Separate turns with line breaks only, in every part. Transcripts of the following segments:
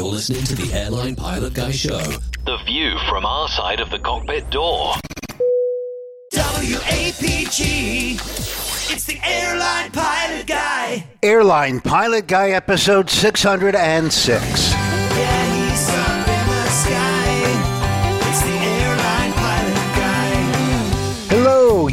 You're listening to the Airline Pilot Guy Show.
The view from our side of the cockpit door.
WAPG. It's the airline pilot guy.
Airline Pilot Guy, episode 606.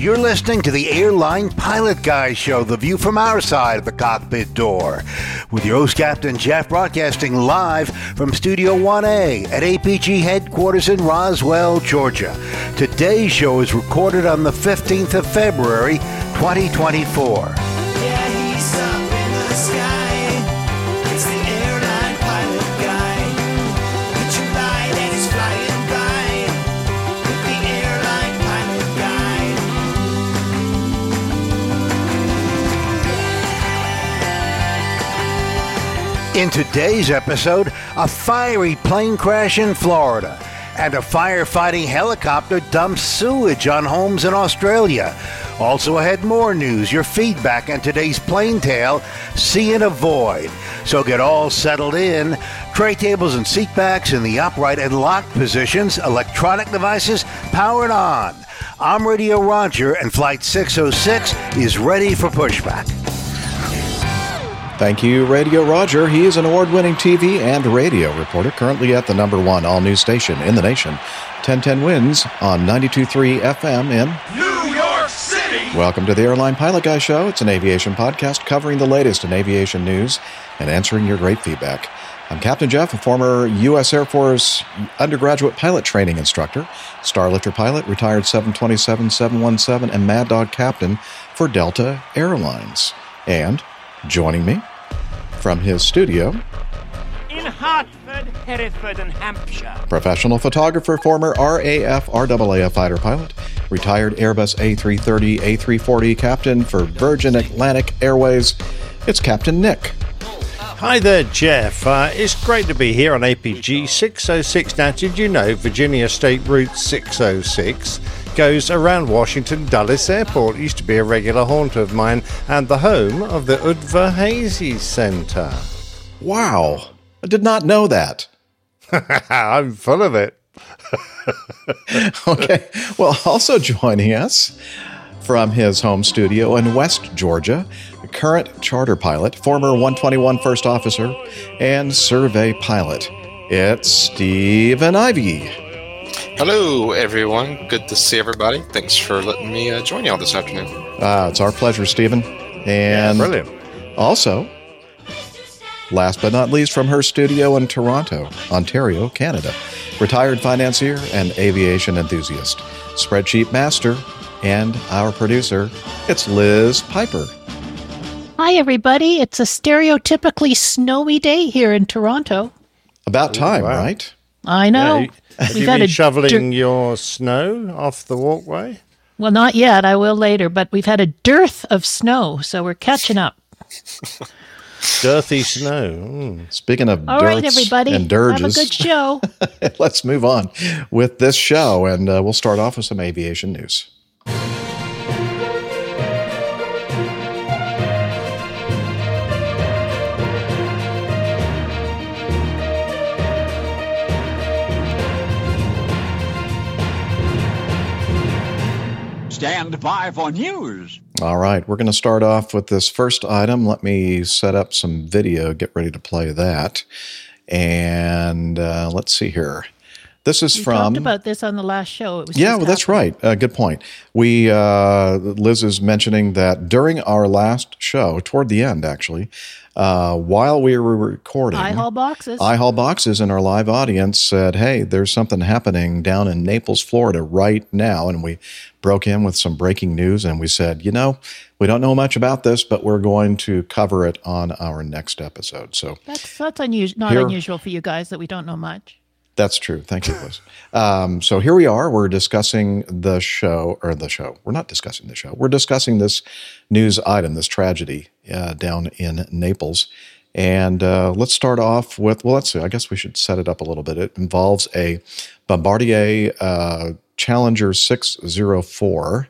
You're listening to the Airline Pilot Guy Show, the view from our side of the cockpit door. With your host, Captain Jeff, broadcasting live from Studio 1A at APG headquarters in Roswell, Georgia. Today's show is recorded on the 15th of February, 2024.
In
today's episode, a fiery plane crash in Florida and a firefighting helicopter dumps sewage on homes in Australia. Also ahead more news, your feedback on today's plane tale, See and Avoid. So get all settled in. Tray tables and seat backs in the upright and locked positions, electronic devices powered on. I'm Radio Roger and Flight 606 is ready for pushback.
Thank you, Radio Roger. He is an award winning TV and radio reporter, currently at the number one all news station in the nation. 1010 wins on 92.3 FM in
New York City.
Welcome to the Airline Pilot Guy Show. It's an aviation podcast covering the latest in aviation news and answering your great feedback. I'm Captain Jeff, a former U.S. Air Force undergraduate pilot training instructor, Starlifter pilot, retired 727, 717, and Mad Dog captain for Delta Airlines. And joining me from his studio,
in Hertford, Hereford, and Hampshire.
professional photographer, former RAF RAAF fighter pilot, retired Airbus A330 A340 captain for Virgin Atlantic Airways. It's Captain Nick.
Hi there, Jeff. Uh, it's great to be here on APG 606. Now, did you know Virginia State Route 606 goes around Washington Dulles Airport? It used to be a regular haunt of mine and the home of the Udvar Hazy Centre.
Wow, I did not know that.
I'm full of it.
Okay, well, also joining us from his home studio in West Georgia, current charter pilot, former 121 first officer, and survey pilot. It's Stephen Ivey.
Hello, everyone. Good to see everybody. Thanks for letting me uh, join y'all this afternoon.
Uh, it's our pleasure, Stephen. And
Brilliant.
also, last but not least, from her studio in Toronto, Ontario, Canada, retired financier and aviation enthusiast, spreadsheet master, and our producer, it's Liz Piper.
Hi, everybody. It's a stereotypically snowy day here in Toronto.
About time,
wow.
right?
I know.
Yeah, have
We've
you been shoveling
dir-
your snow off the walkway?
well, not yet. I will later, but we've had a dearth of snow, so we're catching up.
Dirty snow. Mm.
Speaking of
All right, everybody.
and
Have a good show.
let's move on with this show, and uh, we'll start off with some aviation news.
Stand by for news.
All right, we're going to start off with this first item. Let me set up some video, get ready to play that. And uh, let's see here. This is
We
from.
talked about this on the last show. It was
Yeah, well, that's
happening.
right. Uh, good point. We uh, Liz is mentioning that during our last show, toward the end, actually, uh, while we were recording,
I haul boxes.
iHall Boxes in our live audience said, Hey, there's something happening down in Naples, Florida right now. And we broke in with some breaking news and we said, You know, we don't know much about this, but we're going to cover it on our next episode. So
that's that's unusual. Not
Here-
unusual for you guys that we don't know much.
that's true. Thank you, Liz. um, so here we are. We're discussing the show, or the show. We're not discussing the show. We're discussing this news item, this tragedy uh, down in Naples. And uh, let's start off with, well, let's see. I guess we should set it up a little bit. It involves a Bombardier uh, Challenger 604,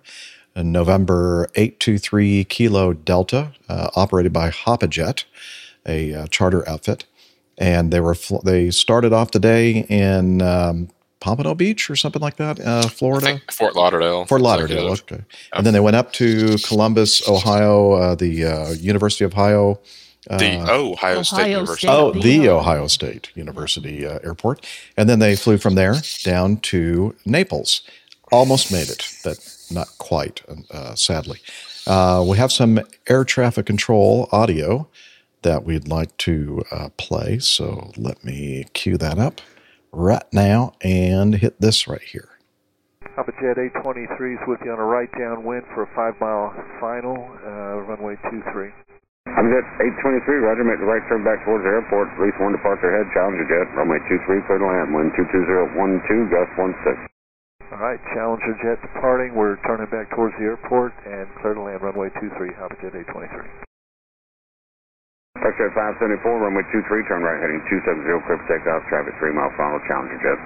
a November 823 Kilo Delta, uh, operated by Hop-A-Jet, a uh, charter outfit. and they were fl- they started off the day in um, Pompano Beach or something like that, uh, Florida.
Fort Lauderdale.
Fort Lauderdale, okay. And then they went up to Columbus, Ohio, uh, the uh, University of Ohio.
The
uh,
Ohio State
Ohio
University.
State.
Oh,
the
the
Ohio-
Ohio State University uh, Airport. And then they flew from there down to Naples. Almost made it, but not quite, uh, sadly. Uh, we have some air traffic control audio that we'd like to uh, play. So let me cue that up right now and hit this right here.
Hop-A-Jet 823 is with you on a right downwind for a five mile final, uh, runway 23.
I'm Jet 823, Roger, make the right turn back towards the airport. At least one departure ahead, Challenger Jet, runway 23, clear to land, wind 22012, gust 16.
All right, Challenger Jet departing. We're turning back towards the airport and clear to land runway 23, Hop-A-Jet 823.
Foxtrot 574, runway 23, turn right heading 270, clear for takeoff, traffic 3 mile final, Challenger Jet.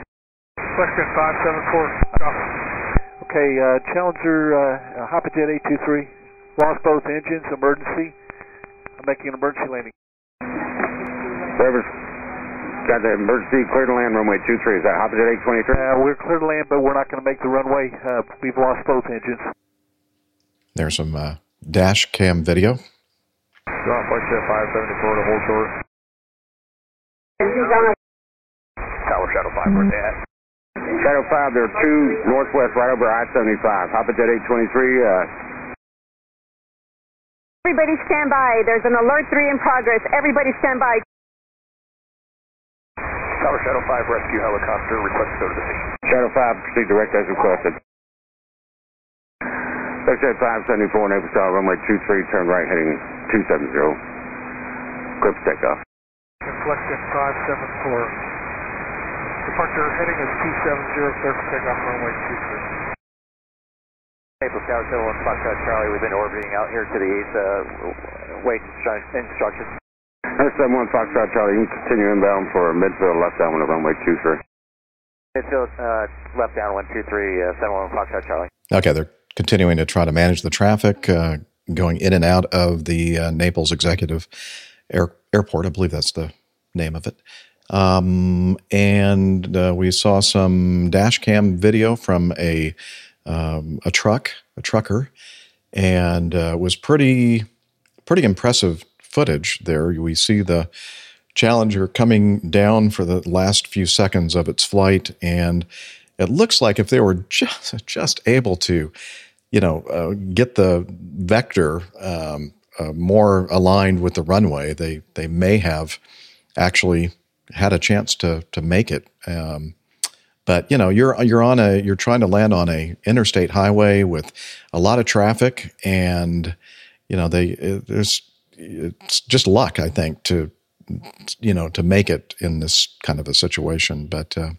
Question 574. Okay, uh, Challenger, uh, Hop-A-Jet 823, lost both engines, emergency. I'm making an emergency landing.
Whoever's got the emergency, clear to land, runway 23, is that Hop-A-Jet 823?
Uh, we're clear to land, but we're not going to make the runway. Uh, we've lost both engines.
There's some uh, dash cam video.
Drop Foxtrot 574 to hold short. Tower Shadow 5, where they at?
Shadow 5, there are two northwest right over I-75. Hop-A-Jet 823, uh,
Everybody stand by. There's an alert 3 in progress. Everybody stand by.
Tower Shadow 5 rescue helicopter, request to go to the scene.
Shadow 5, proceed direct as requested. Foxtrot 574, Naples Tower, runway 23, turn right heading 270, clear for takeoff.
Inflection 574. Departure heading is 270, clear for takeoff runway 23.
Naples Tower, 71 Foxtrot Charlie, we've been orbiting out here to the east, uh, wait instru- instructions.
Nurse 71 Foxtrot Charlie, you can continue inbound for midfield left downwind of runway 23.
Midfield, uh, left downwind 23, uh, 71 Foxtrot Charlie.
Okay, they're continuing to try to manage the traffic uh, going in and out of the uh, Naples Executive Air, Airport. I believe that's the name of it. Um, and uh, we saw some dash cam video from a um, a truck, a trucker, and uh, it was pretty pretty impressive footage. There, we see the Challenger coming down for the last few seconds of its flight, and it looks like if they were just just able to, you know, uh, get the vector um, uh, more aligned with the runway, they they may have actually had a chance to to make it. Um, but you know, you're you're on a you're trying to land on a interstate highway with a lot of traffic, and you know they it, there's it's just luck, I think, to you know to make it in this kind of a situation. But uh,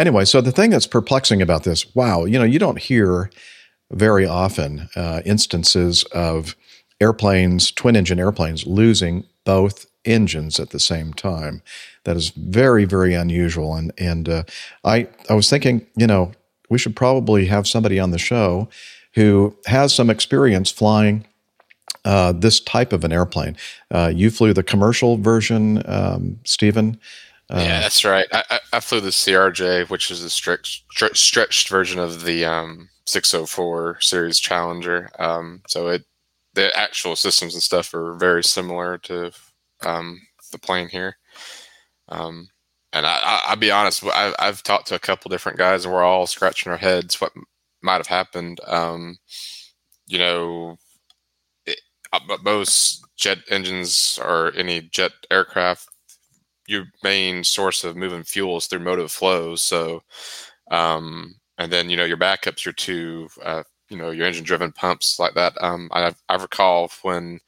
anyway, so the thing that's perplexing about this, wow, you know, you don't hear very often uh, instances of airplanes, twin engine airplanes, losing both engines at the same time. That is very, very unusual. And and uh, I I was thinking, you know, we should probably have somebody on the show who has some experience flying uh, this type of an airplane. Uh, you flew the commercial version, um, Stephen. Uh,
yeah, that's right. I, I, flew the CRJ, which is a strict, stretched, version of the um, 604 series Challenger. Um, so it the actual systems and stuff are very similar to um, the plane here. Um, and I, I, I'll be honest, I, I've talked to a couple different guys, and we're all scratching our heads what might have happened. Um, you know, it, uh, most jet engines or any jet aircraft, your main source of moving fuels through motive flows. So, um, and then you know your backups, your two, uh, you know, your engine-driven pumps like that. Um, I, I recall when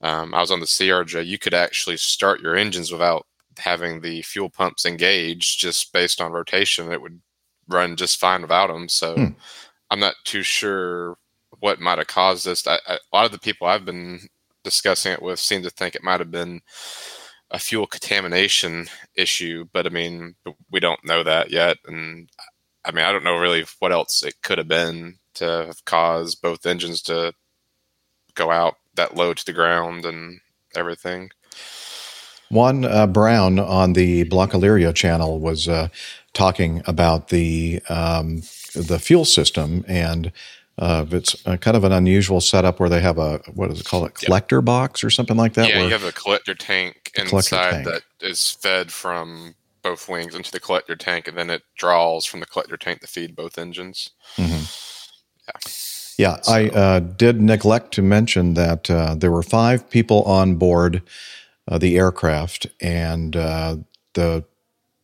um, I was on the CRJ, you could actually start your engines without having the fuel pumps engaged, just based on rotation. It would run just fine without them. So,
Hmm.
I'm not too sure what might have caused this. I, I, a lot of the people I've been discussing it with seem to think it might have been a fuel contamination issue, but I mean, we don't know that yet. And I mean, I don't know really what else it could have been to have caused both engines to go out that low to the ground and everything.
Juan uh, Browne on the Blancolirio channel was uh, talking about the um, the fuel system, and uh, it's a kind of an unusual setup where they have a what does it call it collector box or something like that.
yeah, you have a collector tank
collector
inside
tank.
that is fed from both wings into the collector tank, and then it draws from the collector tank to feed both engines.
Yeah, I uh, did neglect to mention that uh, there were five people on board uh, the aircraft, and uh, the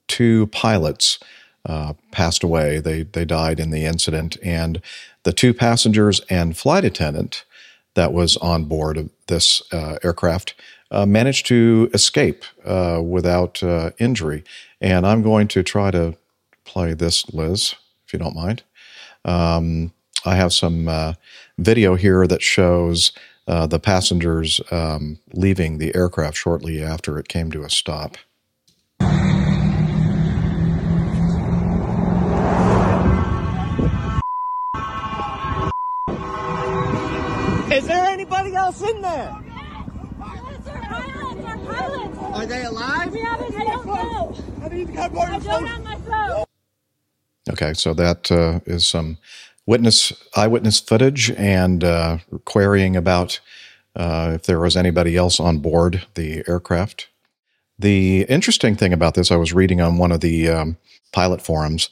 two pilots uh, passed away. They they died in the incident, and the two passengers and flight attendant that was on board of this uh, aircraft uh, managed to escape uh, without uh, injury. And I'm going to try to play this, Liz, if you don't mind. Um, I have some video here that shows the passengers um, leaving the aircraft shortly after it came to a stop.
Are they alive?
We haven't, I don't know.
I need to come on
I don't have my phone.
Okay, so that uh, is some witness eyewitness footage and uh, querying about uh, if there was anybody else on board the aircraft. The interesting thing about this, I was reading on one of the um, pilot forums.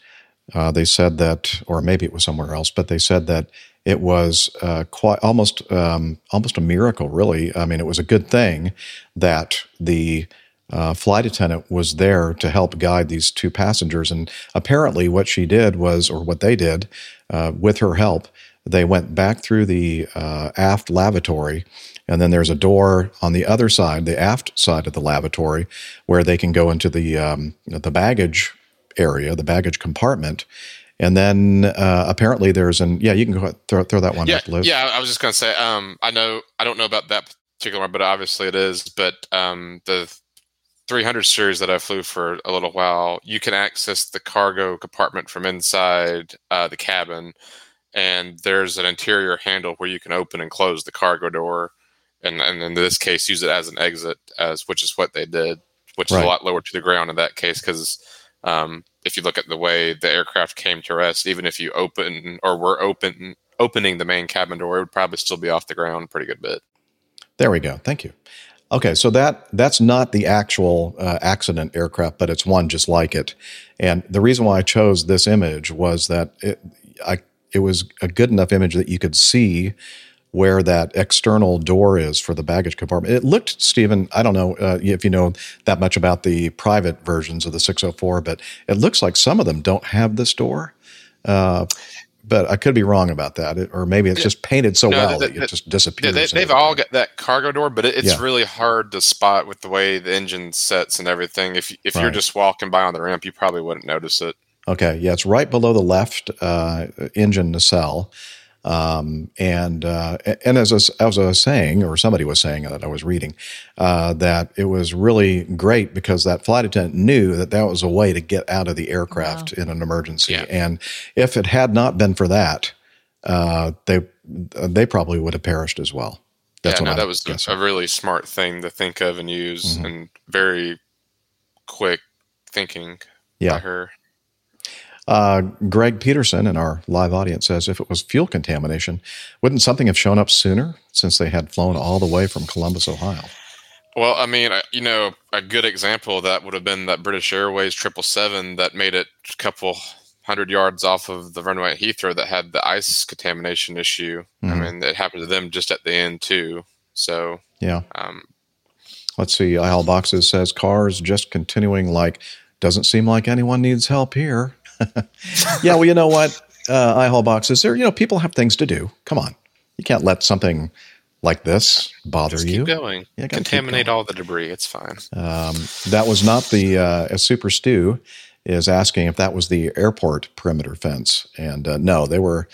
Uh, they said that, or maybe it was somewhere else, but they said that it was uh, quite almost um, almost a miracle. Really, I mean, it was a good thing that the uh, flight attendant was there to help guide these two passengers. And apparently, what she did was, or what they did uh, with her help, they went back through the uh, aft lavatory. And then there's a door on the other side, the aft side of the lavatory, where they can go into the um, the baggage area, the baggage compartment. And then uh, apparently there's an yeah, you can go ahead, throw, throw that one
yeah,
up, Liz.
yeah. I was just gonna say, um, I know I don't know about that particular one, but obviously it is. But um, the 300 series that I flew for a little while, you can access the cargo compartment from inside uh, the cabin, and there's an interior handle where you can open and close the cargo door, and and in this case use it as an exit, as which is what they did, which is a lot lower to the ground in that case because. Um, if you look at the way the aircraft came to rest, even if you open or were open opening the main cabin door, it would probably still be off the ground pretty good bit.
There we go. Thank you. Okay, so that that's not the actual uh, accident aircraft, but it's one just like it. And the reason why I chose this image was that it, I it was a good enough image that you could see where that external door is for the baggage compartment. It looked, Stephen, I don't know uh, if you know that much about the private versions of the 604, but it looks like some of them don't have this door. Uh, but I could be wrong about that, It- or maybe it's just painted so
No,
well that
they-
it just disappears.
they, they've all got that cargo door, but it, it's
Yeah.
really hard to spot with the way the engine sets and everything. If if you're just walking by on the ramp, you probably wouldn't notice it.
Okay, yeah, it's right below the left uh, engine nacelle. Um, and uh, and as I, was, as I was saying, or somebody was saying that I was reading, uh, that it was really great because that flight attendant knew that that was a way to get out of the aircraft in an emergency. And if it had not been for that, uh, they they probably would have perished as well. That's
yeah, no, that was a, a really smart thing to think of and use,
Mhm.
and very quick thinking
Yeah.
by her.
Uh, Greg Peterson in our live audience says if it was fuel contamination, wouldn't something have shown up sooner since they had flown all the way from Columbus, Ohio?
Well, I mean, you know, a good example of that would have been that British Airways 777 that made it a couple hundred yards off of the runway at Heathrow that had the ice contamination issue. I
Mhm.
mean, it happened to them just at the end too. So,
Yeah.
um,
Let's see. IHL Boxes says cars just continuing like, doesn't seem like anyone needs help here. yeah, well, you know what? Uh, IHL Boxes, there, you know, people have things to do. Come on. You can't let something like this bother
just
you.
keep going.
Yeah,
Contaminate all the debris. It's fine.
Um, that was not the uh, a Super Stew is asking if that was the airport perimeter fence, and uh, no, they were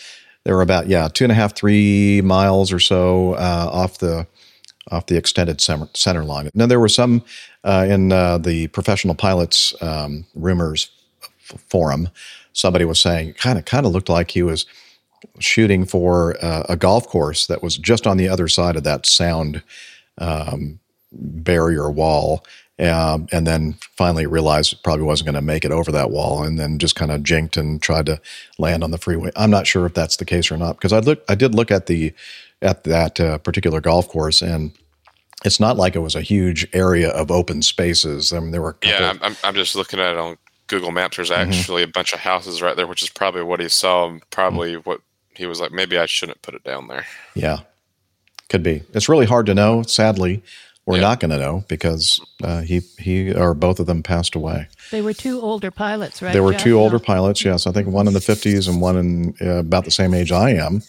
they were about yeah two and a half three miles or so uh, off the off the extended center, line. Now there were some uh, in uh, the professional pilots um, rumors forum. Somebody was saying kind of kind of looked like he was shooting for uh, a golf course that was just on the other side of that sound um, barrier wall. um, and then finally realized it probably wasn't going to make it over that wall, and then just kind of jinked and tried to land on the freeway. I'm not sure if that's the case or not because I look, I did look at the at that uh, particular golf course, and it's not like it was a huge area of open spaces. I mean, there were
Yeah, I'm, I'm, I'm just looking at it on Google Maps. There's
Mhm.
actually a bunch of houses right there, which is probably what he saw. and Probably
Mm.
what he was like. Maybe I shouldn't put it down there.
Yeah, could be. It's really hard to know. Sadly, we're not going to know because uh, he he or both of them passed away.
They were two older pilots, right?
there were
Jeff?
two older pilots. Yes, I think one in the fifties and one in uh, about the same age I am,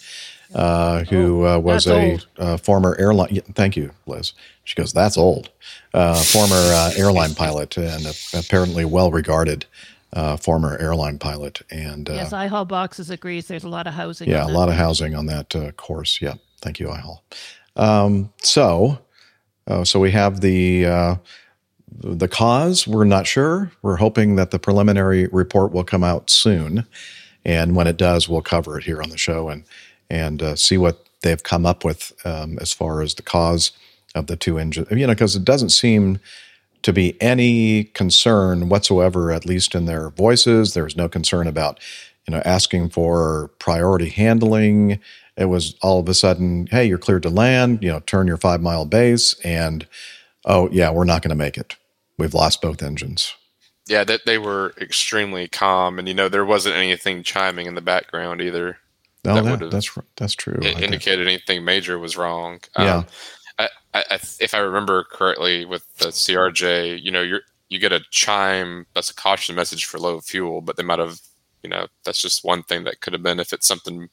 uh, who uh, was
Oh, that's
a uh, former airline. yeah, thank you, Liz. She goes, "That's old." Uh, former uh, airline pilot and a, apparently well regarded uh, former airline pilot and uh,
Yes, IHAL Boxes agrees. There's a lot of housing.
yeah, a lot of housing on that uh, course. Yeah, thank you, IHAL. Um, so, uh, so we have the uh, the cause. We're not sure. We're hoping that the preliminary report will come out soon, and when it does, we'll cover it here on the show and and uh, see what they've come up with um, as far as the cause of the two engines. You know, because it doesn't seem to be any concern whatsoever, at least in their voices. There's no concern about, you know, asking for priority handling. It was all of a sudden, hey, you're cleared to land, you know, turn your five mile base, and oh, yeah, we're not going to make it. We've lost both engines.
Yeah, that they were extremely calm, and you know there wasn't anything chiming in the background either.
No,
that
that,
would've-
that's that's true.
It indicated anything major was wrong.
Yeah.
Um, I, I, I, if I remember correctly, with the CRJ, you know, you're you get a chime that's a caution message for low fuel, but they might have, you know, that's just one thing that could have been. If it's something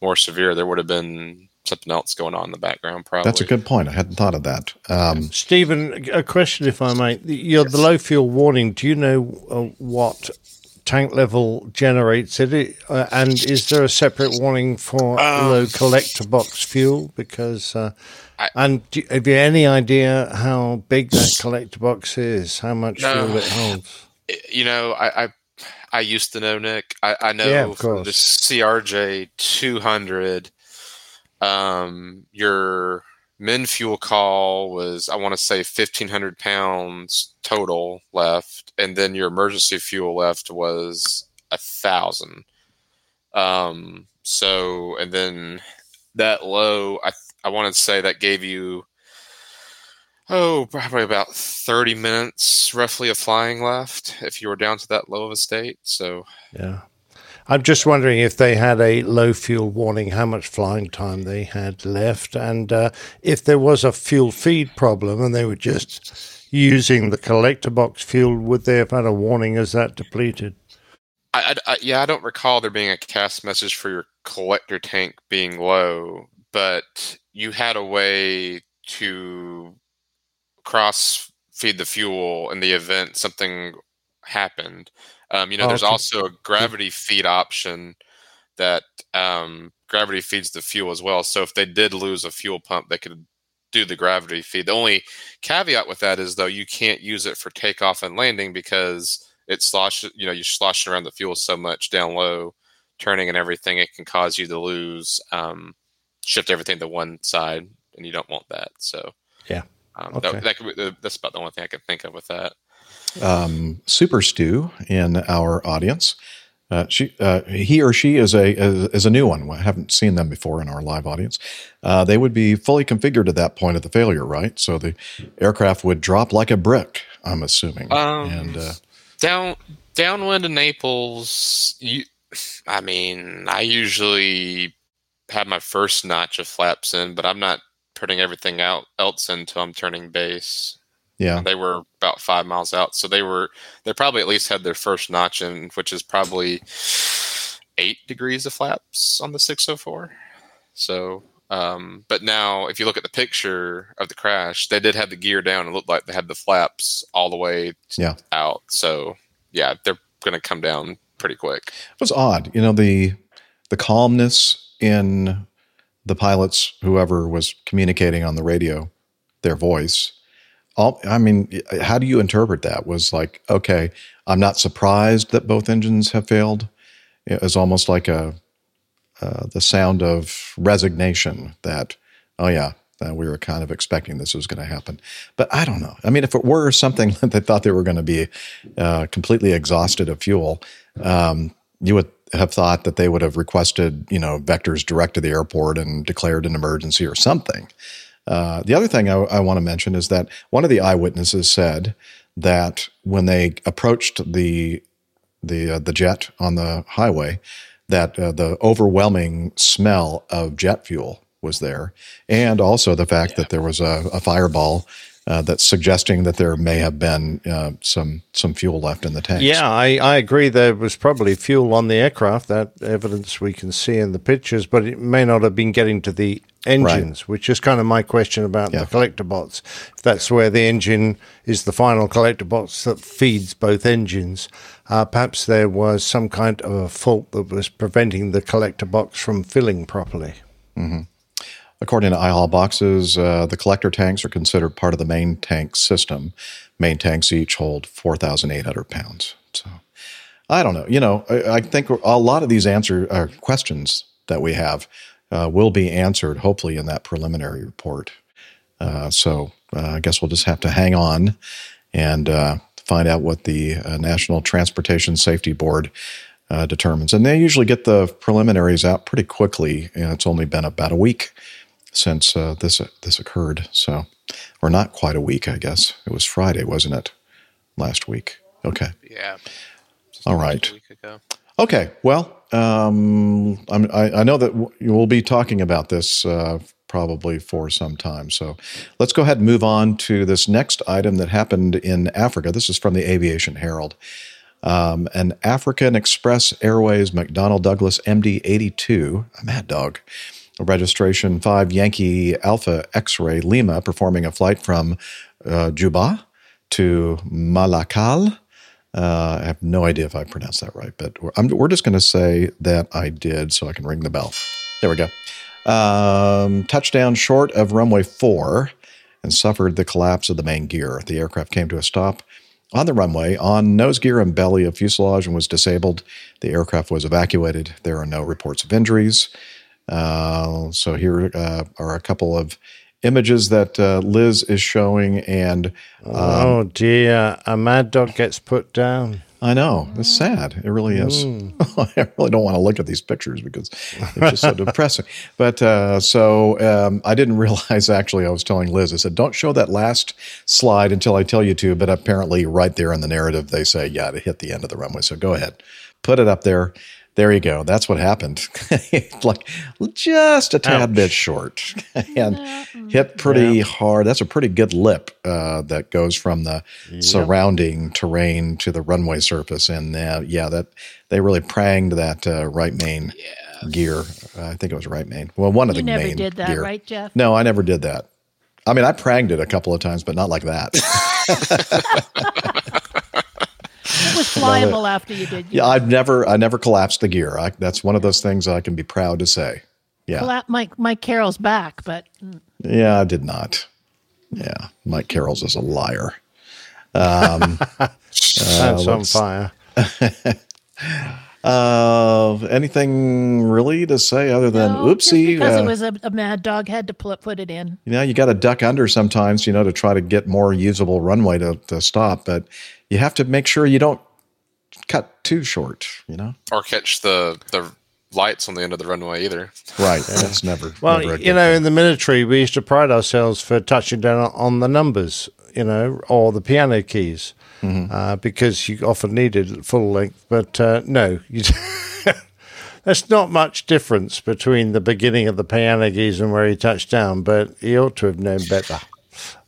more severe, there would have been something else going on in the background. Probably.
That's a good point. I hadn't thought of that. Um,
Stephen, a question, if I may. You're the low fuel warning. Do you know uh, what tank level generates it? Uh, and is there a separate warning for
Um,
low collector box fuel? Because, uh, and do, have you any idea how big that collector box is? How much
No.
fuel it holds?
you know, I, I I used to know Nick. I, I know
Yeah,
from the. CRJ 200, um, your min fuel call was I want to say 1,500 pounds total left, and then your emergency fuel left was a thousand. Um, so and then that low, I I want to say that gave you oh probably about 30 minutes roughly of flying left if you were down to that low of a state so
Yeah. I'm just wondering if they had a low fuel warning, how much flying time they had left, and uh, if there was a fuel feed problem and they were just using the collector box fuel, would they have had a warning as that depleted?
I, I, yeah i don't recall there being a CAS message for your collector tank being low but you had a way to cross feed the fuel in the event something happened um, you know there's
Okay.
also a gravity feed option that um, gravity feeds the fuel as well so if they did lose a fuel pump they could do the gravity feed the only caveat with that is though you can't use it for takeoff and landing because it sloshes you know you're sloshing around the fuel so much down low turning and everything it can cause you to lose um, shift everything to one side and you don't want that so
Yeah.
um,
Okay.
that, that could be, that's about the only thing i can think of with that
um, Super Stew in our audience. Uh, she, uh, he or she is a is, a new one. I haven't seen them before in our live audience. Uh, they would be fully configured at that point of the failure, right? So the aircraft would drop like a brick. I'm assuming.
Um,
and uh,
down downwind of Naples, you, I mean, I usually have my first notch of flaps in, but I'm not putting everything out else until I'm turning base.
Yeah,
They were about five miles out, so they were they probably at least had their first notch in, which is probably eight degrees of flaps on the 604. So, um, but now if you look at the picture of the crash, they did have the gear down. It looked like they had the flaps all the way
yeah.
out. So yeah, they're going to come down pretty quick.
It was odd, you know the the calmness in the pilots, whoever was communicating on the radio, their voice. All, I mean, how do you interpret that? Was like, okay, I'm not surprised that both engines have failed. It was almost like a uh, the sound of resignation that, oh yeah, Uh, we were kind of expecting this was going to happen, but I don't know. I mean, if it were something that they thought they were going to be uh, completely exhausted of fuel, um, you would have thought that they would have requested, you know, vectors direct to the airport and declared an emergency or something. Uh, the other thing I, I want to mention is that one of the eyewitnesses said that when they approached the the uh, the jet on the highway, that uh, the overwhelming smell of jet fuel was there, and also the fact that there was a, a fireball uh, that's suggesting that there may have been uh, some some fuel left in the tanks.
Yeah, I, I agree. There was probably fuel on the aircraft. That evidence we can see in the pictures, but it may not have been getting to the engines, which is kind of my question about the collector bots. If that's where the engine is the final collector box that feeds both engines, uh, perhaps there was some kind of a fault that was preventing the collector box from filling properly.
hmm According to IHAL boxes, uh, the collector tanks are considered part of the main tank system. Main tanks each hold 4,800 pounds. So I don't know. You know, I, I think a lot of these answer uh, questions that we have uh, will be answered hopefully in that preliminary report. Uh, so uh, I guess we'll just have to hang on and uh, find out what the National Transportation Safety Board determines. And they usually get the preliminaries out pretty quickly. And it's only been about a week since uh, this this occurred. So, or not quite a week, I guess. It was Friday, wasn't it? Last week. Okay.
Yeah.
All right.
A week ago.
Okay. Well, um, I'm, I, I know that w- we'll be talking about this uh, probably for some time. So let's go ahead and move on to this next item that happened in Africa. This is from the Aviation Herald. Um, an African Express Airways McDonnell Douglas MD 82, a mad dog, registration 5 Yankee Alpha X ray Lima, performing a flight from uh, Juba to Malakal. Uh, I have no idea if I pronounced that right, but we're, we're just going to say that I did so I can ring the bell. There we go. Um, touchdown short of runway four and suffered the collapse of the main gear. The aircraft came to a stop on the runway on nose gear and belly of fuselage and was disabled. The aircraft was evacuated. There are no reports of injuries. Uh, so here uh, are a couple of images that uh, Liz is showing, and um,
oh dear, a mad dog gets put down.
I know it's sad. It really is. I really don't want to look at these pictures because they're just so depressing. But uh, so um, I didn't realize actually. I was telling Liz. I said, "Don't show that last slide until I tell you to." But apparently, right there in the narrative, they say, "Yeah, to hit the end of the runway." So go ahead, put it up there. There you go. That's what happened. like just a tad
Ouch.
bit short and hit pretty
Yeah.
hard. That's a pretty good lip uh, that goes from the surrounding terrain to the runway surface. And uh, yeah, that they really pranged that uh, right main gear. Uh, I think it was right main. Well, one of
You
the
never
main
did that,
gear.
right, Jeff?
No, I never did that. I mean, I pranged it a couple of times, but not like that.
It flyable after you did.
yeah, I've never, I never collapsed the gear. I, that's one of those things I can be proud to say. Yeah.
Collap- Mike Mike Carroll's back, but
Yeah, I did not. Yeah, Mike Carroll's is a liar. Um,
That's on fire.
Uh, anything really to say other than
no,
oopsie?
because
uh,
it was a, a mad dog had to put put it in.
you know, you got to duck under sometimes, you know, to try to get more usable runway to, to stop, but you have to make sure you don't cut too short, you know?
Or catch the the lights on the end of the runway either.
Right. That's never.
Well,
never
you
good
know, in the military, we used to pride ourselves for touching down on the numbers, you know, or the piano keys,
Mm-hmm.
uh, because you often needed full length. But uh, no, you, there's not much difference between the beginning of the piano keys and where he touched down. But he ought to have known better.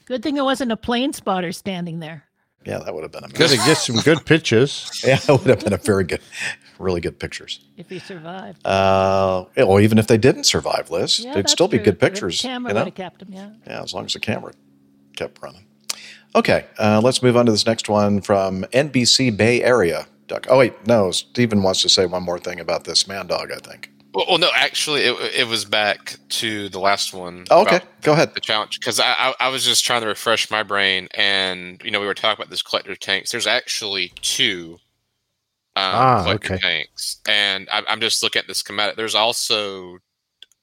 Good thing it wasn't a plane spotter standing there.
Yeah, that would have been a
Could have get some good pictures.
Yeah, it would have been a very good, really good pictures.
If he survived.
Uh, or even if they didn't survive, Liz,
Yeah,
they'd
that's
still be
true.
good
The
pictures.
Camera
you know?
would have kept him. Yeah.
Yeah, as long as the camera kept running. Okay, uh, let's move on to this next one from NBC Bay Area. Duck. Oh wait, no. Stephen wants to say one more thing about this man dog. I think.
Well, well no, actually, it, it was back to the last one.
Oh, okay, go ahead.
The challenge, because I, I I was just trying to refresh my brain, and you know we were talking about this collector tanks. There's actually two um,
Ah,
collector
okay.
tanks, and I, I'm just looking at the schematic. There's also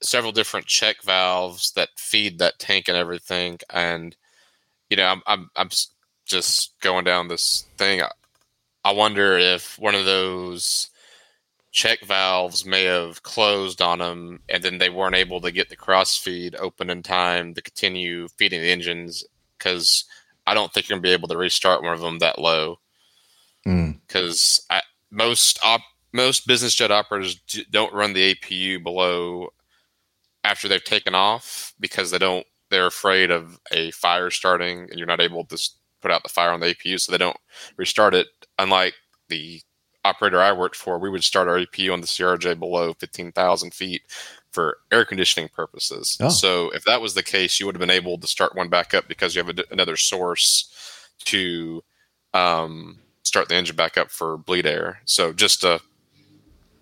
several different check valves that feed that tank and everything. And you know, I'm I'm I'm just going down this thing. I, I wonder if one of those check valves may have closed on them, and then they weren't able to get the cross feed open in time to continue feeding the engines. Because I don't think you're gonna be able to restart one of them that low
Mm.
because most op- most business jet operators d- don't run the APU below after they've taken off because they don't they're afraid of a fire starting and you're not able to put out the fire on the APU so they don't restart it unlike the operator I worked for we would start our APU on the CRJ below 15,000 feet for air conditioning purposes
Oh.
so if that was the case you would have been able to start one back up because you have a another source to um, start the engine back up for bleed air. So just a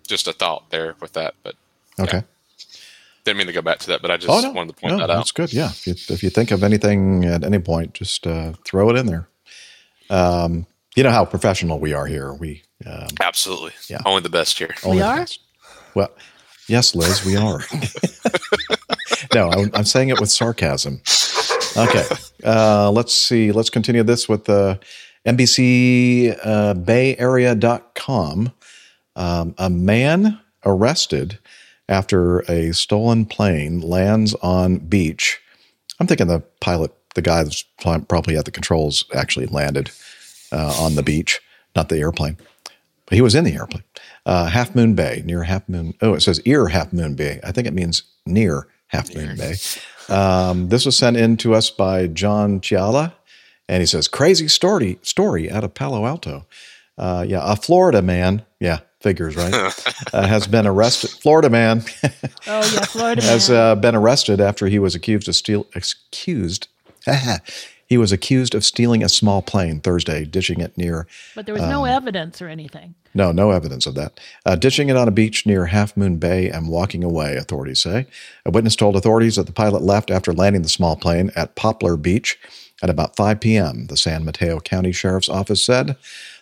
just a thought there with that, but
Okay.
didn't mean to go back to that. But I just
oh no,
wanted to point
no,
that out.
that's good. Yeah, if you, if you think of anything at any point, just uh, throw it in there. Um, you know how professional we are here. We um,
Absolutely,
Yeah.
only the best here.
Only the best. Well, yes, Liz, we are. no, I'm, I'm saying it with sarcasm. Okay, uh, let's see. Let's continue this with uh, NBC uh, BayArea.com. Um, a man arrested after a stolen plane lands on beach. I'm thinking the pilot, the guy that's probably at the controls, actually landed uh, on the beach, not the airplane. But he was in the airplane. Uh, Half Moon Bay, near Half Moon. Oh, it says ear Half Moon Bay. I think it means near Half Moon Bay. Um, this was sent in to us by John Chiala, and he says, "Crazy story story out of Palo Alto. Uh, yeah, a Florida man. Yeah, figures right. uh, has been arrested. Florida man
Oh yeah, Florida
has uh, been arrested after he was accused of steal accused. he was accused of stealing a small plane Thursday, ditching it near
but there was no
um,
evidence or anything.
no, no evidence of that. Uh, ditching it on a beach near Half Moon Bay and walking away, authorities say. A witness told authorities that the pilot left after landing the small plane at Poplar Beach at about 5 p.m., the San Mateo County Sheriff's Office said.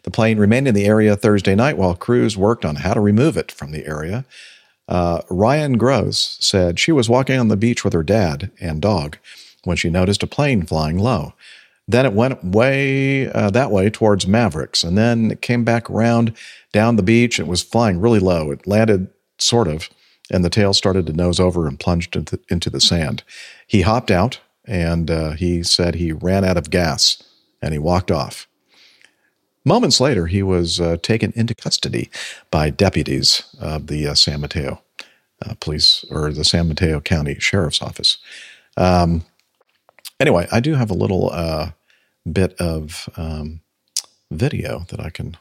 The plane remained in the area Thursday night while crews worked on how to remove it from the area. Uh, Ryan Gross said she was walking on the beach with her dad and dog when she noticed a plane flying low. Then it went way uh, that way towards Mavericks, and then it came back around down the beach. It was flying really low. It landed sort of, and the tail started to nose over and plunged into, into the sand. He hopped out, and uh, he said he ran out of gas, and he walked off. Moments later, he was uh, taken into custody by deputies of the uh, San Mateo uh, Police or the San Mateo County Sheriff's Office. Um, anyway, I do have a little uh, bit of um, video that I can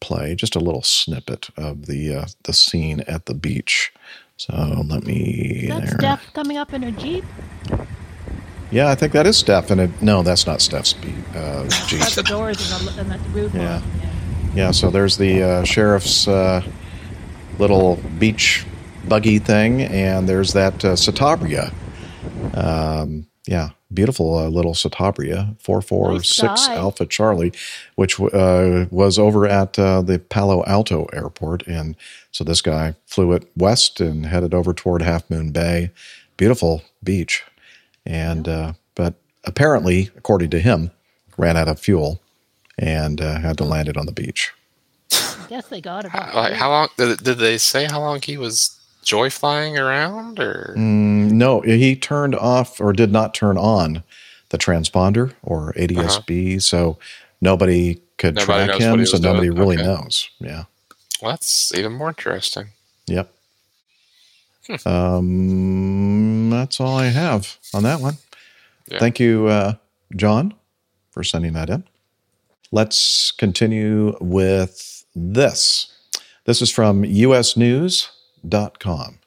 play, just a little snippet of the uh, the scene at the beach. So let me.
That's
there.
Steph coming up in her jeep.
Yeah, I think that is Steph, and it, no, that's not Steph's be- uh, Jeep.
The doors and the, and the roof.
Yeah. Yeah, so there's the uh, sheriff's uh, little beach buggy thing, and there's that uh, Citabria. Um, yeah, beautiful uh, little Citabria, 446
Nice.
Alpha Charlie, which uh, was over at uh, the Palo Alto airport. And so this guy flew it west and headed over toward Half Moon Bay. Beautiful beach. And, uh, but apparently, according to him, ran out of fuel and uh, had to land it on the beach.
I guess they got it. up.
Like how long did, did they say how long he was joy flying around or
Mm, no, he turned off or did not turn on the transponder or ADSB, so nobody could
Uh-huh. Nobody
track him. So nobody
doing.
really
Okay.
knows. Yeah.
well that's even more interesting.
Yep. um, that's all I have on that one.
Yeah.
Thank you, uh, John, for sending that in. Let's continue with this. This is from usnews.com.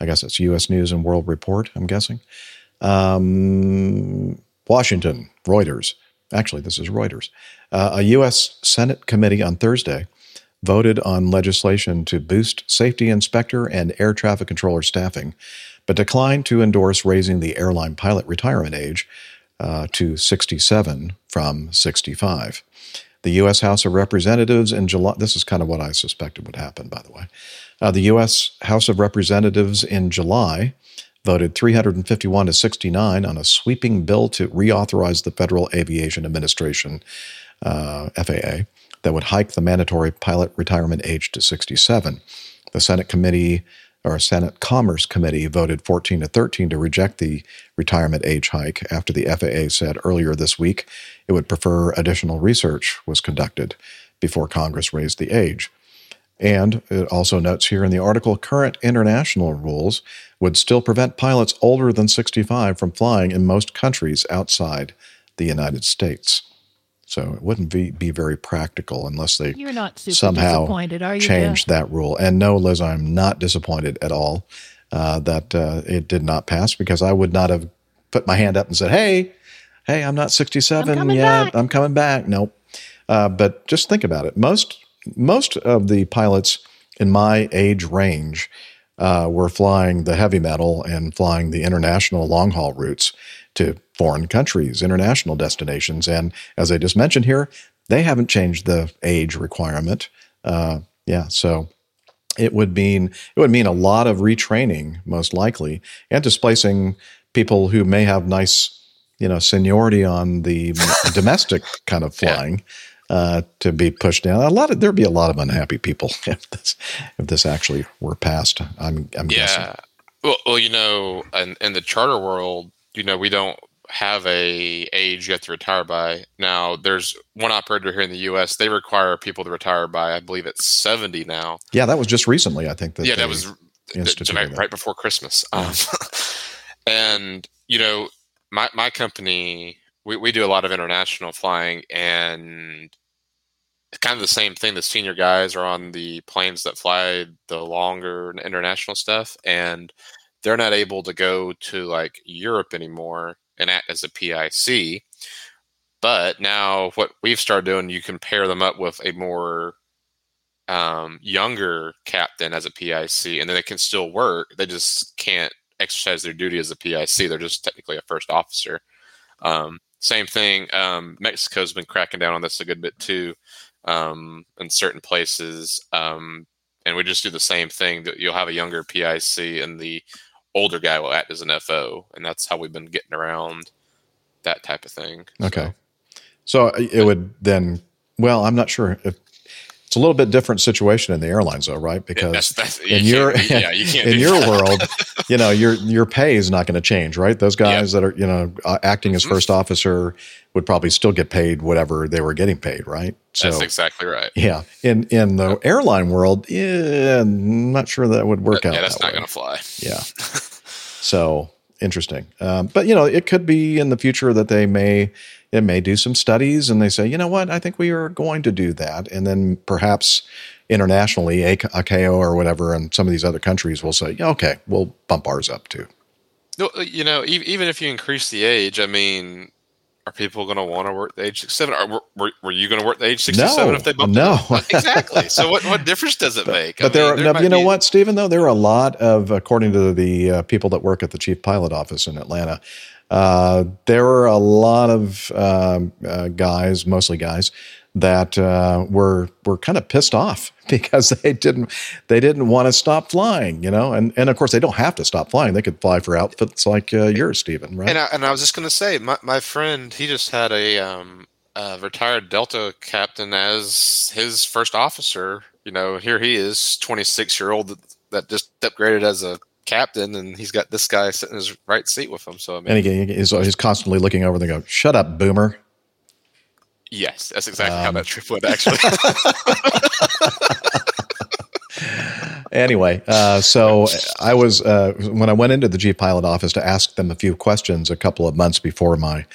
I guess it's US News and World Report, I'm guessing. Um, Washington, Reuters. Actually, this is Reuters. Uh, a U.S. Senate committee on Thursday voted on legislation to boost safety inspector and air traffic controller staffing, but declined to endorse raising the airline pilot retirement age uh, to 67 from 65. The U.S. House of Representatives in July, this is kind of what I suspected would happen, by the way. Uh, the U.S. House of Representatives in July voted 351 to 69 on a sweeping bill to reauthorize the Federal Aviation Administration, uh, FAA, that would hike the mandatory pilot retirement age to 67. The Senate committee or Senate Commerce Committee voted 14 to 13 to reject the retirement age hike after the FAA said earlier this week it would prefer additional research was conducted before Congress raised the age. And it also notes here in the article current international rules would still prevent pilots older than 65 from flying in most countries outside the United States. So it wouldn't be, be very practical unless they
You're not super
somehow
disappointed, are you,
change that rule. And no, Liz, I'm not disappointed at all uh, that uh, it did not pass because I would not have put my hand up and said, "Hey, hey, I'm not 67
I'm
yet.
back."
I'm coming back." Nope. Uh, but just think about it. Most most of the pilots in my age range uh, were flying the heavy metal and flying the international long haul routes to foreign countries, international destinations, and as I just mentioned here, they haven't changed the age requirement. Uh, yeah, so it would mean it would mean a lot of retraining, most likely, and displacing people who may have nice, you know, seniority on the domestic kind of flying uh, to be pushed down. A lot of there'd be a lot of unhappy people if this if this actually were passed. I'm I'm guessing.
Yeah. Well, well, you know, in, in the charter world, you know, we don't have a age you have to retire by. Now, there's one operator here in the U.S. They require people to retire by, I believe it's 70 now.
Yeah, that was just recently. I think that
yeah, that was right,
that.
right before Christmas. Um, and you know, my my company, we, we do a lot of international flying, and kind of the same thing. The senior guys are on the planes that fly the longer international stuff, and they're not able to go to like Europe anymore and act as a PIC. But now, what we've started doing, you can pair them up with a more um, younger captain as a PIC, and then they can still work. They just can't exercise their duty as a PIC. They're just technically a first officer. Um, same thing. Um, Mexico's been cracking down on this a good bit too, um, in certain places. Um, and we just do the same thing. That you'll have a younger PIC, and the older guy will act as an FO, and that's how we've been getting around that type of thing.
Okay. So it would then, well, I'm not sure if it's a little bit different situation in the airlines though, right? Because
that's- you
in your,
yeah, you can't
in your
that.
world, you know, your, your pay is not going to change, right? Those guys that are, you know, uh, acting as
Mm-hmm.
first officer would probably still get paid whatever they were getting paid, right?
That's exactly right.
yeah. In, in the airline world, yeah, I'm not sure that would work out.
yeah, that's
that
not going to fly.
Yeah. so interesting. Um, but you know, it could be in the future that they may it may do some studies and they say, you know what, I think we are going to do that, and then perhaps internationally, A- ACAO or whatever, and some of these other countries will say, yeah, okay, we'll bump ours up too.
No, uh, you know, even if you increase the age, I mean, are people going to want to work the age 67? Are, were, were, were you going to work the age 67
No,
if they bumped
no.
exactly. So what, what difference does it make?
But there, are,
there
no, you know what, Stephen? Though there are a lot of, according to the uh, people that work at the chief pilot office in Atlanta, uh, there were a lot of um, uh, guys, mostly guys, that uh, were were kind of pissed off because they didn't they didn't want to stop flying, you know, and and of course they don't have to stop flying; they could fly for outfits like uh, yours, Stephen, right?
And I, and I was just going to say, my, my friend, he just had a um, uh, retired Delta captain as his first officer. You know, here he is, 26 year old that just upgraded as a captain, and he's got this guy sitting in his right seat with him. So I mean,
and again, he's, he's constantly looking over. and They go, "Shut up, boomer."
yes, that's exactly how
Um,
that trip went. Actually,
anyway, uh, so I was uh, when I went into the chief pilot office to ask them a few questions a couple of months before my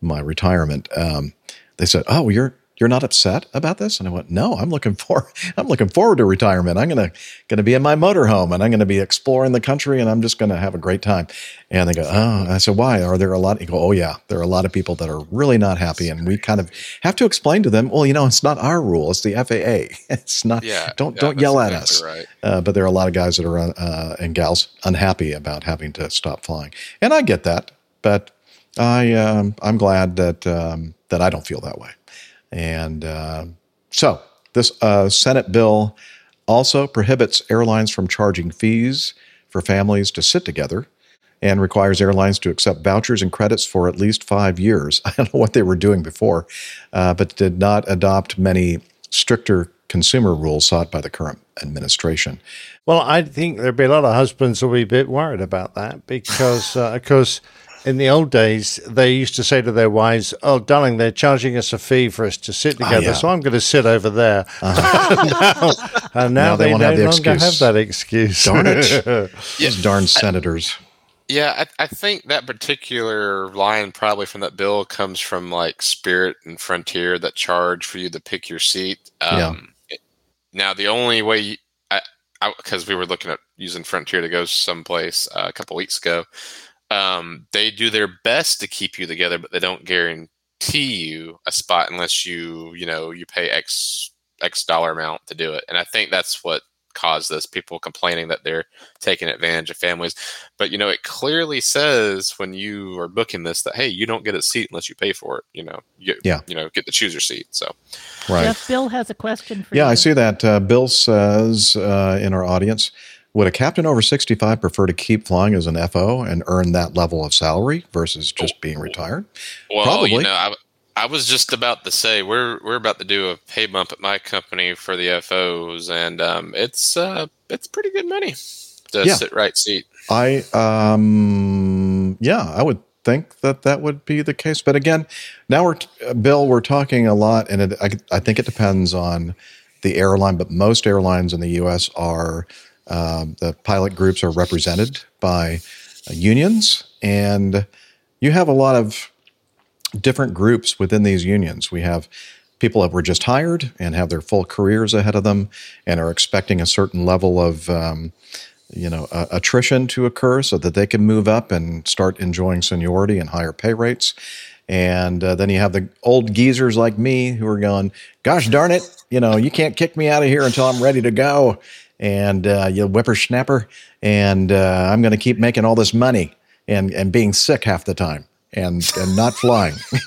my retirement. Um, they said, "Oh, you're you're not upset about this?" And I went, "No, I'm looking for I'm looking forward to retirement. I'm gonna gonna be in my motorhome and I'm gonna be exploring the country and I'm just gonna have a great time." And they go, "Oh," I said, "Why? Are there a lot?" You go, "Oh yeah, there are a lot of people that are really not happy, and we kind of have to explain to them. Well, you know, it's not our rule; it's the FAA. It's not.
Yeah,
don't
yeah,
don't yell at
exactly
us."
right.
Uh, but there are a lot of guys that are uh, and gals unhappy about having to stop flying, and I get that. But I um, I'm glad that um, that I don't feel that way. And uh, so this uh, Senate bill also prohibits airlines from charging fees for families to sit together and requires airlines to accept vouchers and credits for at least five years. I don't know what they were doing before, uh, but did not adopt many stricter consumer rules sought by the current administration.
Well, I think there'd be a lot of husbands who'll be a bit worried about that because, uh, of course, in the old days, they used to say to their wives, "Oh, darling, they're charging us a fee for us to sit
Ah,
together,
yeah.
so I'm going to sit over there." now, and now,
Now they
they,
won't
no
have the
longer
excuse.
have that excuse.
Darn it. Those darn senators.
Yeah, I, I think that particular line probably from that bill comes from like Spirit and Frontier that charge for you to pick your seat.
Yeah.
Um, it- now the only way, you, I because we were looking at using Frontier to go someplace uh, a couple weeks ago, um, they do their best to keep you together, but they don't guarantee you a spot unless you you know you pay X X dollar amount to do it. And I think that's what caused this people complaining that they're taking advantage of families but you know it clearly says when you are booking this that hey you don't get a seat unless you pay for it you know you,
Yeah.
you know get the choose your seat so
Right.
Jeff, Bill has a question for
Yeah,
you.
Yeah, I see that. Uh, Bill says uh, in our audience, would a captain over 65 prefer to keep flying as an FO and earn that level of salary versus just being retired?
well
Probably.
you know I, I was just about to say we're we're about to do a pay bump at my company for the FOs and um, it's uh it's pretty good money to
Yeah.
sit right seat
I, um, yeah, I would think that that would be the case. But again, now we're, Bill, we're talking a lot, and it, I, I think it depends on the airline, but most airlines in the U.S. are, um, the pilot groups are represented by uh, unions, and you have a lot of different groups within these unions. We have people that were just hired and have their full careers ahead of them and are expecting a certain level of, um, you know, uh, attrition to occur so that they can move up and start enjoying seniority and higher pay rates. And uh, then you have the old geezers like me who are going, gosh darn it, you know, you can't kick me out of here until I'm ready to go. And uh, you whippersnapper, and uh, I'm going to keep making all this money and, and being sick half the time and, and not flying.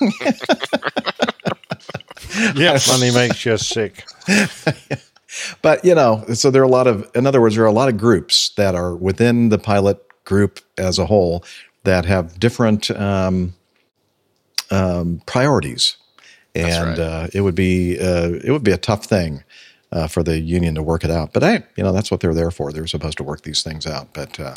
yeah, money makes you sick.
but you know, so there are a lot of, in other words, there are a lot of groups that are within the pilot group as a whole that have different um, um, priorities, and uh, it would be uh, it would be a tough thing uh, for the union to work it out. But hey, you know, that's what they're there for. They're supposed to work these things out. But uh,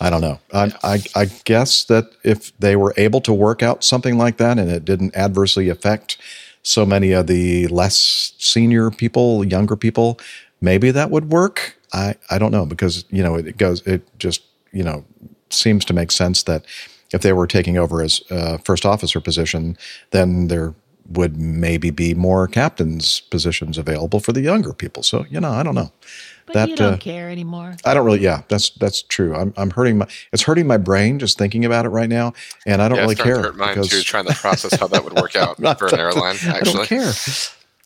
I don't know. I, I, I guess that if they were able to work out something like that and it didn't adversely affect so many of the less senior people, younger people, maybe that would work. I, I don't know because, you know, it goes, it just, you know, seems to make sense that if they were taking over as uh, first officer position, then there would maybe be more captains positions available for the younger people. So, you know, I don't know.
But you don't
uh,
care anymore.
I don't really. Yeah, that's that's true. I'm I'm hurting my. It's hurting my brain just thinking about it right now, and I don't
yeah,
really care
to hurt mine
because
too trying to process how that would work out
Not-
for an airline
I
actually
don't care.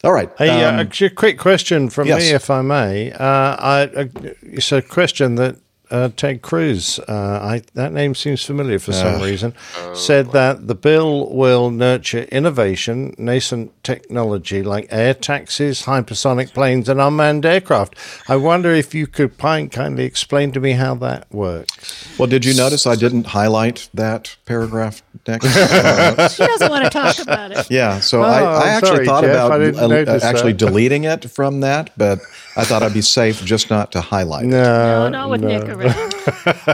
All right.
Hey,
um,
uh, a quick question from
yes.
me, if I may. Uh, I, uh, it's a question that uh, Ted Cruz, uh, I, that name seems familiar for some
Uh,
reason, said that the bill will nurture innovation, nascent technology like air taxis, hypersonic planes, and unmanned aircraft. I wonder if you could pi- kindly explain to me how that works.
well, did you notice I didn't highlight that paragraph next?
She doesn't want to talk about it.
Yeah, so
Oh,
I,
I'm
actually
sorry,
thought
Jeff,
about
I
uh, actually
that.
deleting it from that, but I thought I'd be safe just not to highlight it.
No,
No, not with Nick around.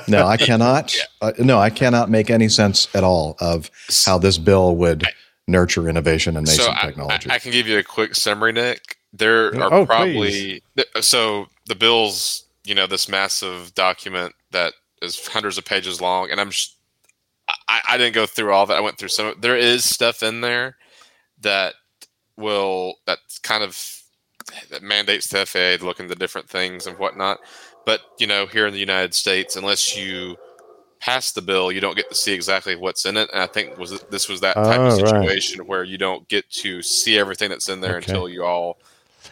No, I cannot. Uh, no, I cannot make any sense at all of how this bill would nurture innovation and nascent
so I,
technology.
I, I can give you a quick summary, Nick. There are
Oh,
probably th- so the bills, you know, this massive document that is hundreds of pages long, and I'm sh- I, I didn't go through all that. I went through some. There is stuff in there that will that kind of that mandates the FAA to look into different things and whatnot. But you know, here in the United States, unless you pass the bill, you don't get to see exactly what's in it. And I think was this was that type of
Oh, right.
situation where you don't get to see everything that's in there
Okay.
until you all.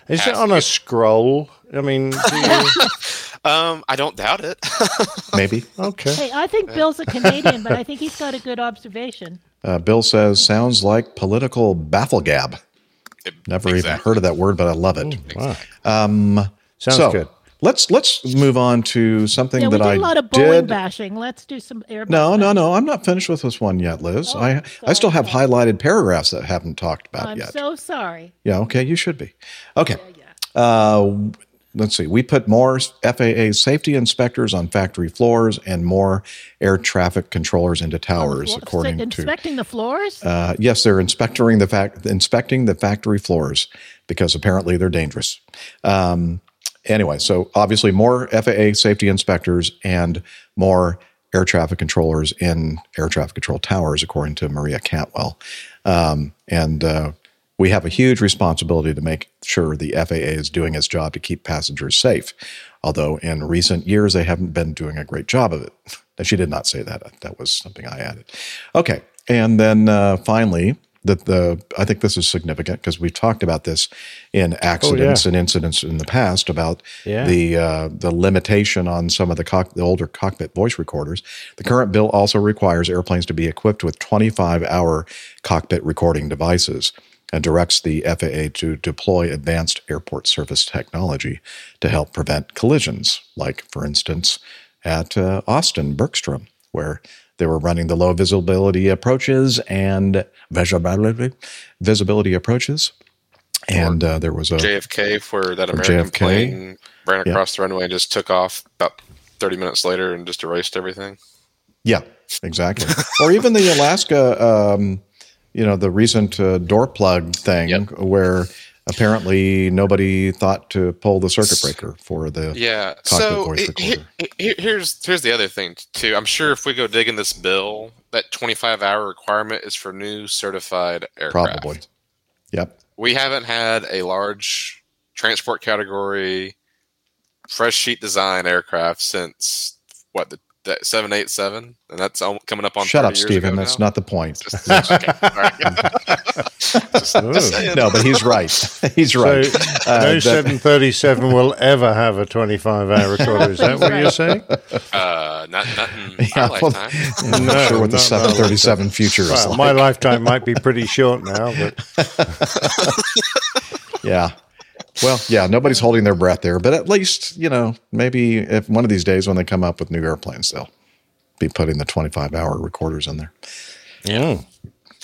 Is
Has
it
to
on a scroll? I mean, do you,
Um, I don't doubt it.
Maybe.
okay.
Hey, I think Bill's a Canadian, but I think he's got a good observation.
Uh, Bill says, sounds like political bafflegab. Never even heard of that word, but I love it.
Wow.
Um,
Sounds
so,
good.
let's let's move on to something
Yeah, we
that
did
I
a lot of Boeing
did.
bashing. Let's do some Airbus.
No, no, no. I'm not finished with this one yet, Liz. I I still have highlighted paragraphs that haven't talked about
I'm
yet.
so sorry.
Yeah, okay, you should be. Okay. Uh, let's see. We put more FAA safety inspectors on factory floors and more air traffic controllers into towers, according to.
Inspecting the floors?
Uh, yes, they're inspecting the fact inspecting the factory floors because apparently they're dangerous. Um, anyway, so obviously more FAA safety inspectors and more air traffic controllers in air traffic control towers, according to Maria Cantwell. Um, and uh, we have a huge responsibility to make sure the FAA is doing its job to keep passengers safe. Although in recent years they haven't been doing a great job of it. She did not say that. That was something I added. Okay, and then uh, finally, the the I think this is significant because we've talked about this in accidents and incidents in the past about
Yeah.
the uh, the limitation on some of the cock, the older cockpit voice recorders. The current bill also requires airplanes to be equipped with 25 hour cockpit recording devices and directs the FAA to deploy advanced airport surface technology to help prevent collisions, like, for instance, at uh, Austin Bergstrom, where they were running the low visibility approaches and visibility, visibility approaches. And uh, there was a
JFK, for that American
JFK.
plane ran
Yeah.
across the runway and just took off about 30 minutes later and just erased everything.
Yeah, exactly. or even the Alaska, um, you know, the recent uh, door plug thing where apparently nobody thought to pull the circuit breaker for the
Yeah.
cockpit
So
voice
it- he- here's here's the other thing too. I'm sure if we go dig in this bill, that 25 hour requirement is for new certified aircraft.
Probably. Yep.
We haven't had a large transport category fresh sheet design aircraft since what the that 787 and that's al- coming up on
Shut up,
years
Stephen. That's
now?
not the point.
okay, all right. Just- just
no, but he's right. He's right.
So
Uh,
no 737 will ever have a 25 hour recorder. Is that what you're saying?
Uh, not not in
Yeah,
our
well,
lifetime.
I'm not sure what the 737
lifetime.
future is like.
My lifetime might be pretty short now, but
Yeah. Well, yeah, nobody's holding their breath there, but at least, you know, maybe if one of these days when they come up with new airplanes, they'll be putting the 25 hour recorders in there.
Yeah.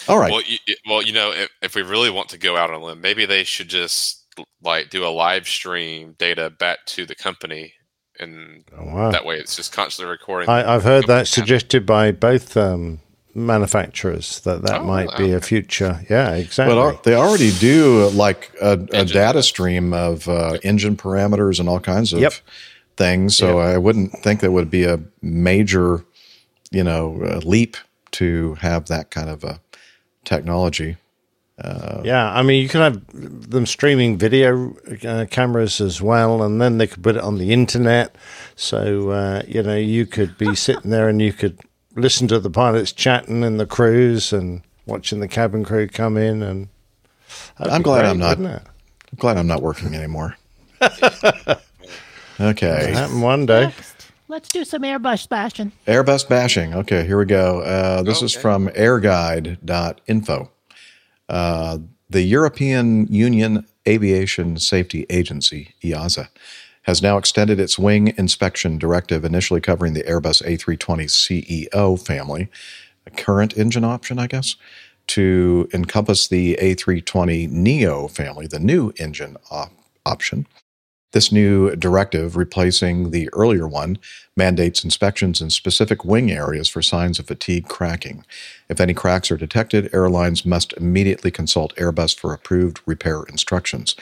All right.
Well, you, you- well, you know, if, if we really want to go out on a limb, maybe they should just like do a live stream data back to the company, and
wow.
that way it's just constantly recording.
I, I've heard that suggested by both um, manufacturers that that
Oh,
might be a future. Yeah, exactly.
Well, they already do like a, a data stream of uh, engine parameters and all kinds of
Yep.
things. So I wouldn't think that would be a major, you know, uh, leap to have that kind of a technology. Uh,
Yeah, I mean, you can have them streaming video uh, cameras as well, and then they could put it on the internet. So uh, you know, you could be sitting there and you could listen to the pilots chatting and the crews and watching the cabin crew come in. And
I'm glad
great,
I'm not. I'm glad I'm not working anymore. okay.
Happen one day.
Let's do some Airbus bashing.
Airbus bashing. Okay, here we go. Uh, this is from airguide.info. Uh, the European Union Aviation Safety Agency, EASA, has now extended its wing inspection directive, initially covering the Airbus A320 CEO family, a current engine option, I guess, to encompass the A320 Neo family, the new engine op- option. This new directive, replacing the earlier one, mandates inspections in specific wing areas for signs of fatigue cracking. If any cracks are detected, airlines must immediately consult Airbus for approved repair instructions.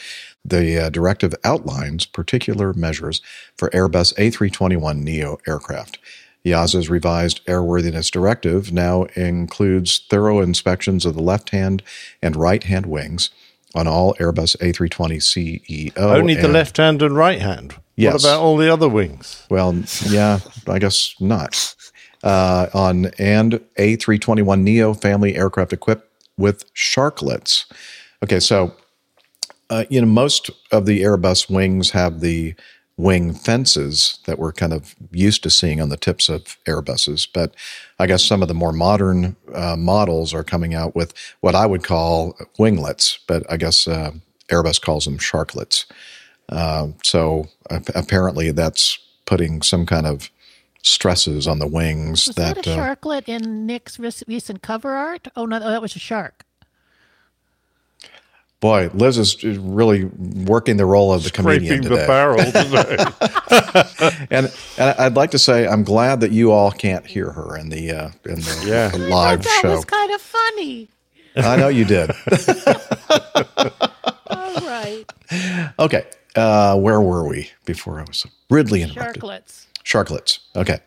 The uh, directive outlines particular measures for Airbus A321 Neo aircraft. EASA's revised airworthiness directive now includes thorough inspections of the left hand and right hand wings on all Airbus A320 CEO.
Only the left hand and right hand.
Yes.
What about all the other wings?
Well, yeah, I guess not. Uh, on and A321 Neo family aircraft equipped with sharklets. Okay, so uh, you know most of the Airbus wings have the wing fences that we're kind of used to seeing on the tips of Airbuses, but I guess some of the more modern uh, models are coming out with what I would call winglets, but I guess uh, Airbus calls them sharklets. Uh, so ap- apparently that's putting some kind of stresses on the wings
Was that,
that,
a
uh,
sharklet in Nick's recent cover art? Oh no, that was a shark.
Boy, Liz is really working the role of the comedian
Scraping
today.
the barrel today.
and, and I'd like to say I'm glad that you all can't hear her in the uh, in the,
Yeah.
the live
that
show.
That was kind of funny.
I know you did.
All right,
okay, uh, where were we before I was rudely interrupted?
sharklets.
Sharklets. Okay.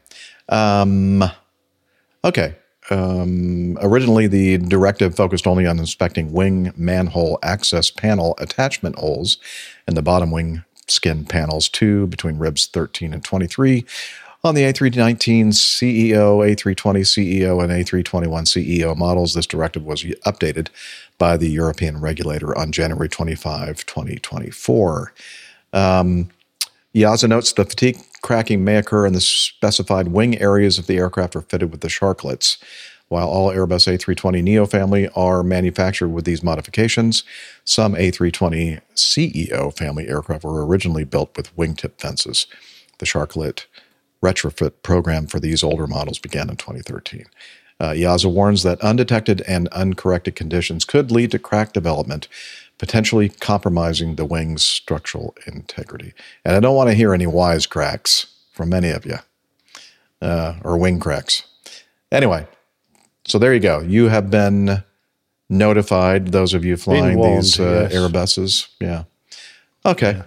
Um, okay. Um, originally, the directive focused only on inspecting wing manhole access panel attachment holes in the bottom wing skin panels, two between ribs 13 and 23. On the A319 CEO, A320 CEO, and A321 CEO models, this directive was updated by the European regulator on January 25, 2024. Um, EASA notes the fatigue cracking may occur in the specified wing areas if the aircraft are fitted with the sharklets. While all Airbus A320 Neo family are manufactured with these modifications, some A320 CEO family aircraft were originally built with wingtip fences. The sharklet retrofit program for these older models began in 2013. Uh, warns that undetected and uncorrected conditions could lead to crack development, potentially compromising the wing's structural integrity. And I don't want to hear any wisecracks from any of you, uh, or wing cracks. Anyway, so there you go. You have been notified, those of you flying
warned,
these uh,
yes.
Airbuses. Yeah. Okay.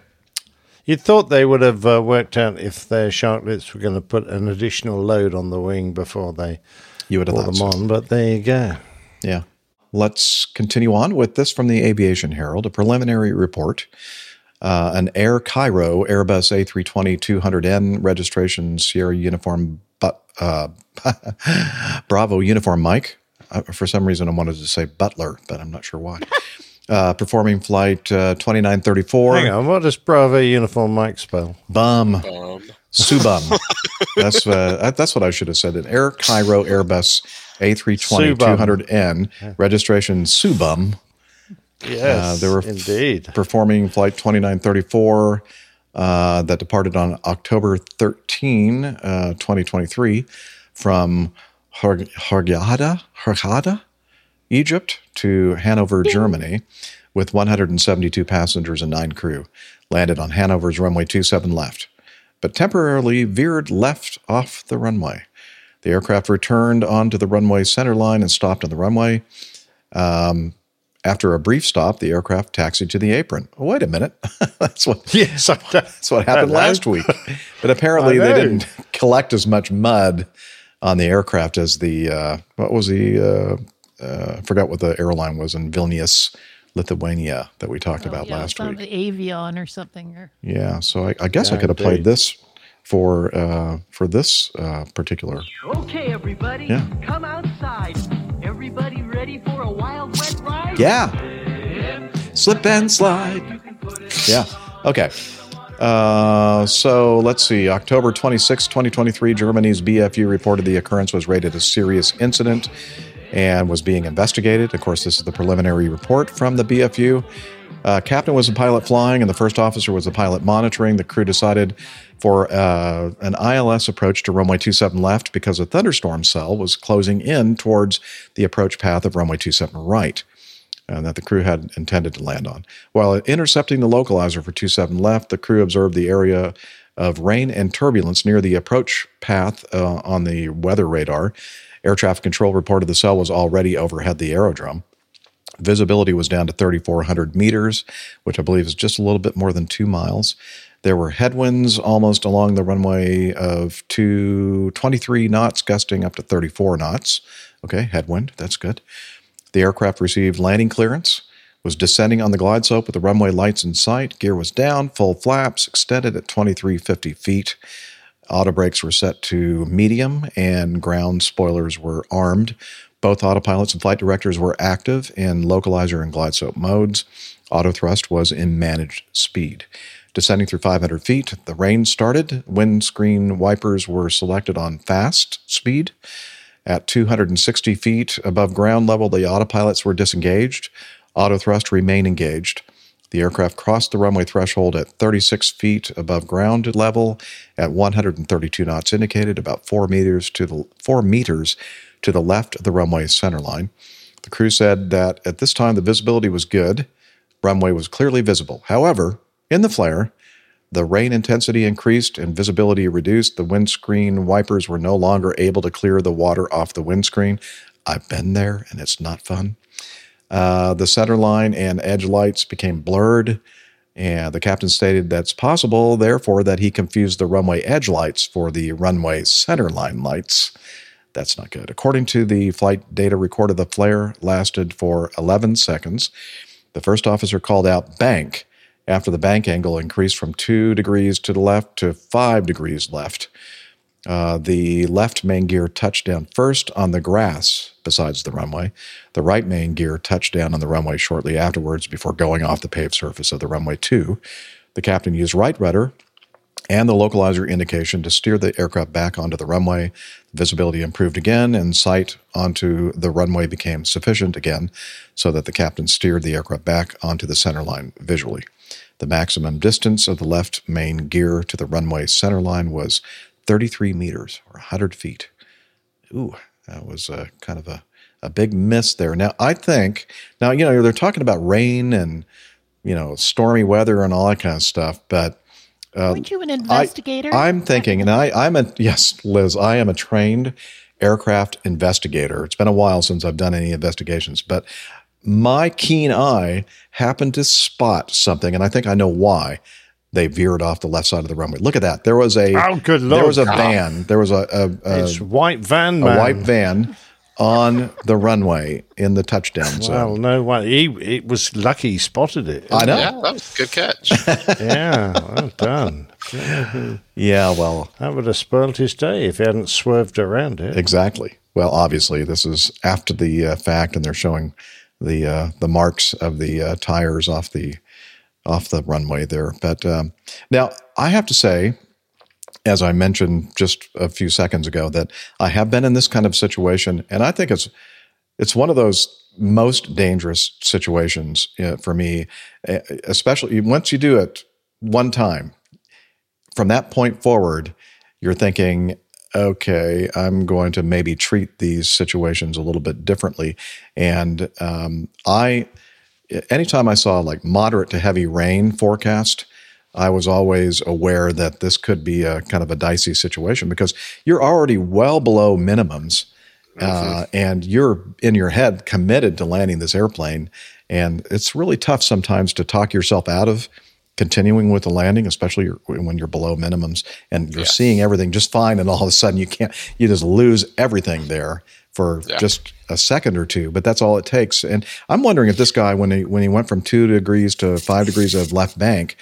You'd thought they would have uh, worked out if their sharklets were going to put an additional load on the wing before they
You would have thought
them
so.
on, but there you go.
Yeah. Let's continue on with this from the Aviation Herald, a preliminary report. Uh, an Air Cairo Airbus A320 200N registration Sierra Uniform but, uh, Bravo Uniform Mike. Uh, for some reason, I wanted to say Butler, but I'm not sure why. Uh, performing flight uh, 2934.
Hang on, what does Bravo Uniform Mike spell?
Bum.
Um,
Subum. that's uh, that's what I should have said. An Air Cairo Airbus A320
Subum.
200N registration Subum.
Yes,
Uh, they were
indeed.
performing flight 2934 uh, that departed on October 13, uh, 2023 from Hur- Hurghada, Hurghada, Egypt to Hanover, Germany with 172 passengers and nine crew. Landed on Hanover's runway 27 left, but temporarily veered left off the runway. The aircraft returned onto the runway center line and stopped on the runway. Um, after a brief stop, the aircraft taxied to the apron. Oh, wait a minute. that's what
Yes,
that's what happened last week. But apparently they didn't collect as much mud on the aircraft as the uh, what was the uh, uh, I forgot what the airline was in Vilnius, Lithuania that we talked about
Oh, yeah,
last
some
week.
the Avion or something. Or
Yeah, so I, I guess I could have played this for uh, for this uh, particular.
Okay, everybody,
Yeah.
come outside. Everybody ready for a wild wet ride?
Yeah, slip and slide. Yeah. Okay. Uh, so let's see. October 26, 2023, Germany's BFU reported the occurrence was rated a serious incident and was being investigated. Of course, this is the preliminary report from the BFU. Uh, captain was the pilot flying, and the first officer was the pilot monitoring. The crew decided for uh, an ILS approach to runway 27 left because a thunderstorm cell was closing in towards the approach path of runway 27 right and that the crew had intended to land on. While intercepting the localizer for 27 left, the crew observed the area of rain and turbulence near the approach path uh, on the weather radar. Air traffic control reported the cell was already overhead the aerodrome. Visibility was down to 3,400 meters, which I believe is just a little bit more than two miles. There were headwinds almost along the runway of two, 23 knots, gusting up to 34 knots. Okay, headwind, that's good. The aircraft received landing clearance, was descending on the glide slope with the runway lights in sight. Gear was down, full flaps, extended at 2350 feet. Auto brakes were set to medium, and ground spoilers were armed. Both autopilots and flight directors were active in localizer and glide slope modes. Auto thrust was in managed speed. Descending through 500 feet, the rain started. Windscreen wipers were selected on fast speed. At 260 feet above ground level, the autopilots were disengaged. Auto thrust remained engaged. The aircraft crossed the runway threshold at 36 feet above ground level at 132 knots indicated, about four meters to the four meters to the left of the runway center line. The crew said that at this time the visibility was good, runway was clearly visible. However, in the flare, the rain intensity increased and visibility reduced. The windscreen wipers were no longer able to clear the water off the windscreen. I've been there and it's not fun. Uh, the center line and edge lights became blurred. And the captain stated that's possible, therefore, that he confused the runway edge lights for the runway center line lights. That's not good. According to the flight data recorded, the flare lasted for 11 seconds. The first officer called out bank after the bank angle increased from two degrees to the left to five degrees left. Uh, the left main gear touched down first on the grass besides the runway. The right main gear touched down on the runway shortly afterwards before going off the paved surface of the runway 2. The captain used right rudder and the localizer indication to steer the aircraft back onto the runway. Visibility improved again, and sight onto the runway became sufficient again so that the captain steered the aircraft back onto the center line visually. The maximum distance of the left main gear to the runway center line was 33 meters or 100 feet. Ooh, that was a kind of a, a big miss there. Now, I think, now, you know, they're talking about rain and, you know, stormy weather and all that kind of stuff, but. Uh,
Weren't you an investigator?
I, am thinking, and I, I'm a, yes, Liz, I am a trained aircraft investigator. It's been a while since I've done any investigations, but my keen eye happened to spot something, and I think I know why they veered off the left side of the runway. Look at that. There was a
Oh, good
there was a van. There was a, a, a
It's white van
a
man.
white van on the runway in the touchdown
Well,
zone.
no way. He it was lucky he spotted it.
I know.
Yeah, that was a good catch.
yeah, well done.
Yeah, well,
That would have spoiled his day if he hadn't swerved around it.
exactly. Well, obviously, this is after the uh, fact, and they're showing the uh, the marks of the uh, tires off the off the runway there. But um, now I have to say, as I mentioned just a few seconds ago, that I have been in this kind of situation, and I think it's it's one of those most dangerous situations uh, for me, especially once you do it one time. From that point forward, you're thinking, okay, I'm going to maybe treat these situations a little bit differently. And um, I, anytime I saw like moderate to heavy rain forecast, I was always aware that this could be a kind of a dicey situation because you're already well below minimums. Uh, and you're in your head committed to landing this airplane. And it's really tough sometimes to talk yourself out of continuing with the landing, especially when you're below minimums and you're seeing everything just fine. And all of a sudden you can't, you just lose everything there for
Yeah.
just a second or two, but that's all it takes. And I'm wondering if this guy, when he, when he went from two degrees to five degrees of left bank,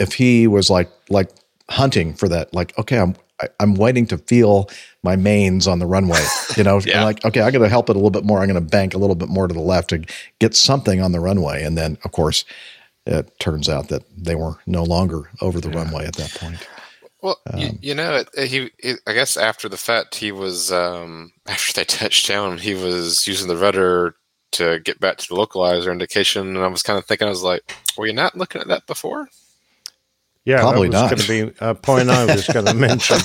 if he was like, like hunting for that, like, okay, I'm, I, I'm waiting to feel my mains on the runway, you know,
Yeah.
like, okay, I got to help it a little bit more. I'm going to bank a little bit more to the left to get something on the runway. And then, of course, it turns out that they were no longer over the runway at that point.
Well, you, you know, it, it- he. It, I guess after the fact, he was um, after they touched down, he was using the rudder to get back to the localizer indication, and I was kind of thinking, I was like, "Were you not looking at that before?"
Yeah,
Probably
that was
not.
going to be a point I was going to mention.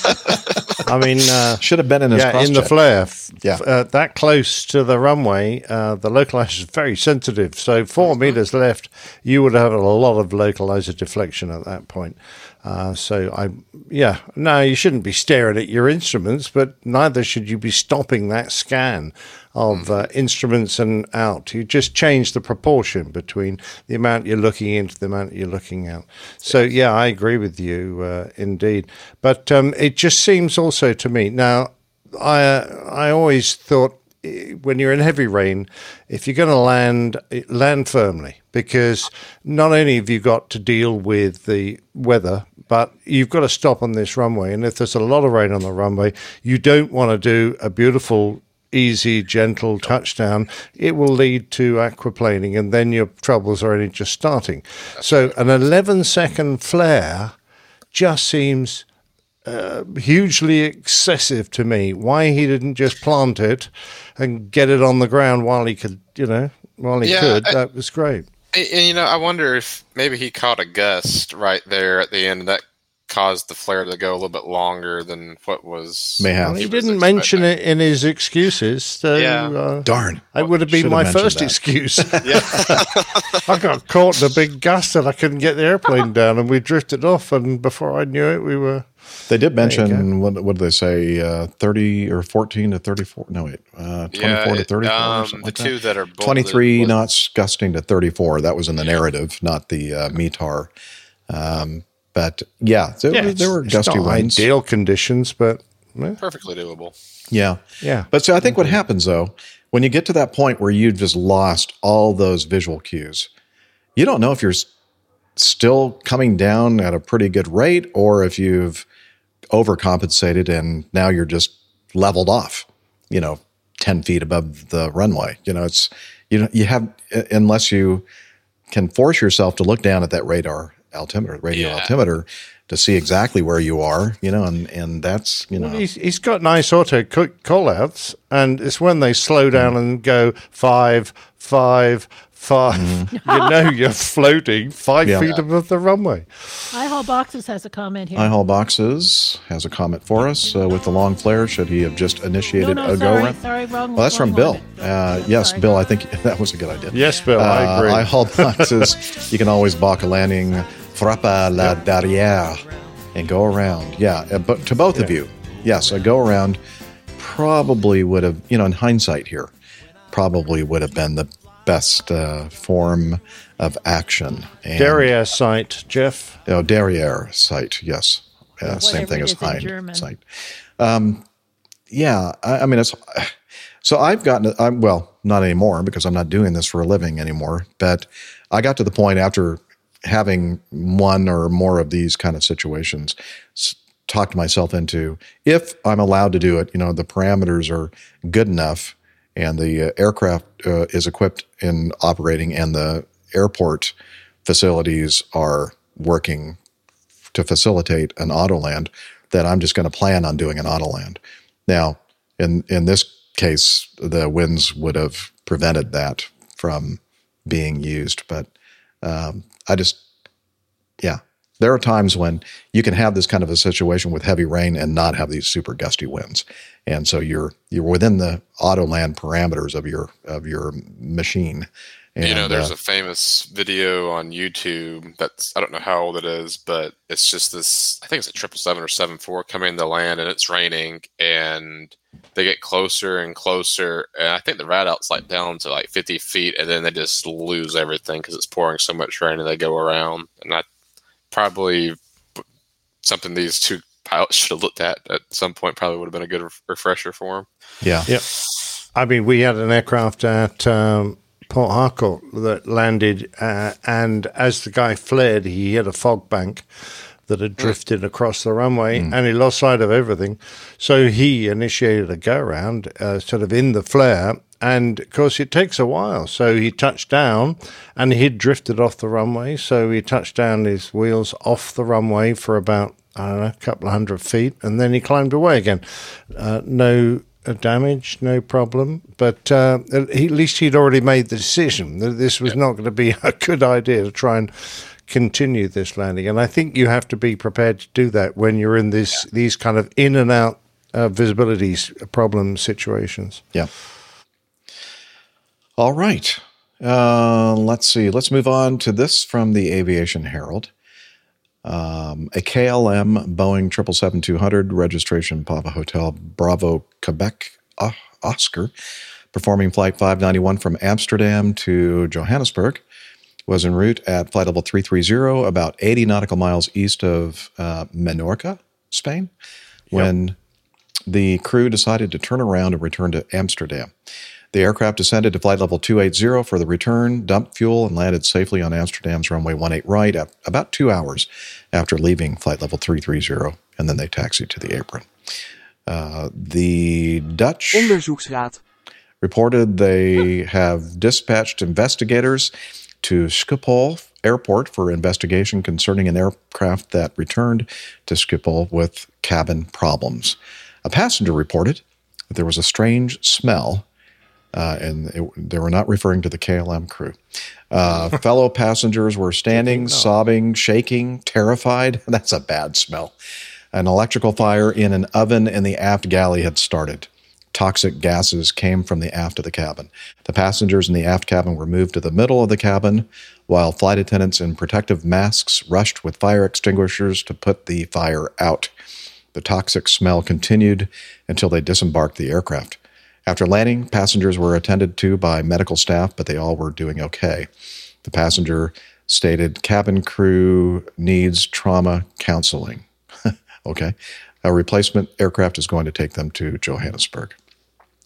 I mean, uh,
Should have been in his
yeah, in the flare, f-
Yeah.
uh, that close to the runway, uh, the localizer is very sensitive. So 4 meters left, you would have a lot of localizer deflection at that point. Uh, so I, yeah, no, you shouldn't be staring at your instruments, but neither should you be stopping that scan of uh, instruments and out. You just change the proportion between the amount you're looking into the amount you're looking out. So yeah, I agree with you uh, indeed. But um, it just seems also to me now. I I always thought eh, when you're in heavy rain, if you're going to land, eh, land firmly because not only have you got to deal with the weather, but you've got to stop on this runway. And if there's a lot of rain on the runway, you don't want to do a beautiful. Easy, gentle touchdown, it will lead to aquaplaning, and then your troubles are only just starting. so, an 11 second flare just seems uh, hugely excessive to me. Why he didn't just plant it and get it on the ground while he could, you know, while he
Yeah,
could,
I-
that was great.
And, you know, I wonder if maybe he caught a gust right there at the end, and that caused the flare to go a little bit longer than what was.
May have.
Well, he didn't mention it in his excuses. So,
Yeah.
uh,
Darn.
It would have been
Should have
my first
that.
excuse. I got caught in a big gust and I couldn't get the airplane down, and we drifted off. And before I knew it, we were.
They did mention what, what did they say? Uh, Thirty or fourteen to thirty-four? No, wait, uh, twenty-four
Yeah,
to thirty-four.
um,
something
the
like
two that are
twenty-three
was-
knots gusting to thirty-four. That was in the narrative, not the uh, METAR. Um, but yeah, there,
Yeah,
there were
it's
gusty
not
winds.
Ideal conditions, but eh,
perfectly doable.
Yeah.
Yeah.
But so I think what happens though, when you get to that point where you've just lost all those visual cues, you don't know if you're still coming down at a pretty good rate or if you've overcompensated and now you're just leveled off, you know, 10 feet above the runway. You know, it's, you know, you have, unless you can force yourself to look down at that radar altimeter, radio altimeter to see exactly where you are, you know, and, and that's, you know,
Well, he's, he's got nice auto call outs, and it's when they slow down mm. and go five, five, five. You know you're floating five
Yeah.
feet above the runway.
iHall Boxes has a comment here.
iHall Boxes has a comment for us uh, with the long flare. Should he have just initiated
No, no,
a go
sorry,
round?
sorry, wrong-
Well, that's
wrong
from Bill. Uh, yes, Bill. I think that was a good idea.
Yes, Bill, I
Uh,
agree.
iHall Boxes. you can always balk a landing, frappa la derrière, and go around. Yeah, uh, but to both of you, yes, a go around probably would have, you know, in hindsight here, probably would have been the best uh, form of action. And,
Derriere site, Jeff.
Oh, derriere site, yes. Uh, same thing as
is in
hind
German.
site. Um, yeah, I, I mean, it's so I've gotten. I'm well, not anymore because I'm not doing this for a living anymore. But I got to the point after having one or more of these kind of situations, talked myself into if I'm allowed to do it. You know, the parameters are good enough, and the uh, aircraft uh, is equipped in operating, and the airport facilities are working to facilitate an auto land, that I'm just going to plan on doing an auto land. Now, in in this case, the winds would have prevented that from being used, but um, I just, yeah, there are times when you can have this kind of a situation with heavy rain and not have these super gusty winds, and so you're you're within the auto land parameters of your of your machine. And,
you know, there's
uh,
a famous video on YouTube that's I don't know how old it is, but it's just this. I think it's a triple seven or seven four coming to land, and it's raining, and they get closer and closer, and I think the rad out's like down to like 50 feet, and then they just lose everything because it's pouring so much rain, and they go around, and I probably something these two pilots should have looked at at some point. Probably would have been a good ref- refresher for them.
yeah,
Yep. I mean, we had an aircraft at um, Port Harcourt that landed, uh, and as the guy fled, he hit a fog bank that had drifted across the runway, and he lost sight of everything. So he initiated a go around, uh, sort of in the flare. And of course, it takes a while. So he touched down and he'd drifted off the runway. So he touched down his wheels off the runway for about, I don't know, a couple of hundred feet. And then he climbed away again. Uh, no uh, damage, no problem. But uh, at least he'd already made the decision that this was not going to be a good idea to try and continue this landing. And I think you have to be prepared to do that when you're in this these kind of in and out uh, visibility problem situations.
Yeah. All right. Uh, let's see. Let's move on to this from the Aviation Herald. Um, a KLM Boeing 777-200 registration Papa Hotel Bravo Quebec uh, Oscar performing flight 591 from Amsterdam to Johannesburg was en route at flight level 330 about 80 nautical miles east of uh, Menorca, Spain, when the crew decided to turn around and return to Amsterdam. The aircraft descended to flight level 280 for the return, dumped fuel, and landed safely on Amsterdam's runway 18 right at about two hours after leaving flight level 330, and then they taxied to the apron. Uh, the Dutch
Onderzoeksraad.
reported they have dispatched investigators to Schiphol Airport for investigation concerning an aircraft that returned to Schiphol with cabin problems. A passenger reported that there was a strange smell Uh, and it, they were not referring to the KLM crew. Uh, fellow passengers were standing, sobbing, shaking, terrified. That's a bad smell. An electrical fire in an oven in the aft galley had started. Toxic gases came from the aft of the cabin. The passengers in the aft cabin were moved to the middle of the cabin, while flight attendants in protective masks rushed with fire extinguishers to put the fire out. The toxic smell continued until they disembarked the aircraft. After landing, passengers were attended to by medical staff, but they all were doing okay. The passenger stated cabin crew needs trauma counseling. okay. A replacement aircraft is going to take them to Johannesburg.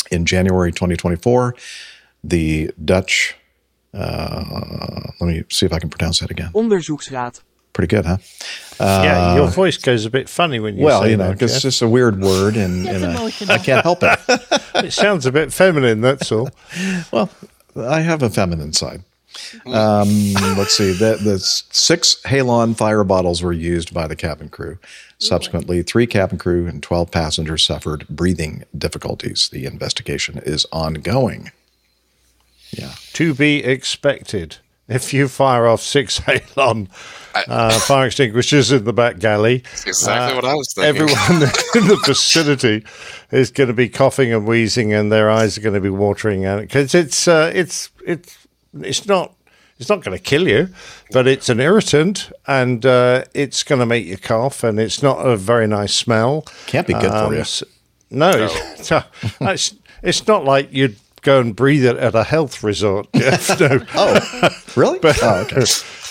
In January 2024, the Dutch, uh, let me see if I can pronounce that again.
Onderzoeksraad.
Pretty good, huh?
yeah, your
Uh,
voice goes a bit funny when you
well,
say
you know,
that,
'cause
Jeff.
it's just a weird word, and, and uh, I can't help it.
it sounds a bit feminine, that's all.
well, I have a feminine side. Um, let's see. The, the six Halon fire bottles were used by the cabin crew. Subsequently, three cabin crew and 12 passengers suffered breathing difficulties. The investigation is ongoing. Yeah.
To be expected. If you fire off six Halon uh, fire extinguishers in the back galley,
That's exactly what I was thinking.
Everyone in the vicinity is going to be coughing and wheezing, and their eyes are going to be watering out because it's uh, it's it's it's not it's not going to kill you, but it's an irritant, and uh, it's going to make you cough, and it's not a very nice smell.
Can't be good for you.
s- No, it's, it's it's not like you'd go and breathe it at a health resort. Jeff. No.
oh, really?
But,
Oh, okay.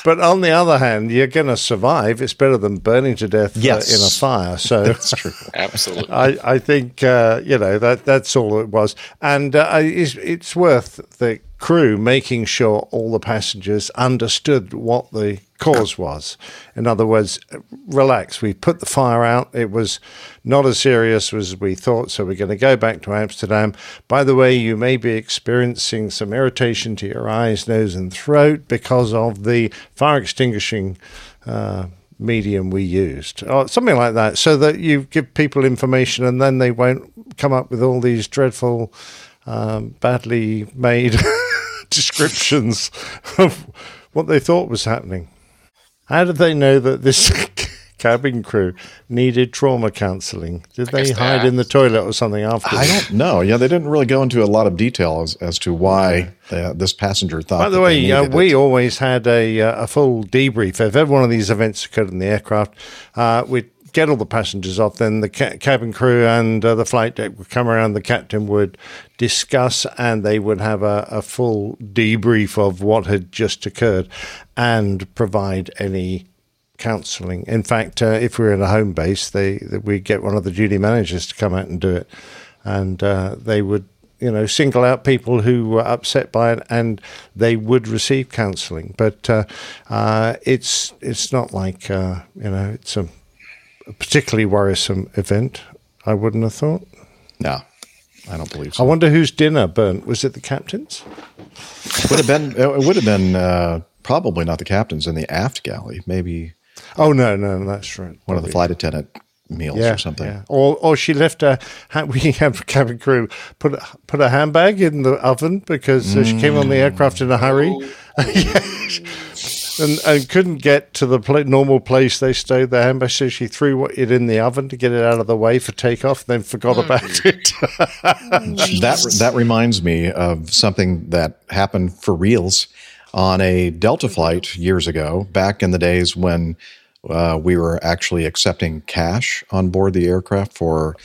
but on the other hand, you're going to survive. It's better than burning to death uh,
Yes.
in a fire. So
That's true.
Absolutely.
I, I think uh, you know that that's all it was, and uh, I- it's, it's worth the crew making sure all the passengers understood what the cause was. In other words, relax. We put the fire out. It was not as serious as we thought, so we're going to go back to Amsterdam. By the way, you may be experiencing some irritation to your eyes, nose, and throat because of the fire extinguishing. Uh, medium we used, or something like that, so that you give people information and then they won't come up with all these dreadful, um, badly made descriptions of what they thought was happening. How did they know that this cabin crew needed trauma counselling? Did they
guess they
hide in the toilet or something after?
I don't know. Yeah, they didn't really go into a lot of detail as, as to why uh, this passenger thought.
By the way, uh, we
it.
always had a, uh, a full debrief. If every one of these events occurred in the aircraft, uh, we'd get all the passengers off. Then the ca- cabin crew and uh, the flight deck would come around. The captain would discuss, and they would have a, a full debrief of what had just occurred, and provide any counselling. In fact, uh, if we were in a home base, they we'd get one of the duty managers to come out and do it, and uh, they would you know single out people who were upset by it, and they would receive counselling. But uh, uh, it's it's not like uh, you know it's a, a particularly worrisome event. I wouldn't have thought.
No, I don't believe so.
I wonder whose dinner burnt. Was it the captain's?
would have been it would have been uh, probably not the captains in the aft galley. Maybe
Oh no, no, that's right.
one of the flight attendant meals
yeah,
or something.
yeah. Or or she left a ha- we have cabin crew put put a handbag in the oven because uh, she came on the aircraft in a hurry. And, and couldn't get to the pla normal place they stowed the handbag, so she threw it in the oven to get it out of the way for takeoff. Then forgot about it.
That that reminds me of something that happened for reals on a Delta flight years ago, back in the days when uh, we were actually accepting cash on board the aircraft for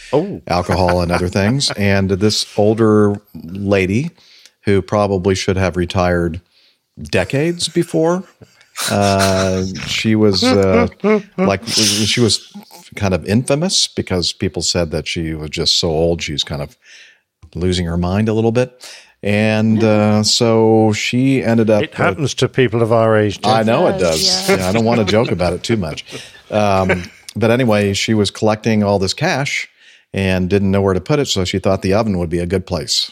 alcohol and other things. And this older lady, who probably should have retired decades before, uh, she was uh, like she was kind of infamous because people said that she was just so old. She was kind of losing her mind a little bit. And uh, so she ended up.
it happens to people of our age.
I know it does. Yeah, I don't want to joke about it too much. Um, but anyway, she was collecting all this cash and didn't know where to put it. So she thought the oven would be a good place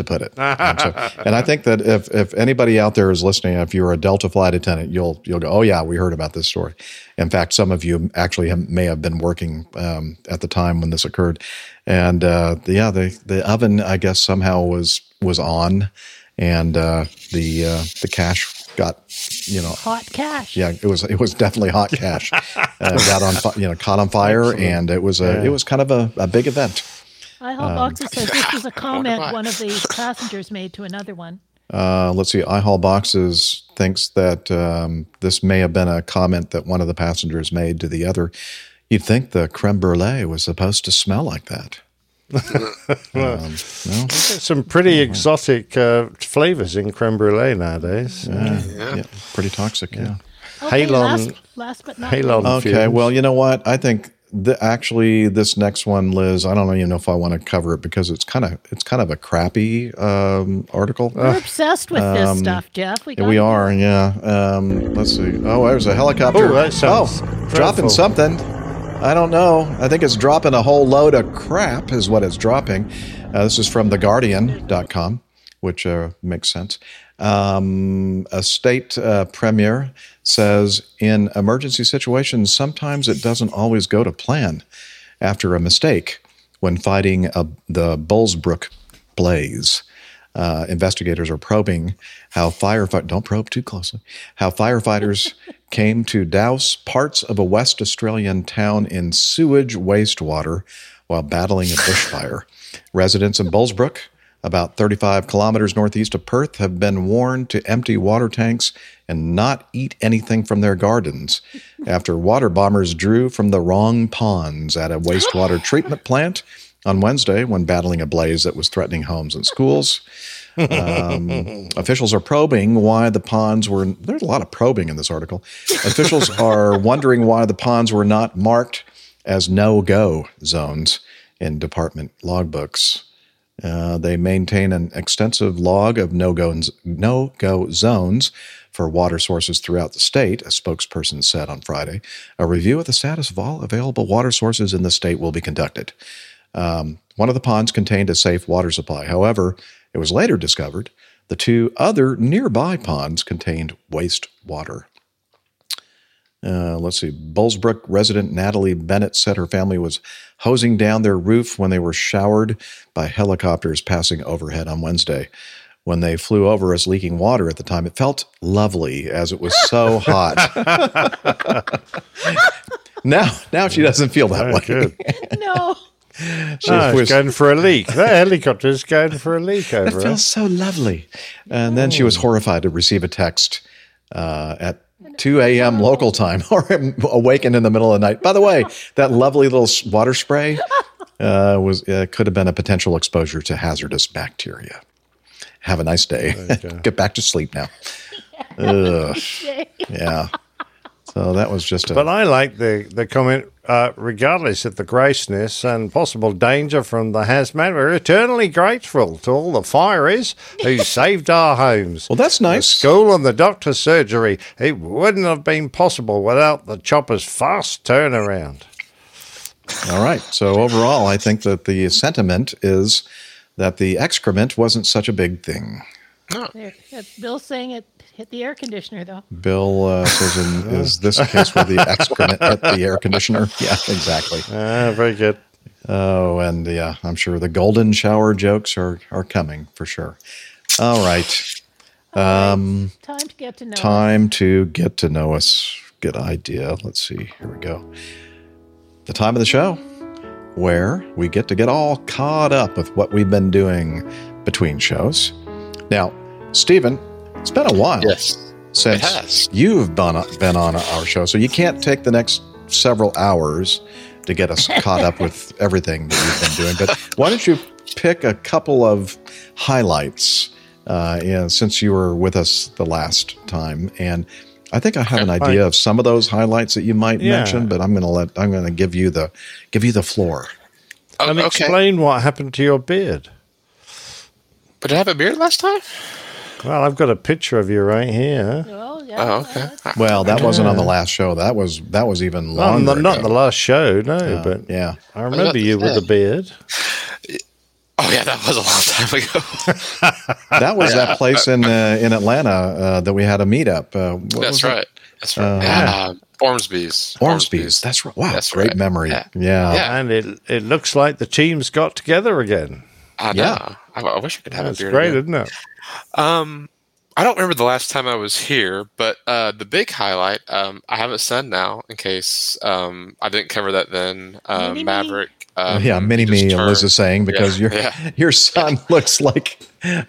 to put it. And, so- and I think that if, if anybody out there is listening, if you're a Delta flight attendant, you'll you'll go, oh yeah, we heard about this story. In fact, some of you actually have, may have been working um, at the time when this occurred, and uh, yeah, the the oven I guess somehow was was on, and uh, the uh, the cash got you know
Hot cash.
yeah it was it was definitely hot cash uh, got on you know caught on fire
Excellent.
and it was a
Yeah.
it was kind of a, a big event.
I
Um,
Hall Boxer says this was a comment one of the passengers made to another one.
Uh, let's see. I iHall Boxes thinks that um, this may have been a comment that one of the passengers made to the other. You'd think the creme brulee was supposed to smell like that. um, no?
Some pretty exotic uh, flavors in creme brulee nowadays.
Yeah, yeah, pretty toxic. Yeah.
Okay,
Halon,
last, last but not
Halon
least.
Okay.
fumes.
Well, you know what? I think the, actually this next one, Liz. I don't even know if I want to cover it because it's kind of it's kind of a crappy um, article.
We're obsessed with this
Um,
stuff, Jeff. We,
Yeah, we are, yeah. Um, let's see. Oh, there's a helicopter.
Oh, that sounds
Oh,
dreadful.
dropping something. I don't know. I think it's dropping a whole load of crap, is what it's dropping. Uh, this is from TheGuardian.com, which uh, makes sense. Um, a state uh, premier says in emergency situations, sometimes it doesn't always go to plan after a mistake when fighting a, the Bullsbrook blaze. Uh, investigators are probing how firefight don't probe too closely how firefighters came to douse parts of a West Australian town in sewage wastewater while battling a bushfire. Residents in Bullsbrook, about 35 kilometers northeast of Perth, have been warned to empty water tanks and not eat anything from their gardens after water bombers drew from the wrong ponds at a wastewater treatment plant on Wednesday when battling a blaze that was threatening homes and schools. Um, officials are probing why the ponds were. There's a lot of probing in this article. Officials are wondering why the ponds were not marked as no go zones in department logbooks. Uh, they maintain an extensive log of no go no go zones for water sources throughout the state, a spokesperson said on Friday. A review of the status of all available water sources in the state will be conducted. Um, one of the ponds contained a safe water supply. However, it was later discovered the two other nearby ponds contained wastewater. Uh, let's see. Bullsbrook resident Natalie Bennett said her family was hosing down their roof when they were showered by helicopters passing overhead on Wednesday. When they flew over us leaking water at the time, it felt lovely as it was so hot. now, now she doesn't feel that
Very
way.
No.
She
Ah,
was-
going for a leak. That helicopter's going for a leak over. It feels
so lovely. And then she was horrified to receive a text uh, at 2 a.m. local time or awakened in the middle of the night. By the way, that lovely little water spray uh, was uh, could have been a potential exposure to hazardous bacteria. Have a nice day. Get back to sleep now. Ugh. Yeah. So that was just a.
But I like the, the comment, uh, regardless of the grossness and possible danger from the hazmat, we're eternally grateful to all the fireys who saved our homes.
Well, that's nice.
The school and the doctor's surgery. It wouldn't have been possible without the chopper's fast turnaround.
All right. So overall, I think that the sentiment is that the excrement wasn't such a big thing.
There, Bill's saying it hit the air conditioner, though.
Bill uh, says, in, "Is this a case where the excrement hit the air conditioner?" Yeah, exactly.
Ah, very good.
Oh, and yeah, I'm sure the golden shower jokes are are coming for sure. All right. Um,
Time to get to know. us.
time to get to know us. Good idea. Let's see. Here we go. The time of the show where we get to get all caught up with what we've been doing between shows. Now, Stephen, it's been a while
Yes.
since you've been, been on our show, so you can't take the next several hours to get us caught up with everything that you've been doing. But why don't you pick a couple of highlights uh, yeah, since you were with us the last time? And I think I have an idea of some of those highlights that you might
Yeah.
mention, but I'm going to let I'm going to give you the give you the floor.
Oh,
and
okay.
explain what happened to your beard.
But did I have a beard last time?
Well, I've got a picture of you right here.
Oh, yeah.
Oh, okay.
Well, that wasn't on the last show. That was that was even longer.
not, not
ago.
the last show, no,
Yeah,
but
yeah.
I remember you with the beard.
Oh yeah, that was a long time ago.
That was
Yeah.
that place in uh, in Atlanta uh, that we had a meetup. Uh, what was
That's
it?
right. That's right.
Uh,
yeah. uh, Ormsby's.
Ormsby's. That's right. Wow,
That's
great
right.
memory.
Yeah.
Yeah.
Yeah.
And it it looks like the team's got together again.
I
Yeah.
I, I wish I could have
That's
a beer.
great,
again.
isn't it?
Um, I don't remember the last time I was here, but uh, the big highlight. Um, I have a son now. In case um, I didn't cover that then. Uh,
Mini-me.
Maverick. Um,
yeah, mini me, Liz is saying, because
Yeah,
your
yeah.
your son looks like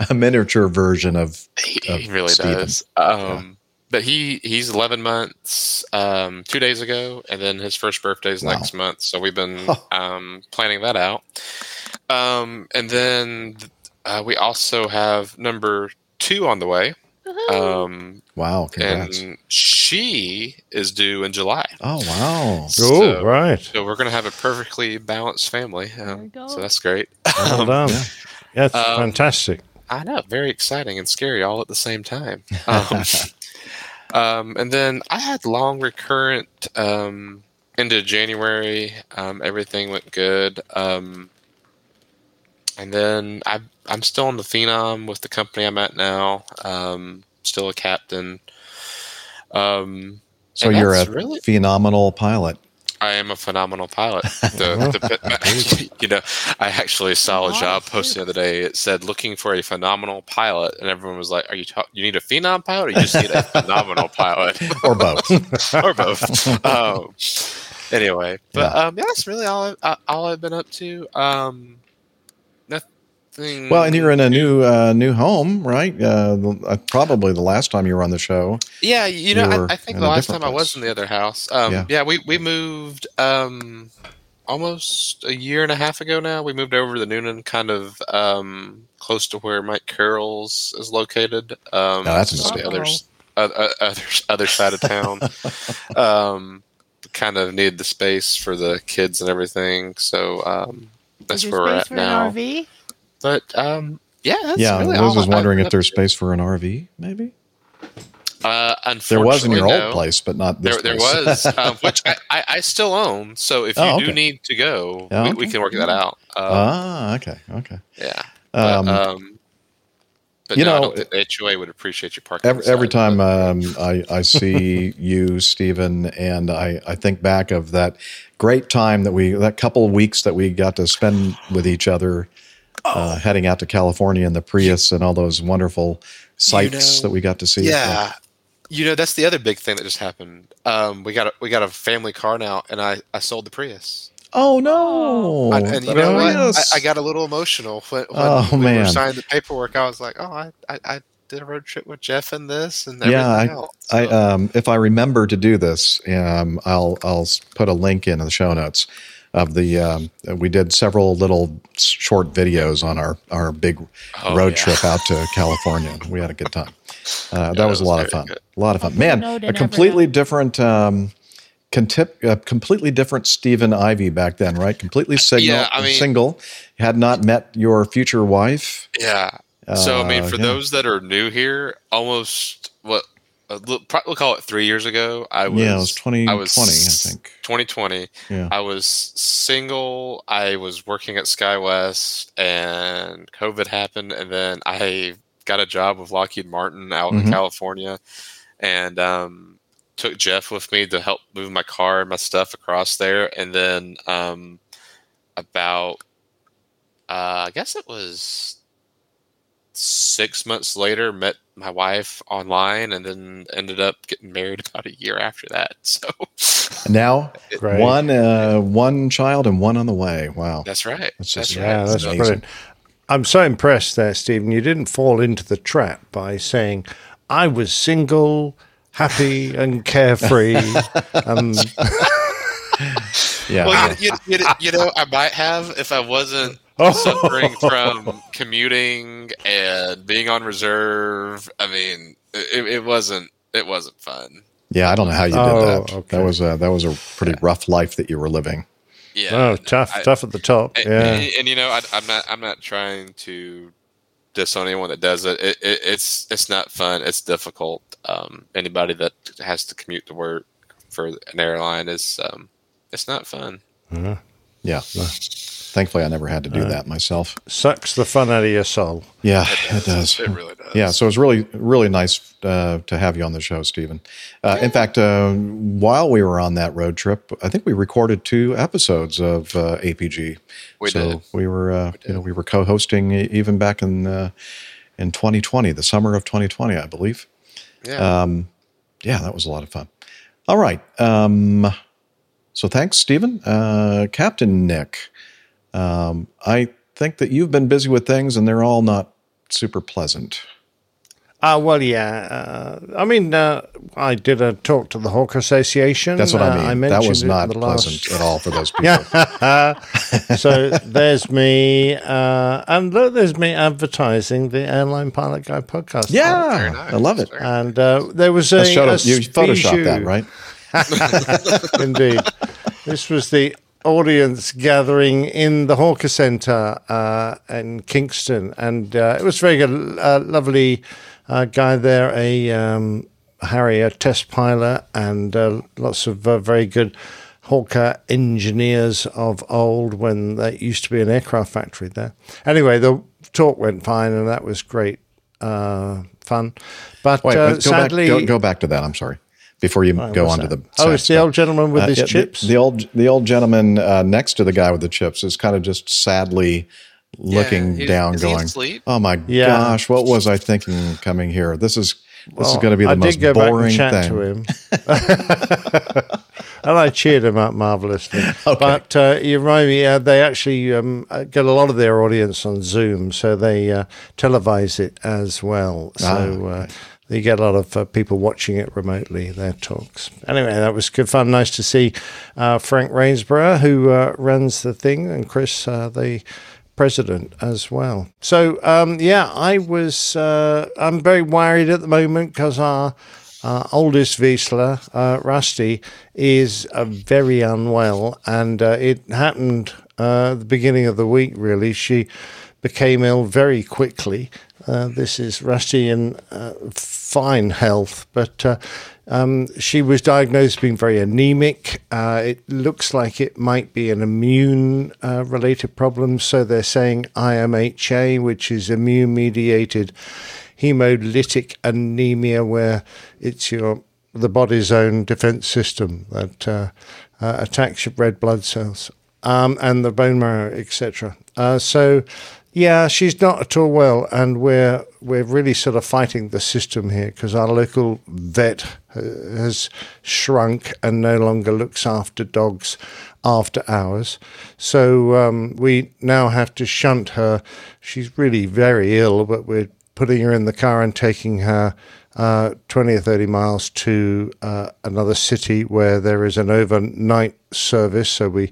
a miniature version of.
He,
of
he really
Steven.
does. Um, But he he's 11 months um, two days ago, and then his first birthday is
Wow.
next month. So we've been um, planning that out. Um, and then uh, we also have number two on the way. Um,
Wow, congrats.
and she is due in July.
Oh wow!
Oh, right.
So we're going to have a perfectly balanced family. Um, so that's great.
Well
Um,
done. Yeah, it's
Um,
fantastic.
I know, very exciting and scary all at the same time. Um, um, and then I had long recurrent um, into January. Um, everything went good. Um, and then I, I'm still on the Phenom with the company I'm at now. Um, still a captain. Um,
So you're a
really
phenomenal pilot.
I am a phenomenal pilot. The, the, you know, I actually saw a job post the other day. It said looking for a phenomenal pilot, and everyone was like, "Are you ta- you need a phenom pilot, or you just need a phenomenal pilot,
Or both.
or both?" um, anyway, but um, yeah, that's really all I, all I've been up to. Um, nothing.
Well, and you're in a new uh, new home, right? Uh, uh, probably the last time you were on the show.
Yeah, you know,
were
I, I think the last
different
time I was in the other house, um,
Yeah.
yeah. we we moved um, almost a year and a half ago now. We moved over to Newnan, kind of um, close to where Mike Carroll's is located. Um,
Oh, that's a
so the other, uh, other other side of town. um, kind of needed the space for the kids and everything, so um, that's
Is
where
there
we're at
for
now.
an RV?
But um, yeah, that's
yeah,
really
Liz was wondering if there's space for an RV, maybe.
Uh,
There was in your
no.
old place, but not this
there, there was, um, which I, I, I still own. So if you
Oh,
do need to go,
Oh,
we,
okay.
we can work that out. Um,
ah, okay, okay.
yeah.
Um,
but, um, but
you
no,
know,
the HOA would appreciate you parking.
Every, every time um, I, I see you, Stephen, and I, I think back of that great time that we, that couple of weeks that we got to spend with each other, uh, heading out to California in the Prius and all those wonderful sights
know,
that we got to see.
Yeah. You know, that's the other big thing that just happened. Um, we got a, we got a family car now, and I, I sold the Prius.
Oh no!
I- and you know what? I, I got a little emotional when, when
Oh,
we
man.
were signing the paperwork. I was like, oh, I, I, I did a road trip with Jeff and this and everything
yeah, I,
else.
I um, if I remember to do this, um, I'll I'll put a link in the show notes of the. Um, we did several little short videos on our our big
Oh,
road
yeah.
trip out to California. We had a good time. Uh, that
that
was a lot of fun.
good.
A lot of fun.
I'll put a
Man, a completely different. Um, contip, a completely different Stephen Ivey back then, right? Completely signal,
Yeah, I mean-
single. Had not met your future wife.
Yeah. So I mean,
Uh,
for
yeah.
those that are new here, almost what a we'll call it three years ago. I was
Yeah, it was 2020, I
was
think.
2020.
Yeah.
I was single. I was working at SkyWest, and COVID happened, and then I got a job with Lockheed Martin out in
Mhm.
California, and um, took Jeff with me to help move my car and my stuff across there, and then um, about uh, I guess it was six months later met my wife online and then ended up getting married about a year after that so
Now,
Great.
one uh, one child and one on the way. Wow,
that's right
That's
that's
just-
right
Yeah, that's
So-
brilliant. I'm so impressed there, Stephen. You didn't fall into the trap by saying, I was single, happy, and carefree. um,
yeah.
well you, you, you, you know i might have if i wasn't suffering from commuting and being on reserve i mean it, it wasn't it wasn't fun
yeah, I don't know how you did
Oh,
that.
okay.
That was a that was a pretty rough life that you were living.
yeah
oh, tough,
I-
tough at the top.
And,
Yeah.
and, and, you know, I, I'm not. I'm not trying to diss on anyone that does it. It, it. It's it's not fun. It's difficult. Um, anybody that has to commute to work for an airline is um, it's not fun.
Yeah. Thankfully, I never had to do
Uh,
that myself.
Sucks the fun out of your soul.
Yeah, it does.
It really does.
Yeah, so it was really, really nice uh, to have you on the show, Stephen. Uh, in fact, uh, while we were on that road trip, I think we recorded two episodes of uh, APG.
We
so
did.
we were, uh, you know, we were co-hosting even back in uh, in 2020, the summer of 2020, I believe.
Yeah.
Um, yeah, that was a lot of fun. All right. Um, so thanks, Stephen. Uh, Captain Nick, um, I think that you've been busy with things and they're all not super pleasant.
Ah, well, yeah. Uh, I mean, uh, I did a talk to the Hawk Association.
That's what
Uh,
I mean. that
mentioned
was not
the last-
pleasant at all for those people.
Yeah. so there's me, uh, and look, there's me advertising the Airline Pilot Guy podcast.
Yeah, I love it.
And uh, there was a,
Let's
a
you photoshopped that, right?
Indeed. This was the audience gathering in the Hawker Centre uh, in Kingston, and uh, it was very good. Uh, lovely uh, guy there, a um, Harrier test pilot, and uh, lots of uh, very good. Hawker engineers of old when there used to be an aircraft factory there. Anyway, the talk went fine and that was great uh, fun. But
wait, go,
sadly,
back, go, go back to that. I'm sorry. Before you go
what's
on to the
Oh,
sad
it's the old gentleman with his
yeah, the-
chips?
The, old the old gentleman uh, next to the guy with the chips is kind of just sadly looking
he's-
down,
is
going,
asleep?
"Oh my
Yeah.
gosh, what was I thinking coming here? This is this is going to be the
I
most
did go back and
boring
chat
thing."
to him, and I cheered him up marvelously. But uh, you remind me, uh, they actually um, uh, get a lot of their audience on Zoom, so they uh, televise it as well. So.
Ah,
uh, you get a lot of uh, people watching it remotely, their talks. Anyway, that was good fun. Nice to see uh, Frank Rainsborough, who uh, runs the thing, and Chris, uh, the president as well. So um, yeah, I was. Uh, I'm very worried at the moment because our. Our oldest Vizsla, uh, Rusty, is uh, very unwell, and uh, it happened uh, at the beginning of the week. Really, she became ill very quickly. Uh, this is Rusty in uh, fine health, but uh, um, she was diagnosed being very anemic. Uh, it looks like it might be an immune uh, related problem, so they're saying IMHA, which is immune mediated hemolytic anemia, where it's your the body's own defense system that attacks your red blood cells um, and the bone marrow, etc. So, yeah, she's not at all well, and we're we're really sort of fighting the system here because our local vet has shrunk and no longer looks after dogs after hours. So um, we now have to shunt her. She's really very ill, but we're putting her in the car and taking her uh, 20 or 30 miles to uh, another city where there is an overnight service. So we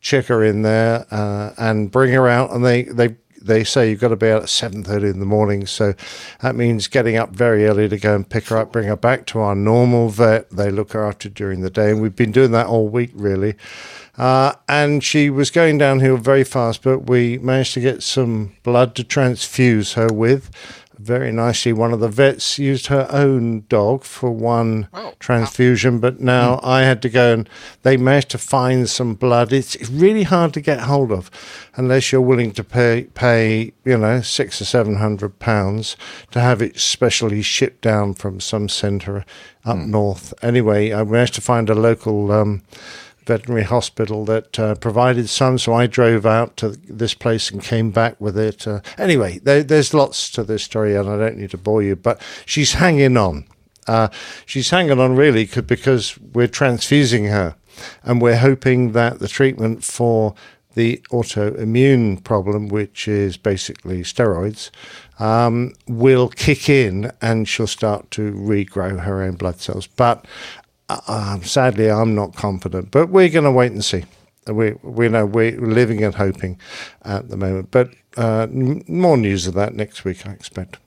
check her in there uh, and bring her out, and they, they they say you've got to be out at 7.30 in the morning so that means getting up very early to go and pick her up bring her back to our normal vet. They look her after during the day and we've been doing that all week really. Uh, and she was going downhill very fast but we managed to get some blood to transfuse her with very nicely. One of the vets used her own dog for one transfusion, but now I had to go and they managed to find some blood. It's it's really hard to get hold of unless you're willing to pay, pay you know, six or seven hundred pounds to have it specially shipped down from some centre up north. Anyway, I managed to find a local. Um, veterinary hospital that uh, provided some. So I drove out to this place and came back with it. Uh, anyway, there, there's lots to this story, and I don't need to bore you, but she's hanging on. Uh, she's hanging on really because we're transfusing her, and we're hoping that the treatment for the autoimmune problem, which is basically steroids, um, will kick in and she'll start to regrow her own blood cells. But uh, sadly, I'm not confident, but we're going to wait and see. We we know we're living and hoping at the moment, but uh, n- more news of that next week, I expect.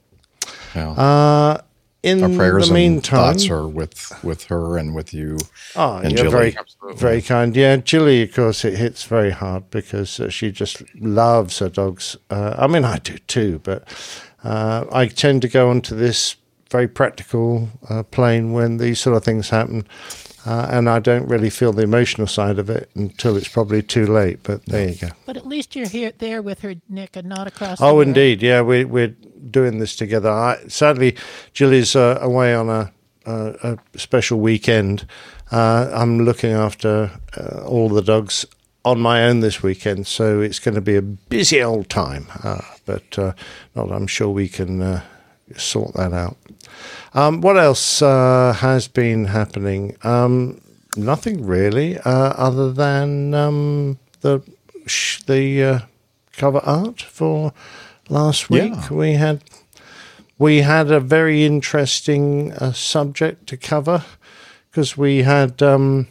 Yeah.
Uh, in
Our prayers
the
and
meantime,
thoughts are with with her and with you.
Oh,
and
you're
Jilly.
very, very kind. Yeah, Jilly, of course, it hits very hard because uh, she just loves her dogs. Uh, I mean, I do too, but uh, I tend to go onto this very practical uh, plane when these sort of things happen. Uh, and I don't really feel the emotional side of it until it's probably too late. But there you go.
But at least you're here there with her, Nick, and not across.
Oh, indeed. Yeah, we, we're doing this together. I, sadly, Jillie's uh, away on a, a, a special weekend. Uh, I'm looking after uh, all the dogs on my own this weekend, so it's going to be a busy old time. Uh, but uh, not, I'm sure we can uh, sort that out. Um, what else uh, has been happening? Um, nothing really, uh, other than um, the sh- the uh, cover art for last week.
Yeah.
We had we had a very interesting uh, subject to cover because we had um,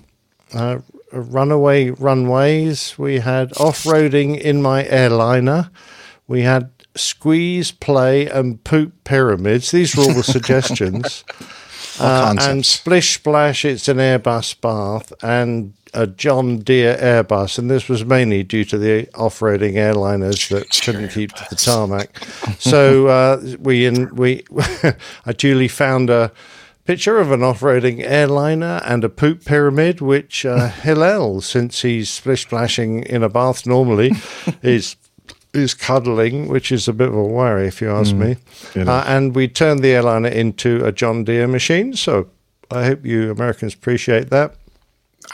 uh, runaway runways, we had off roading in my airliner, we had squeeze, play, and poop pyramids. These were all the suggestions. Uh, and splish splash, it's an Airbus bath and a John Deere Airbus, and this was mainly due to the off-roading airliners that couldn't keep to the tarmac. So uh, we in, we I duly found a picture of an off-roading airliner and a poop pyramid, which uh, Hillel, since he's splish splashing in a bath normally, is is cuddling, which is a bit of a worry if you ask
Mm,
me.
it
Uh, and we turned the airliner into a John Deere machine. So I hope you Americans appreciate that.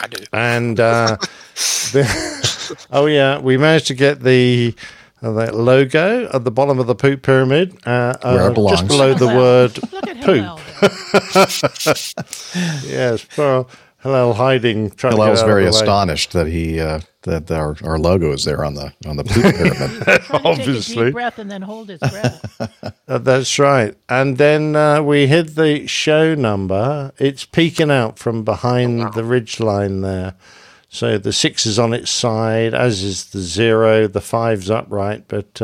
I do.
And uh, the, oh yeah, we managed to get the uh, that logo at the bottom of the poop pyramid, uh,
Where it
uh,
belongs.
just below the word poop. Yes, well, hello, hiding. Trying
Well, I was
out
very
of the way.
astonished that he uh, that our, our logo is there on the on the poop pyramid.
Try to take a
Obviously.
deep breath and then hold his breath.
Uh, that's right. And then uh, we hit the show number. It's peeking out from behind the ridge line there. So the six is on its side, as is the zero. The five's upright, but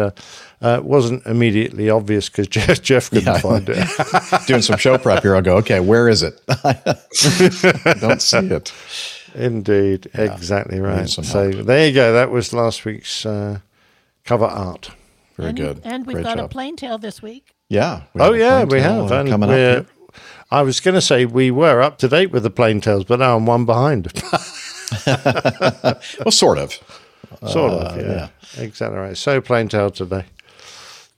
uh, it wasn't immediately obvious because Jeff, Jeff couldn't
Yeah.
find it.
Doing some show prep here, I'll go. Okay, where is it? I don't see it.
Indeed, exactly right.
some
So there you go. That was last week's uh, cover art.
Very
and,
good.
And we've
Great
got a
job.
plane tale this week.
Yeah. we
Oh yeah, we have.
uh,
And
coming
we're-
up.
I was going to say we were up to date with the plane tales, but now I'm one behind.
well, sort of.
Sort
Uh,
of, yeah. Exactly right. So plane tale today.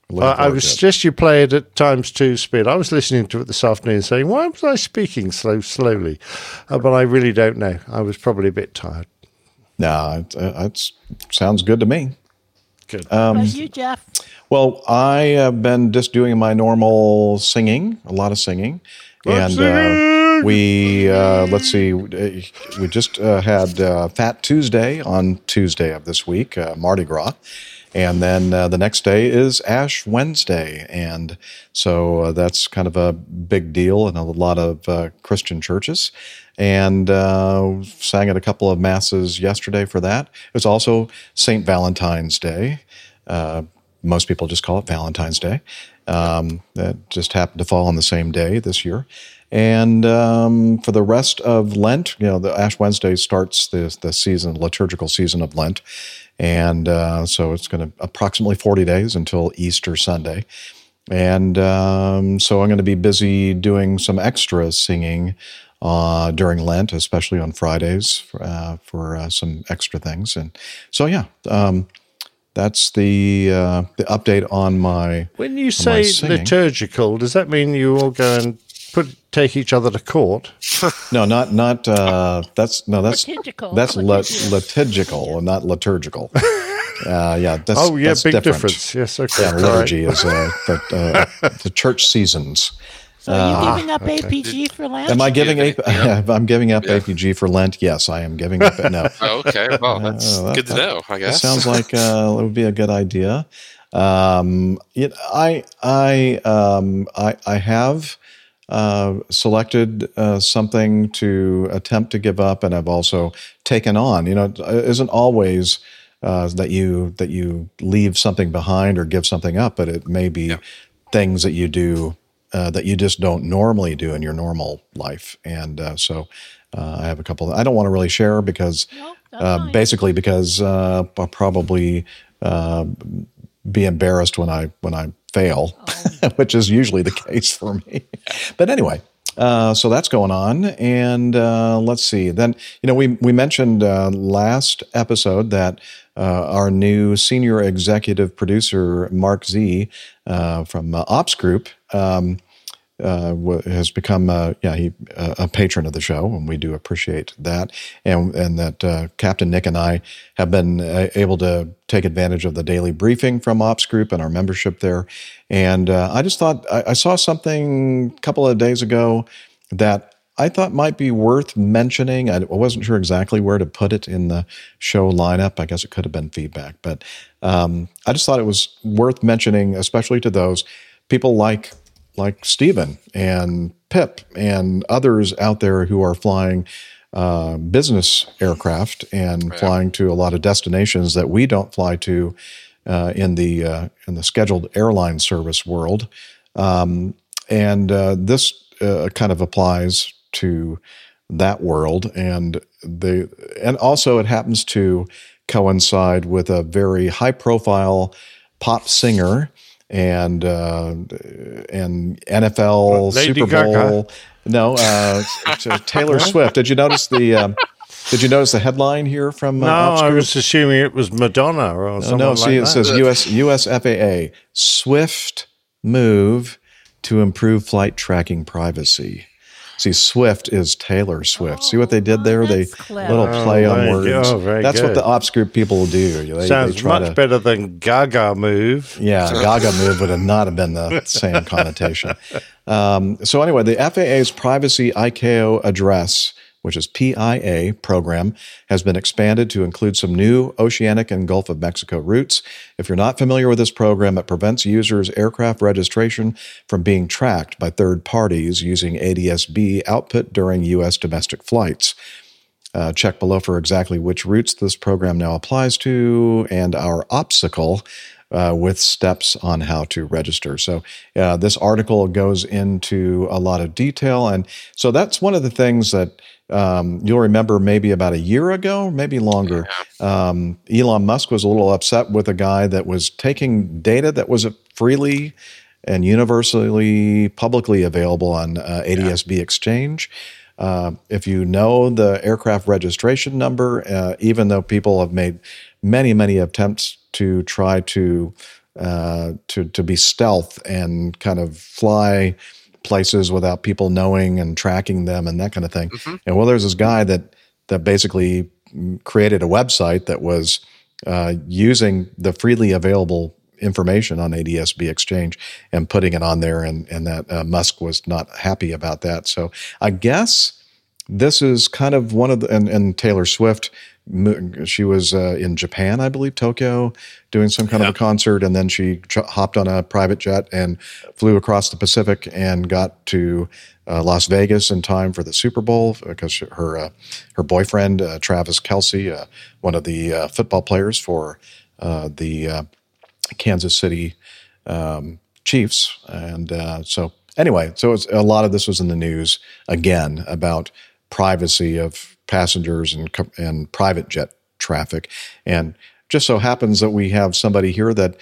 Looking
Uh, I
forward
would suggest you play it at times two speed. I was listening to it this afternoon saying, why was I speaking so slowly? Uh, but I really don't know. I was probably a bit tired.
No, it uh, sounds good to me.
Good.
What
Um,
about you, Jeff?
Well, I have been just doing my normal singing, a lot of singing, and uh, we uh, let's see, we just uh, had uh, Fat Tuesday on Tuesday of this week, uh, Mardi Gras, and then uh, the next day is Ash Wednesday, and so uh, that's kind of a big deal in a lot of uh, Christian churches. And uh, sang at a couple of masses yesterday for that. It was also St. Valentine's Day. Uh, most people just call it Valentine's Day. Um, that just happened to fall on the same day this year. And um, for the rest of Lent, you know, the Ash Wednesday starts the, the season, liturgical season of Lent. And uh, so it's going to approximately 40 days until Easter Sunday. And um, so I'm going to be busy doing some extra singing uh, during Lent, especially on Fridays uh, for uh, some extra things. And so, yeah, um, that's the uh, the update on my.
When you say liturgical, does that mean you all go and take each other to court?
no, not not uh, that's no that's
Liturgical.
that's lit-
Litigious.
litigical, not liturgical. Uh, yeah, that's
oh yeah,
that's
big
different.
difference. Yes, okay.
Yeah,
all right.
liturgy is uh, the, uh, the church seasons.
So are you
Uh,
giving up APG for Lent?
Am I giving
Yeah,
AP, I'm giving up APG for Lent. Yes, I am giving up. It. No,
Oh, okay. Well, that's
Uh, that-
good to
that-
know. I
That
guess
sounds like uh, it would be a good idea. Um, it, I I um, I I have uh, selected uh, something to attempt to give up, and I've also taken on. You know, it isn't always uh, that you that you leave something behind or give something up, but it may be things that you do uh, that you just don't normally do in your normal life, and uh, so. Uh, I have a couple. I don't want to really share because, uh, basically, because uh, I'll probably uh, be embarrassed when I when I fail, which is usually the case for me. But anyway, Uh, so that's going on, and uh, let's see. Then you know we we mentioned uh, last episode that uh, our new senior executive producer Mark Z uh, from uh, Ops Group. Um, uh, has become yeah he a patron of the show and we do appreciate that and and that uh, Captain Nick and I have been uh, able to take advantage of the daily briefing from Ops Group and our membership there and uh, I just thought I, I saw something a couple of days ago that I thought might be worth mentioning. I wasn't sure exactly where to put it in the show lineup. I guess it could have been feedback, but um, I just thought it was worth mentioning, especially to those people like like Stephen and Pip and others out there who are flying uh, business aircraft and flying to a lot of destinations that we don't fly to uh, in the uh, in the scheduled airline service world. Um, and uh, this uh, kind of applies to that world, and they and also it happens to coincide with a very high profile pop singer and uh, and NFL
Lady
Super Bowl.
Gaga?
No, uh, t- Taylor Swift. Did you notice the? Um, did you notice the headline here from? Uh,
No, I was assuming it was Madonna or
No,
something
no,
like
see, it
that.
says US US FAA swift move to improve flight tracking privacy. See, Swift is Taylor Swift. see what they did there? They
clever.
little play
Oh,
on
very
words.
good. Oh, very
That's what the ops group people do. They, they
Sounds
try
much
to-
better than Gaga move.
yeah, Gaga move would have not have been the same connotation. Um, so anyway, the FAA's privacy ICAO address, which is PIA program, has been expanded to include some new oceanic and Gulf of Mexico routes. If you're not familiar with this program, it prevents users' aircraft registration from being tracked by third parties using ADSB output during U.S. domestic flights. Uh, check below for exactly which routes this program now applies to and our obstacle uh, with steps on how to register. So, uh, this article goes into a lot of detail. And so, that's one of the things that um, you'll remember maybe about a year ago, maybe longer. Um, Elon Musk was a little upset with a guy that was taking data that was freely and universally publicly available on uh, ADSB Exchange. Uh, if you know the aircraft registration number, uh, even though people have made many, many attempts to try to uh, to to be stealth and kind of fly places without people knowing and tracking them and that kind of thing. And well, there's this guy that that basically created a website that was uh, using the freely available information on ADSB Exchange and putting it on there, and and that uh, Musk was not happy about that. So I guess this is kind of one of the and, and Taylor Swift. She was uh, in Japan, I believe, Tokyo, doing some kind of a concert, and then she ch- hopped on a private jet and flew across the Pacific and got to uh, Las Vegas in time for the Super Bowl because her uh, her boyfriend uh, Travis Kelce, uh, one of the uh, football players for uh, the uh, Kansas City um, Chiefs, and uh, so anyway, so a lot of this was in the news again about privacy of passengers and and private jet traffic, and just so happens that we have somebody here that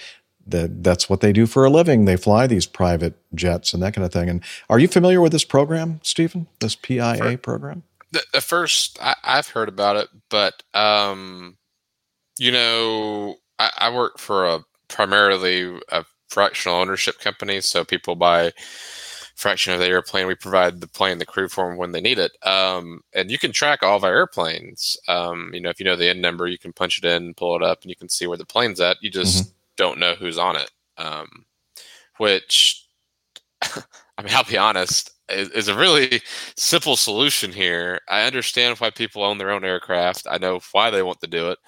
that that's what they do for a living. They fly these private jets and that kind of thing. And are you familiar with this program, Stephen? This PIA program?
The, the first I, I've heard about it, but um, you know, I, I work for a primarily a fractional ownership company, so people buy fraction of the airplane. We provide the plane, the crew for them when they need it, um, and you can track all of our airplanes. Um, you know, if you know the end number, you can punch it in, pull it up, and you can see where the plane's at. You just don't know who's on it, um, which I mean, I'll be honest, is, is a really simple solution here. I understand why people own their own aircraft. I know why they want to do it.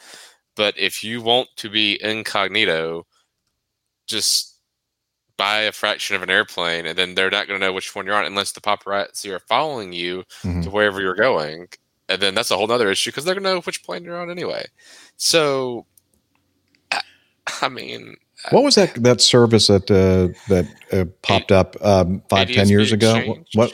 But if you want to be incognito, just buy a fraction of an airplane and then they're not going to know which one you're on unless the paparazzi are following you
Mhm.
to wherever you're going. And then that's a whole other issue because they're going to know which plane you're on anyway. So, I, I mean,
What was that that service that uh, that uh, popped up um, five ten years ago? What?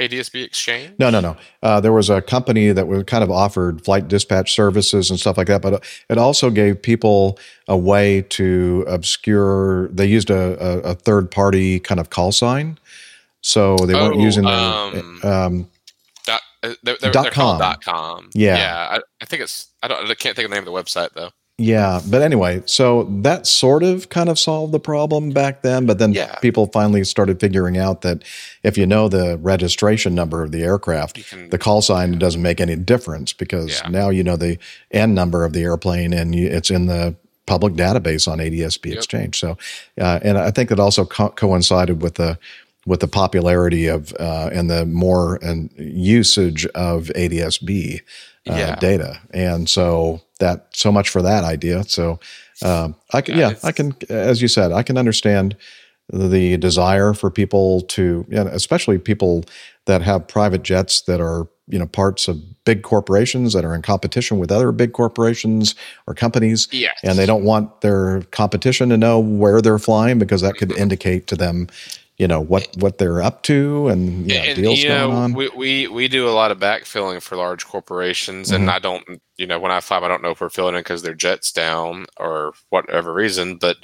ADSB Exchange?
No, no, no. Uh, there was a company that was kind of offered flight dispatch services and stuff like that, but it also gave people a way to obscure. They used a, a, a third party kind of call sign, so they weren't
Oh,
using their
um,
um,
Dot, uh, they're, they're,
Dot
they're
com.
dot com.
Yeah.
yeah. I, I think it's. I don't. I can't think of the name of the website though.
Yeah, but anyway, so that sort of kind of solved the problem back then. But then
Yeah.
people finally started figuring out that if you know the registration number of the aircraft, the call sign doesn't make any difference because now you know the N number of the airplane and you, it's in the public database on ADSB Exchange. So, uh, and I think it also co- coincided with the with the popularity of uh, and the more and usage of ADSB uh,
Yeah.
data, and so that so much for that idea. So um, I can, yeah, I can, as you said, I can understand the desire for people to, yeah, especially people that have private jets that are you know parts of big corporations that are in competition with other big corporations or companies
Yes.
and they don't want their competition to know where they're flying because that could indicate to them you know what what they're up to and yeah
and
deals
you
going on
we, we we do a lot of backfilling for large corporations, and
Mhm.
I don't, you know, when I fly, I don't know if we're filling in because their jet's down or whatever reason. But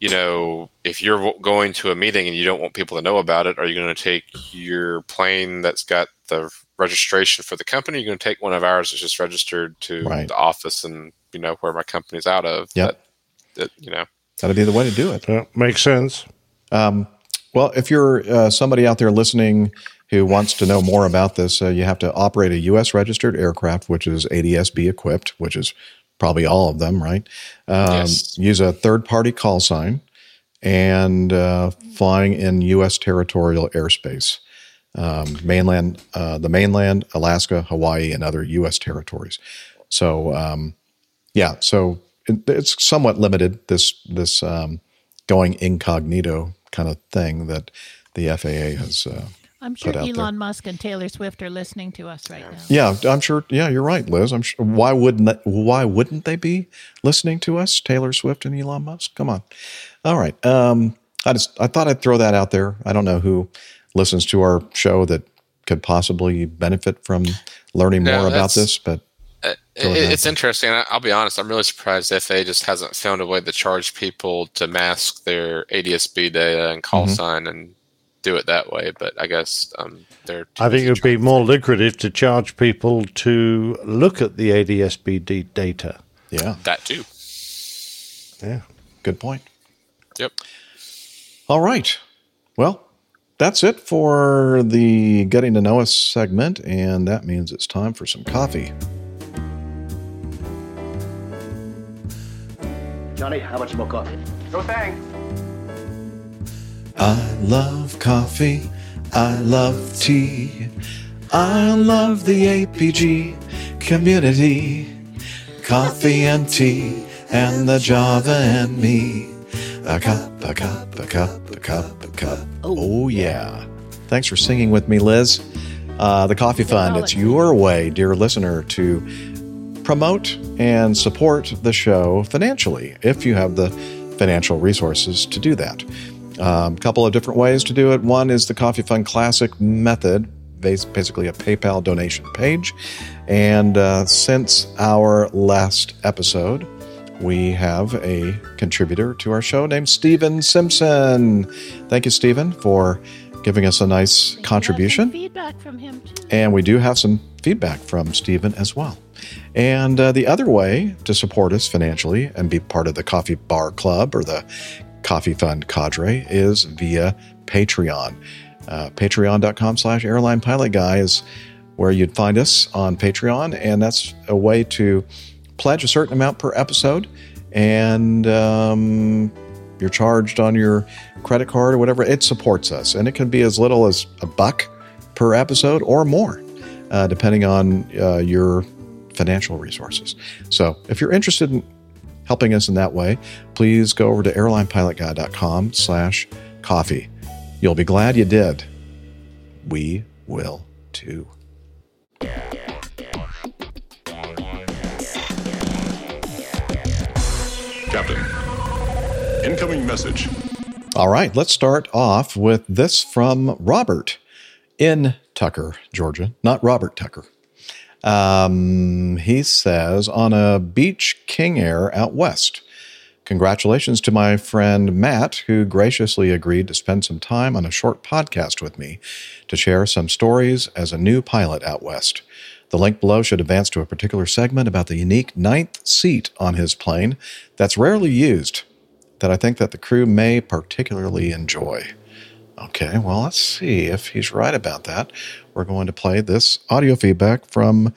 you know, if you're w- going to a meeting and you don't want people to know about it, are you going to take your plane that's got the registration for the company? You're going to take one of ours that's just registered to
Right.
the office and you know where my company's out of.
Yeah,
That, that you know.
That'd be the way to do it.
makes sense.
Um, well, if you're uh, somebody out there listening who wants to know more about this, uh, you have to operate a U.S. registered aircraft, which is ADSB equipped, which is probably all of them, right? Um, Use a third party call sign and uh, flying in U.S. territorial airspace. Um, mainland, uh, the mainland, Alaska, Hawaii, and other U.S. territories. So, um, yeah, so it, it's somewhat limited. This this um, going incognito kind of thing that the FAA has. Uh,
I'm sure
put out
Elon
there.
Musk and Taylor Swift are listening to us right now.
Yeah, I'm sure. Yeah, you're right, Liz. I'm sure. Why wouldn't that, Why wouldn't they be listening to us, Taylor Swift and Elon Musk? Come on. All right. Um, I just I thought I'd throw that out there. I don't know who listens to our show that could possibly benefit from learning
No,
more about this, but Go
it- it's interesting. I- I'll be honest. I'm really surprised FAA just hasn't found a way to charge people to mask their ADSB data and call
Mhm.
sign and do it that way. But I guess um, they're.
I think it would be more lucrative to charge people to look at the ADSB data.
Yeah.
That too.
Yeah.
Good point.
Yep.
All right. Well, that's it for the getting to know us segment, and that means it's time for some coffee.
Johnny, how much more coffee? No thanks.
I love coffee. I love tea. I love the APG community. Coffee and tea, and the Java and me. A cup, a cup, a cup, a cup, a cup. Oh, yeah. Thanks for singing with me, Liz. Uh, the Coffee Fund, it's your way, dear listener, to promote and support the show financially if you have the financial resources to do that. A um, couple of different ways to do it. One is the Coffee Fund Classic method, basically a PayPal donation page. And uh, since our last episode, we have a contributor to our show named Stephen Simpson. Thank you, Stephen, for giving us a nice contribution.
Feedback from him too.
And we do have some feedback from Stephen as well. And uh, the other way to support us financially and be part of the Coffee Bar Club or the Coffee Fund cadre is via Patreon. Uh, Patreon.com slash airline pilot guy is where you'd find us on Patreon. And that's a way to pledge a certain amount per episode. And um, you're charged on your credit card or whatever. It supports us. And it can be as little as a buck per episode or more, uh, depending on uh, your financial resources. So if you're interested in helping us in that way, please go over to airlinepilotguy.com slash coffee. You'll be glad you did. We will too.
Captain, incoming message.
All right, let's start off with this from Robert in Tucker, Georgia. Not Robert Tucker. Um, he says on a Beech King Air out west, Congratulations to my friend Matt, who graciously agreed to spend some time on a short podcast with me to share some stories as a new pilot out west. The link below should advance to a particular segment about the unique ninth seat on his plane that's rarely used, that I think that the crew may particularly enjoy. Okay, well, let's see if he's right about that. We're going to play this audio feedback from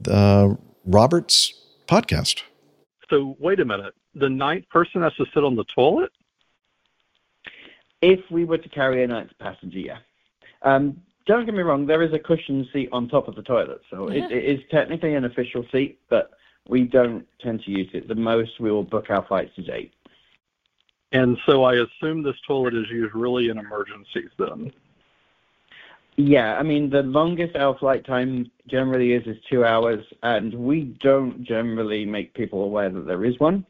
the Roberts podcast.
So wait a minute. The ninth person has to sit on the toilet?
If we were to carry a ninth passenger, yeah. Um, don't get me wrong, there is a cushion seat on top of the toilet, so it, it is technically an official seat, but we don't tend to use it. The most we will book our flights is eight.
And so I assume this toilet is used really in emergencies then.
Yeah, I mean the longest our flight time generally is is two hours, and we don't generally make people aware that there is one.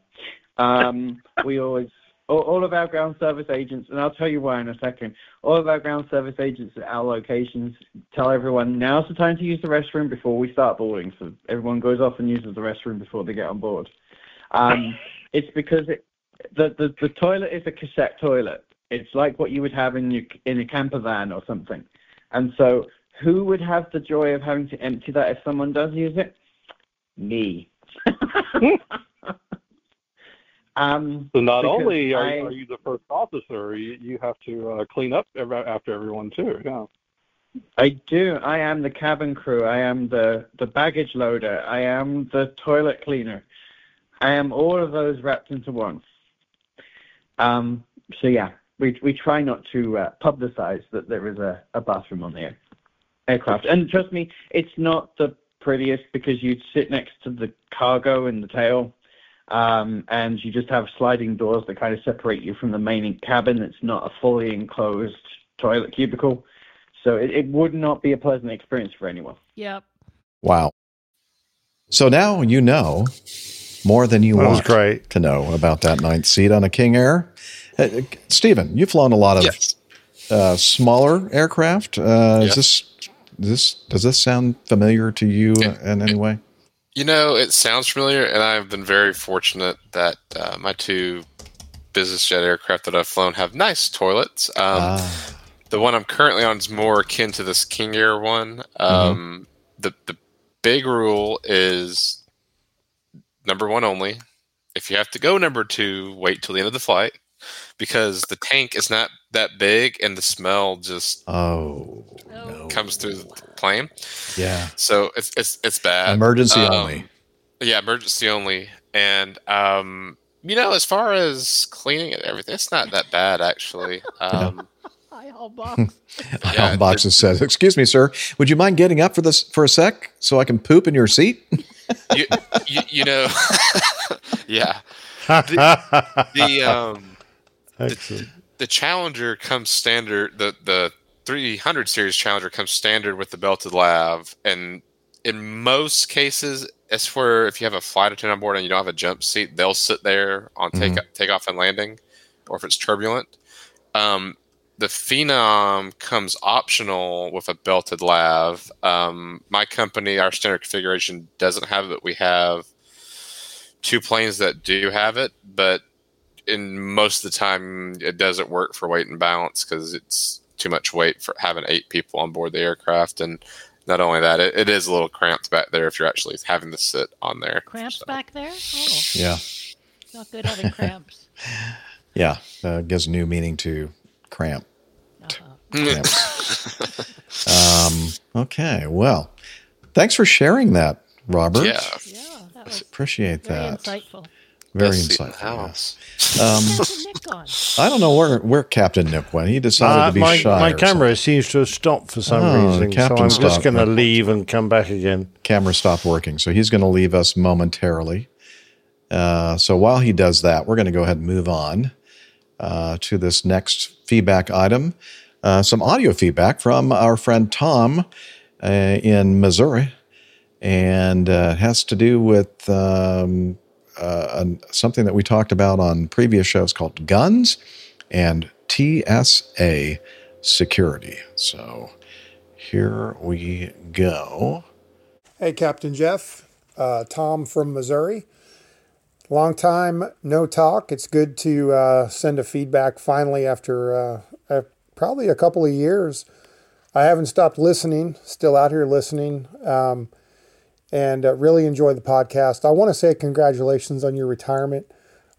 Um, we always all, all of our ground service agents, and I'll tell you why in a second. All of our ground service agents at our locations tell everyone now's the time to use the restroom before we start boarding, so everyone goes off and uses the restroom before they get on board. Um, it's because it, the, the the toilet is a cassette toilet. It's like what you would have in your in a camper van or something. And so, who would have the joy of having to empty that if someone does use it? Me. um,
So not only are,
I-
are you the first officer, you, you have to uh, clean up after everyone too. Yeah.
I do. I am the cabin crew. I am the, the baggage loader. I am the toilet cleaner. I am all of those wrapped into one. Um, so yeah, we we try not to uh, publicize that there is a, a bathroom on the air, aircraft. And trust me, it's not the prettiest because you'd sit next to the cargo in the tail, um, and you just have sliding doors that kind of separate you from the main cabin. It's not a fully enclosed toilet cubicle. So it, it would not be a pleasant experience for anyone.
Yep.
Wow. So now you know more than you
That was
want
great.
to know about that ninth seat on a King Air. Uh, Stephen, you've flown a lot of uh, smaller aircraft. Uh, Is this this does this sound familiar to you in any way?
You know, it sounds familiar, and I've been very fortunate that uh, my two business jet aircraft that I've flown have nice toilets. Um, The one I'm currently on is more akin to this King Air one. Um, The the big rule is number one only. If you have to go number two, wait till the end of the flight because the tank is not that big and the smell just
Oh,
comes through the plane.
yeah.
So it's it's it's bad.
Emergency
Um,
only.
Yeah, emergency only. And um, you know, as far as cleaning and everything, it's not that bad actually. Um,
Yeah, Boxes says, "Excuse me, sir. Would you mind getting up for this for a sec so I can poop in your seat?"
you, you, you know, yeah. The, the um, the, the Challenger comes standard. The the 300 series Challenger comes standard with the belted lav, and in most cases, it's where if you have a flight attendant on board and you don't have a jump seat, they'll sit there on take
Mhm.
takeoff and landing, or if it's turbulent. Um, the Phenom comes optional with a belted lav. Um, my company, our standard configuration doesn't have it. We have two planes that do have it, but in most of the time, it doesn't work for weight and balance because it's too much weight for having eight people on board the aircraft. And not only that, it, it is a little cramped back there if you're actually having to sit on there.
Cramps back there? Oh,
Yeah,
not good having cramps.
yeah. Uh, gives new meaning to cramp. Cramps. um, okay. Well, thanks for sharing that, Robert.
Yeah.
Appreciate
Very
that.
insightful.
Very
Best seat
insightful.
house.
yes. Um, I don't know where where Captain Nick went. He decided
Uh,
to be
my,
shy.
my
or
camera seems to have stopped for some
Oh, the
reason, so
captain
I'm just going to leave and come back again.
camera stopped working. So he's going to leave us momentarily. Uh, so while he does that, we're going to go ahead and move on uh, to this next feedback item. Uh, some audio feedback from our friend Tom uh, in Missouri. And uh, has to do with um, uh, something that we talked about on previous shows called guns and TSA security. So here we go.
Hey, Captain Jeff. Uh, Tom from Missouri. Long time no talk. It's good to uh, send a feedback finally after uh, probably a couple of years. I haven't stopped listening, still out here listening, um, and uh, really enjoy the podcast. I want to say congratulations on your retirement.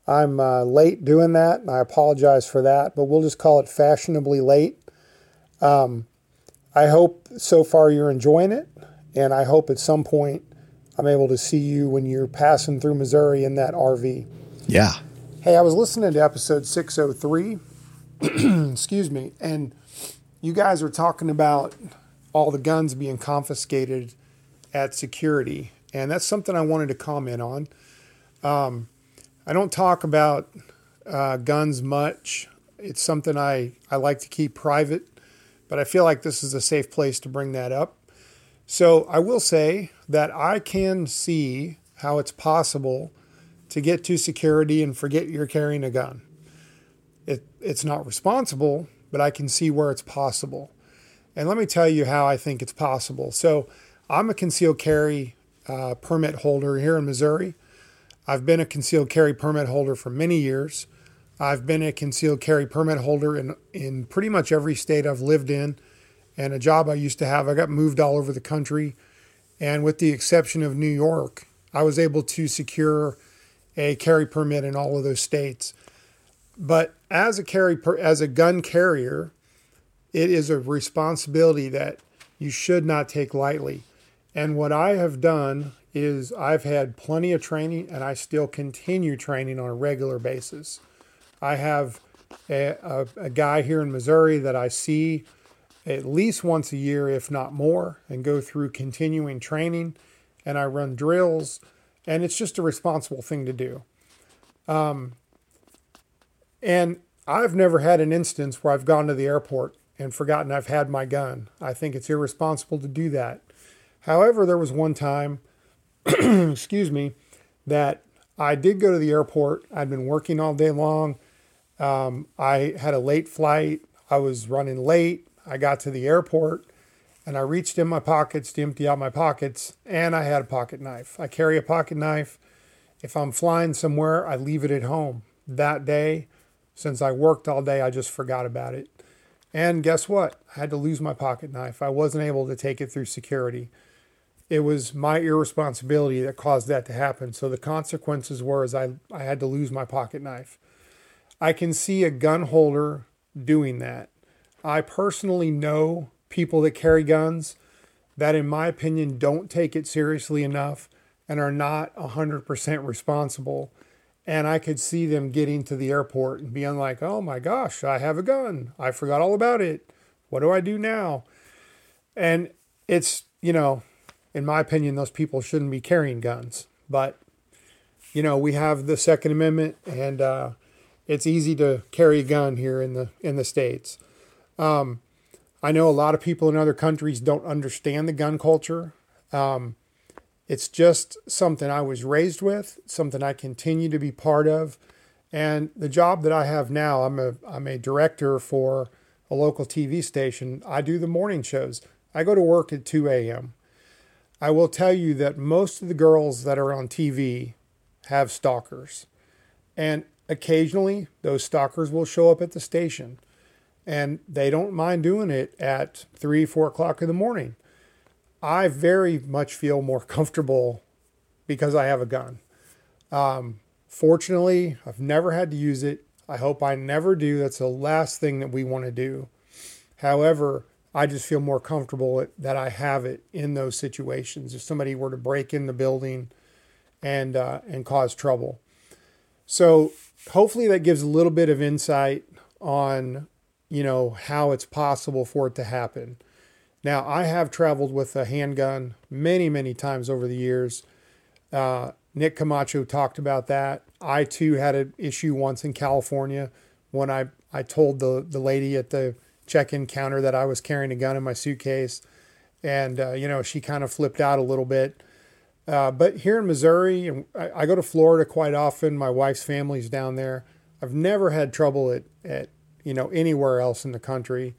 I'm uh, late doing that, and I apologize for that, but we'll just call it fashionably late. Um, I hope so far you're enjoying it, and I hope at some point I'm able to see you when you're passing through Missouri in that RV.
Yeah.
Hey, I was listening to episode 603, excuse me, and you guys are talking about all the guns being confiscated at security, and that's something I wanted to comment on. Um, I don't talk about uh, guns much. It's something I, I like to keep private, but I feel like this is a safe place to bring that up. So I will say that I can see how it's possible to get to security and forget you're carrying a gun. It, it's not responsible, but I can see where it's possible. And let me tell you how I think it's possible. So I'm a concealed carry uh, permit holder here in Missouri. I've been a concealed carry permit holder for many years. I've been a concealed carry permit holder in, in pretty much every state I've lived in and a job I used to have. I got moved all over the country. And with the exception of New York, I was able to secure a carry permit in all of those states. But as a carry as a gun carrier, it is a responsibility that you should not take lightly. And what I have done is I've had plenty of training and I still continue training on a regular basis. I have a, a, a guy here in Missouri that I see at least once a year, if not more, and go through continuing training. And I run drills, and it's just a responsible thing to do. Um, and I've never had an instance where I've gone to the airport and forgotten I've had my gun. I think it's irresponsible to do that. However, there was one time, excuse me, that I did go to the airport. I'd been working all day long. Um, I had a late flight. I was running late. I got to the airport and I reached in my pockets to empty out my pockets, and I had a pocket knife. I carry a pocket knife. If I'm flying somewhere, I leave it at home. That day, since I worked all day, I just forgot about it. And guess what? I had to lose my pocket knife. I wasn't able to take it through security. It was my irresponsibility that caused that to happen. So the consequences were is I, I had to lose my pocket knife. I can see a gun holder doing that. I personally know people that carry guns that, in my opinion, don't take it seriously enough and are not 100% responsible. And I could see them getting to the airport and being like, oh my gosh, I have a gun. I forgot all about it. What do I do now? And it's, you know, in my opinion, those people shouldn't be carrying guns. But, you know, we have the Second Amendment and uh, it's easy to carry a gun here in the in the States. Um, I know a lot of people in other countries don't understand the gun culture. Um, it's just something I was raised with, something I continue to be part of. And the job that I have now, I'm a, I'm a director for a local TV station. I do the morning shows. I go to work at 2 a.m. I will tell you that most of the girls that are on TV have stalkers. And occasionally, those stalkers will show up at the station and they don't mind doing it at three, four o'clock in the morning. I very much feel more comfortable because I have a gun. Um, fortunately, I've never had to use it. I hope I never do. That's the last thing that we want to do. However, I just feel more comfortable that I have it in those situations. If somebody were to break in the building and uh, and cause trouble, so hopefully that gives a little bit of insight on you know, how it's possible for it to happen. Now, I have traveled with a handgun many, many times over the years. Uh, Nick Camacho talked about that. I too had an issue once in California when I, I told the, the lady at the check in counter that I was carrying a gun in my suitcase. And, uh, you know, she kind of flipped out a little bit. Uh, but here in Missouri, and I, I, go to Florida quite often. My wife's family's down there. I've never had trouble at, at you know, anywhere else in the country.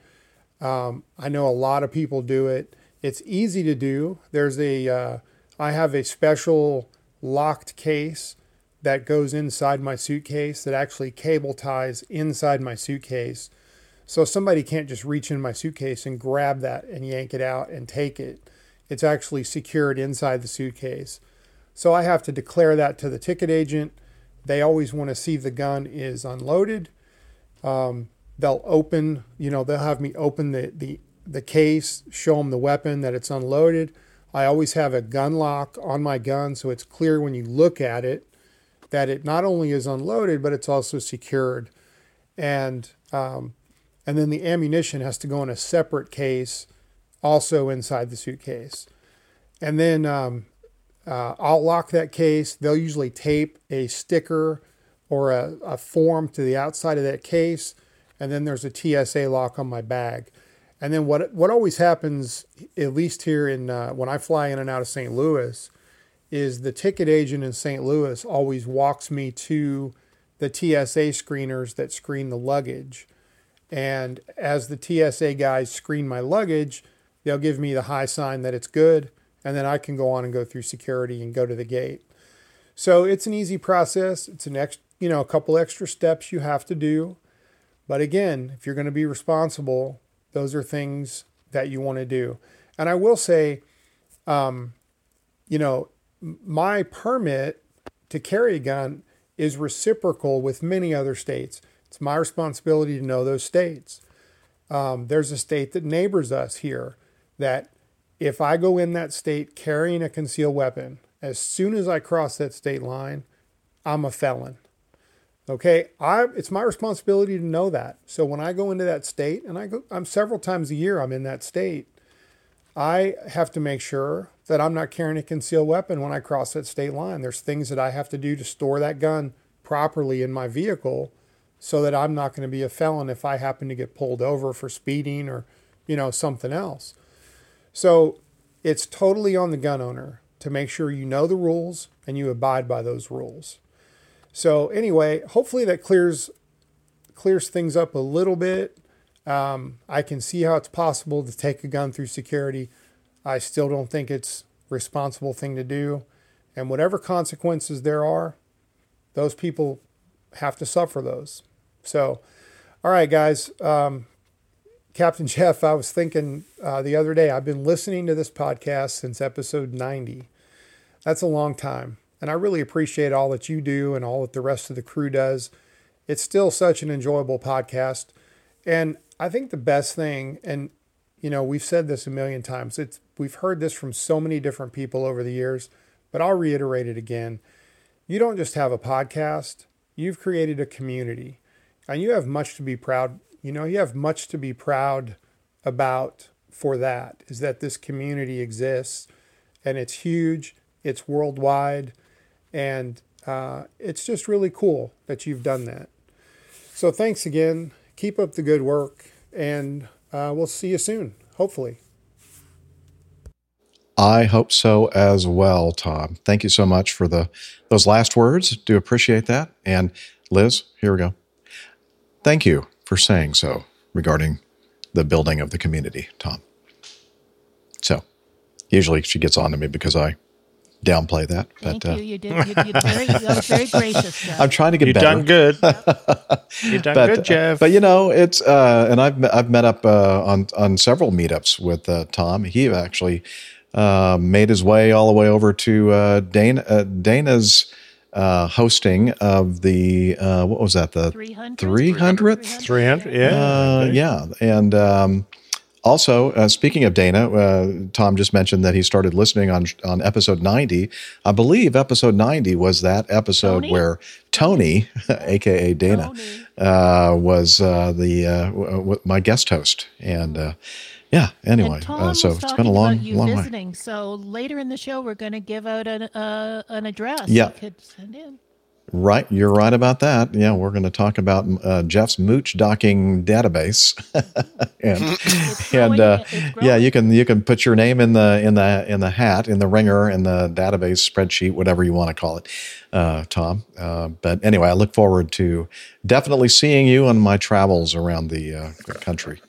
Um, I know a lot of people do it. It's easy to do. There's a, uh, I have a special locked case that goes inside my suitcase that actually cable ties inside my suitcase. So somebody can't just reach in my suitcase and grab that and yank it out and take it. It's actually secured inside the suitcase. So I have to declare that to the ticket agent. They always want to see the gun is unloaded. Um, they'll open, you know, they'll have me open the, the, the case, show them the weapon that it's unloaded. I always have a gun lock on my gun so it's clear when you look at it that it not only is unloaded, but it's also secured. And, um, and then the ammunition has to go in a separate case, also inside the suitcase. And then um, uh, I'll lock that case. They'll usually tape a sticker or a, a form to the outside of that case. And then there's a TSA lock on my bag. And then what what always happens, at least here in uh, when I fly in and out of St. Louis, is the ticket agent in St. Louis always walks me to the TSA screeners that screen the luggage. And as the TSA guys screen my luggage, they'll give me the high sign that it's good, and then I can go on and go through security and go to the gate. So it's an easy process. It's an ex, you know, a couple extra steps you have to do. But again, if you're going to be responsible, those are things that you want to do. And I will say, um, you know, my permit to carry a gun is reciprocal with many other states. It's my responsibility to know those states. Um, there's a state that neighbors us here that if I go in that state carrying a concealed weapon, as soon as I cross that state line, I'm a felon. Okay, I it's my responsibility to know that. So when I go into that state, and I go, I'm several times a year, I'm in that state. I have to make sure that I'm not carrying a concealed weapon when I cross that state line. There's things that I have to do to store that gun properly in my vehicle so that I'm not going to be a felon if I happen to get pulled over for speeding or, you know, something else. So it's totally on the gun owner to make sure you know the rules and you abide by those rules. So anyway, hopefully that clears clears things up a little bit. Um, I can see how it's possible to take a gun through security. I still don't think it's responsible thing to do. And whatever consequences there are, those people have to suffer those. So, all right, guys. Um, Captain Jeff, I was thinking uh, the other day, I've been listening to this podcast since episode 90. That's a long time. And I really appreciate all that you do and all that the rest of the crew does. It's still such an enjoyable podcast. And I think the best thing, and you know, we've said this a million times, it's we've heard this from so many different people over the years, but I'll reiterate it again. You don't just have a podcast, you've created a community. And you have much to be proud, you know, you have much to be proud about for that is that this community exists and it's huge, it's worldwide, and uh, it's just really cool that you've done that. So thanks again. Keep up the good work, and uh, we'll see you soon, hopefully.
I hope so as well, Tom. Thank you so much for the those last words. Do appreciate that. And Liz, here we go. Thank you for saying so regarding the building of the community, Tom. So, usually she gets on to me because I downplay that.
Thank
but, uh,
you. You did. You, you, very, you got very gracious. Jeff.
I'm trying to get
You've
better.
done good. You've done
but,
good, Jeff.
But you know, it's uh, and I've I've met up uh, on on several meetups with uh, Tom. He actually uh, made his way all the way over to uh, Dana uh, Dana's uh, hosting of the uh, what was that the
300th?
300th
300, yeah.
uh, yeah and um, also uh, speaking of Dana uh, Tom just mentioned that he started listening on on episode 90 I believe episode 90 was that episode
Tony?
where Tony aka Dana uh, was uh, the uh, w- w- my guest host and uh, yeah anyway uh, so it's been a long
you
long way
visiting. So later in the show, we're going to give out an an address.
Yeah.
You could send in.
Right, you're right about that. Yeah, we're going to talk about uh, Jeff's mooch docking database, and and uh, yeah, you can you can put your name in the in the in the hat in the ringer in the database spreadsheet, whatever you want to call it, uh, Tom. Uh, but anyway, I look forward to definitely seeing you on my travels around the uh, country,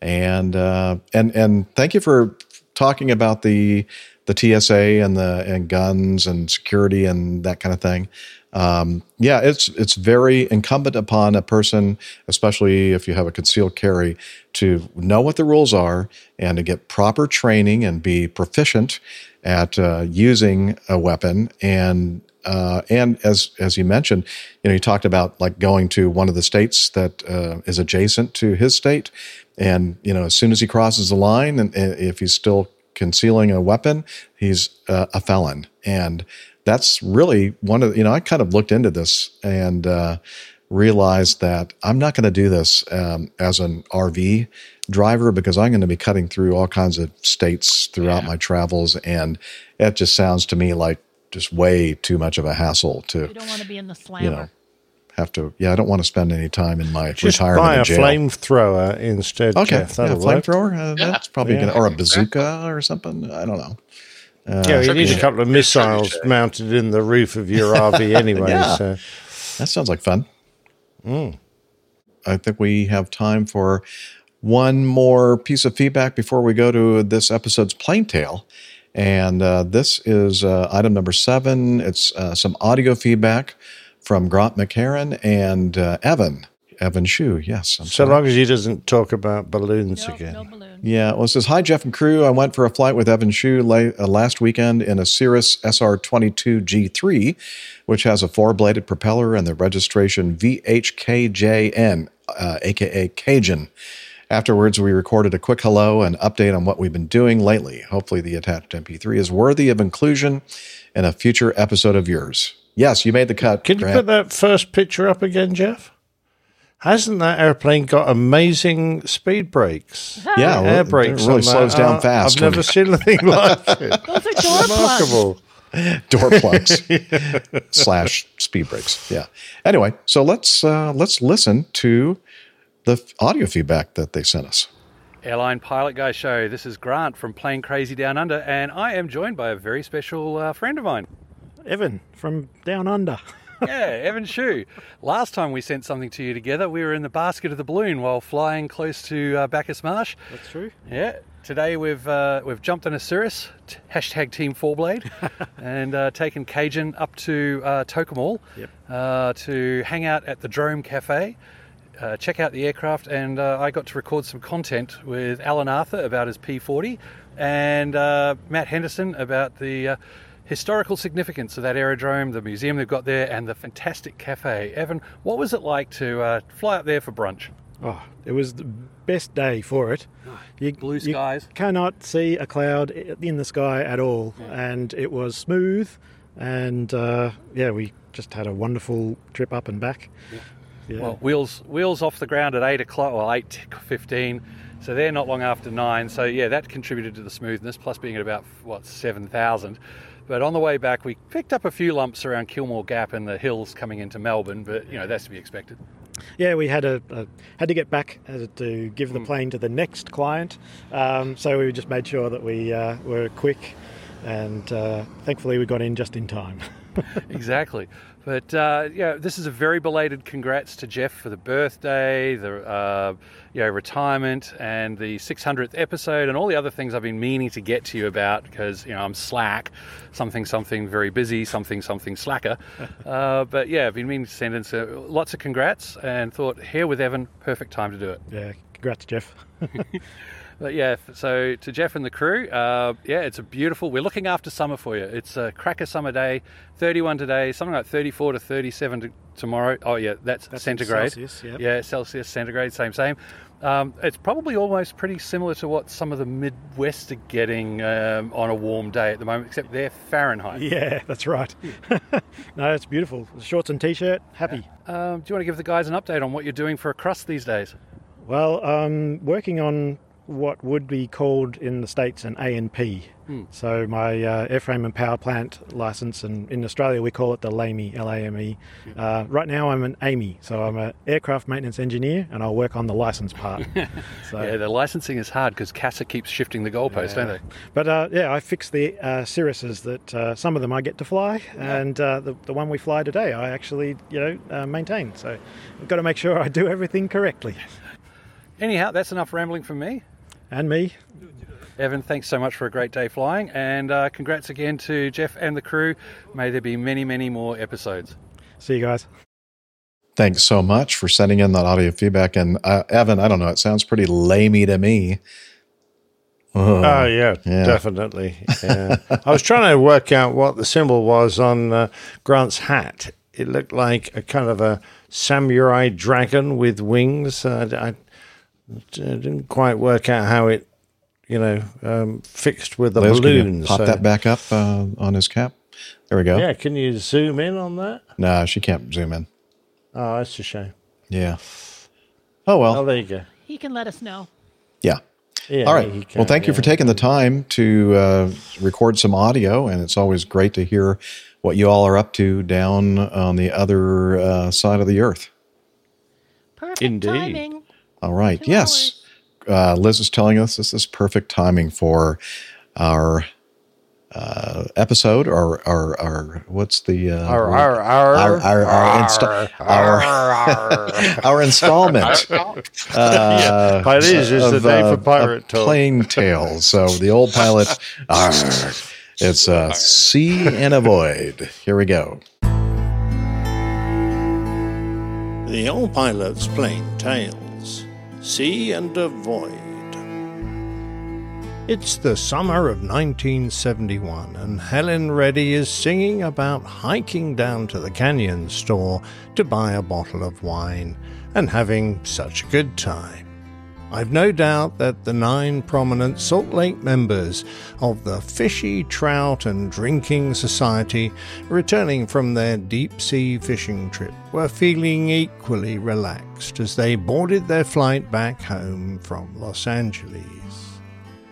and uh, and and thank you for talking about the the TSA and the and guns and security and that kind of thing. Um, yeah, it's it's very incumbent upon a person, especially if you have a concealed carry, to know what the rules are and to get proper training and be proficient at uh, using a weapon. And uh, and as as you mentioned, you know, you talked about like going to one of the states that uh, is adjacent to his state, and you know, as soon as he crosses the line, and, and if he's still concealing a weapon, he's uh, a felon, and that's really one of you know, I kind of looked into this and uh, realized that I'm not going to do this um, as an RV driver because I'm going to be cutting through all kinds of states throughout my travels, and it just sounds to me like just way too much of a hassle to
You don't want to be in the slammer.
you know have to. Yeah, I don't want to spend any time in my
Just
retirement
buy a
jail.
flamethrower instead.
Okay,
Jeff.
yeah,
That'll
flamethrower. Uh,
Yeah.
That's probably
Yeah.
gonna, or a bazooka or something. I don't know. Uh,
yeah, you need a couple of missiles mounted in the roof of your RV anyway.
Yeah.
So.
That sounds like fun.
Mm.
I think we have time for one more piece of feedback before we go to this episode's plane tale. And uh, this is uh, item number seven. It's uh, some audio feedback from Grant McCarran and uh, Evan. Evan Shu, yes. I'm
So
sorry.
long as he doesn't talk about balloons again.
Yeah, well, it says, Hi, Jeff and crew. I went for a flight with Evan Shu la- uh, last weekend in a Cirrus SR22G3, which has a four bladed propeller and the registration VHKJN, uh, aka Cajun. Afterwards, we recorded a quick hello and update on what we've been doing lately. Hopefully, the attached MP3 is worthy of inclusion in a future episode of yours. Yes, you made the cut.
Can you
Grant.
put that first picture up again, Jeff? Hasn't that airplane got amazing speed brakes?
Yeah, well,
air
it
brakes.
really slows
that.
down
Uh,
fast
I've never seen anything like it.
Those are door
Remarkable.
door plugs slash speed brakes. Yeah. Anyway, so let's uh, let's listen to the f- audio feedback that they sent us.
Airline Pilot Guy Show. This is Grant from Plane Crazy Down Under, and I am joined by a very special uh, friend of mine.
Evan from Down Under.
Yeah, Evan Shu. Last time we sent something to you together, we were in the basket of the balloon while flying close to uh, Bacchus Marsh.
That's true.
Yeah. Today we've uh, we've jumped on a Cirrus, t- hashtag Team Four Blade, and uh, taken Cajun up to uh, Tocumwal
Yep.
uh, to hang out at the Drome Cafe, uh, check out the aircraft, and uh, I got to record some content with Alan Arthur about his P40 and uh, Matt Henderson about the uh, historical significance of that aerodrome, the museum they've got there, and the fantastic cafe. Evan, what was it like to uh, fly up there for brunch?
Oh, it was the best day for it. You,
Blue skies.
you cannot see a cloud in the sky at all, and it was smooth. And uh, yeah, we just had a wonderful trip up and back. Yeah.
Well, wheels wheels off the ground at eight o'clock, well eight fifteen, so they're not long after nine. So yeah, that contributed to the smoothness. Plus being at about what seven thousand. But on the way back, we picked up a few lumps around Kilmore Gap and the hills coming into Melbourne. But you know that's to be expected.
Yeah, we had a, a had to get back uh, to give the plane to the next client, um, so we just made sure that we uh, were quick, and uh, thankfully we got in just in time.
exactly. But uh, yeah, this is a very belated congrats to Jeff for the birthday, the uh, you know retirement, and the 600th episode, and all the other things I've been meaning to get to you about because you know I'm slack, something something very busy, something something slacker. uh, but yeah, I've been meaning to send in so lots of congrats, and thought here with Evan, perfect time to do it.
yeah, congrats, Jeff.
But yeah, so to Jeff and the crew, uh, yeah, it's a beautiful. We're looking after summer for you. It's a cracker summer day, 31 today, something like 34 to 37 to tomorrow. Oh yeah, that's,
That's
centigrade.
Celsius, yep.
Yeah, Celsius, centigrade, same, same. Um, it's probably almost pretty similar to what some of the Midwest are getting um, on a warm day at the moment, except they're Fahrenheit.
Yeah, that's right. no, it's beautiful. Shorts and t-shirt, happy.
Um, do you want to give the guys an update on what you're doing for a crust these days?
Well, um, working on what would be called in the States an A&P.
Hmm.
So my uh, airframe and power plant license, and in Australia we call it the LAME, L-A-M-E. Uh, right now I'm an AME, so I'm an aircraft maintenance engineer, and I'll work on the license part. so,
Yeah, the licensing is hard because CASA keeps shifting the goalpost, don't they?
But uh, yeah, I fix the uh, Cirruses that uh, some of them I get to fly, and uh, the, the one we fly today I actually you know uh, maintain. So I've got to make sure I do everything correctly.
Anyhow, that's enough rambling from me.
And me.
Evan, thanks so much for a great day flying, and uh, congrats again to Jeff and the crew. May there be many, many more episodes.
See you guys.
Thanks so much for sending in that audio feedback. And uh, Evan, I don't know, it sounds pretty lamey to me.
Oh, yeah, definitely. Yeah. I was trying to work out what the symbol was on uh, Grant's hat. It looked like a kind of a samurai dragon with wings. Uh, I, I didn't quite work out how it, you know, um, fixed with the
Liz, can you
balloons.
pop
so-
that back up uh, on his cap. There we go.
Yeah, can you zoom in on that?
No, she can't zoom in.
Oh, that's a shame.
Yeah. Oh well.
Oh, there you go.
He can let us know.
Yeah.
Yeah,
All right.
he
well,
can,
thank you for taking the time to uh, record some audio, and it's always great to hear what you all are up to down on the other uh, side of the earth.
Perfect
Indeed.
timing.
All right. yes. Uh, Liz is telling us this is perfect timing for our uh, episode or our, our what's the uh,
Our-
word?
our- our-
our our our, insta- our, our installment.
Yeah, it is. It's the
of,
day for
uh,
pirate
of
talk.
Plane tales. So the old pilot. arr, it's uh, see and avoid. Here we go.
The Old Pilot's Plane Tales. See and avoid. It's the summer of 1971, and Helen Reddy is singing about hiking down to the canyon store to buy a bottle of wine and having such a good time. I've no doubt that the nine prominent Salt Lake members of the Fishy, Trout, and Drinking Society, returning from their deep sea fishing trip, were feeling equally relaxed as they boarded their flight back home from Los Angeles.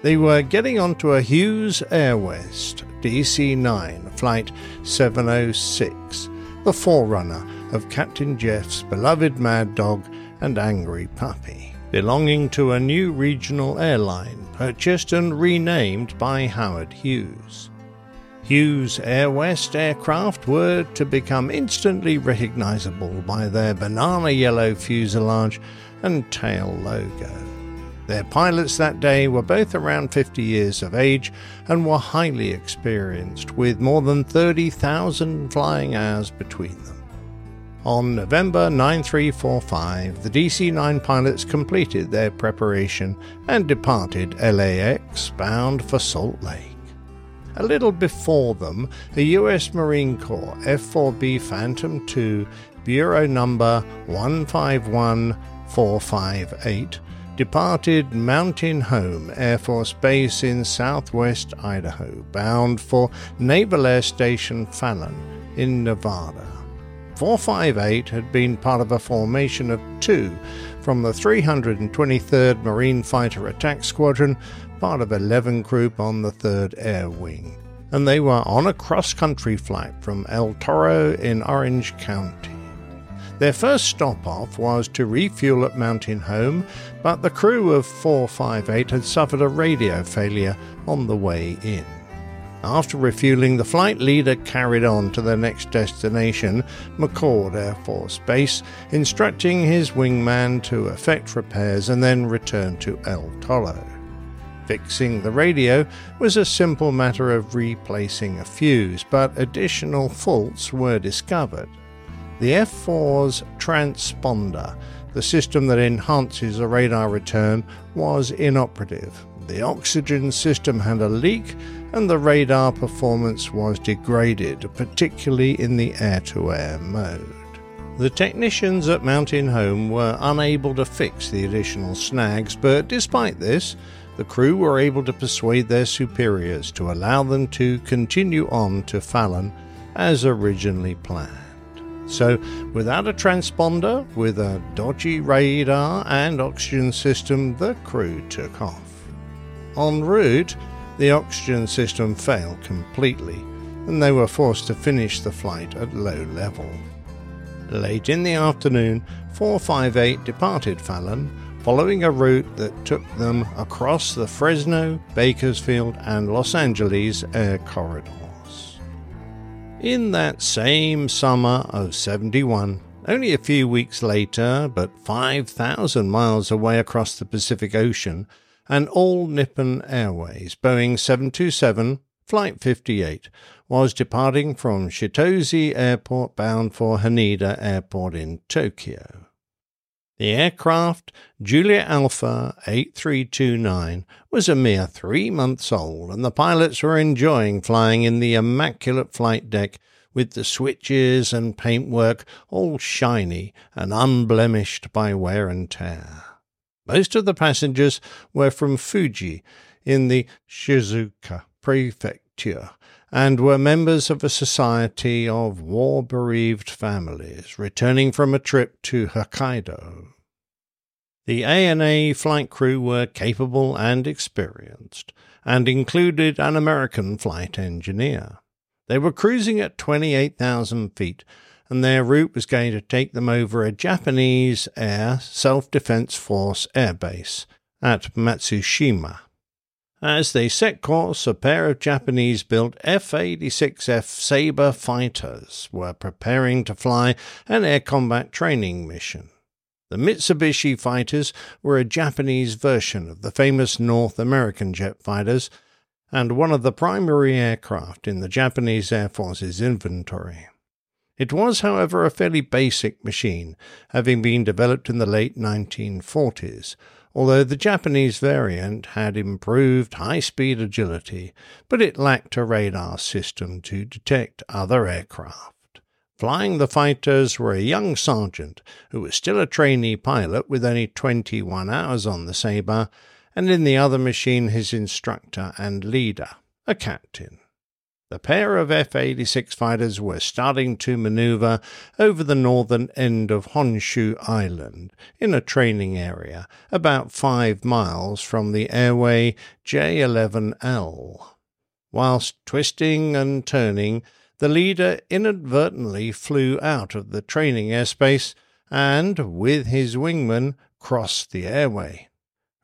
They were getting onto a Hughes Air West DC 9 Flight 706, the forerunner of Captain Jeff's beloved Mad Dog and Angry Puppy, belonging to a new regional airline purchased and renamed by Howard Hughes. Hughes Air West aircraft were to become instantly recognizable by their banana yellow fuselage and tail logo. Their pilots that day were both around 50 years of age and were highly experienced, with more than 30,000 flying hours between them. On November 9345, the DC 9 pilots completed their preparation and departed LAX bound for Salt Lake. A little before them, a U.S. Marine Corps F 4B Phantom II, Bureau number 151458, departed Mountain Home Air Force Base in southwest Idaho, bound for Naval Air Station Fallon in Nevada. 458 had been part of a formation of two from the 323rd Marine Fighter Attack Squadron, part of 11 Group on the 3rd Air Wing, and they were on a cross country flight from El Toro in Orange County. Their first stop off was to refuel at Mountain Home, but the crew of 458 had suffered a radio failure on the way in. After refueling, the flight leader carried on to their next destination, McChord Air Force Base, instructing his wingman to effect repairs and then return to El Toro. Fixing the radio was a simple matter of replacing a fuse, but additional faults were discovered. The F4's transponder, the system that enhances a radar return, was inoperative. The oxygen system had a leak, and the radar performance was degraded, particularly in the air to air mode. The technicians at Mountain Home were unable to fix the additional snags, but despite this, the crew were able to persuade their superiors to allow them to continue on to Fallon as originally planned. So, without a transponder, with a dodgy radar and oxygen system, the crew took off. En route, the oxygen system failed completely, and they were forced to finish the flight at low level. Late in the afternoon, 458 departed Fallon, following a route that took them across the Fresno, Bakersfield, and Los Angeles air corridors. In that same summer of 71, only a few weeks later, but 5,000 miles away across the Pacific Ocean, and All Nippon Airways Boeing 727 Flight 58 was departing from Chitose Airport bound for Haneda Airport in Tokyo. The aircraft, Julia Alpha 8329, was a mere three months old, and the pilots were enjoying flying in the immaculate flight deck with the switches and paintwork all shiny and unblemished by wear and tear. Most of the passengers were from Fuji in the Shizuoka prefecture and were members of a society of war bereaved families returning from a trip to Hokkaido. The ANA flight crew were capable and experienced, and included an American flight engineer. They were cruising at 28,000 feet, and their route was going to take them over a Japanese Air Self Defense Force airbase at Matsushima. As they set course, a pair of Japanese built F 86F Sabre fighters were preparing to fly an air combat training mission. The Mitsubishi fighters were a Japanese version of the famous North American jet fighters and one of the primary aircraft in the Japanese Air Force's inventory. It was, however, a fairly basic machine, having been developed in the late 1940s, although the Japanese variant had improved high speed agility, but it lacked a radar system to detect other aircraft. Flying the fighters were a young sergeant who was still a trainee pilot with only 21 hours on the Sabre, and in the other machine his instructor and leader, a captain. The pair of F 86 fighters were starting to maneuver over the northern end of Honshu Island in a training area about five miles from the airway J 11L. Whilst twisting and turning, the leader inadvertently flew out of the training airspace and, with his wingman, crossed the airway.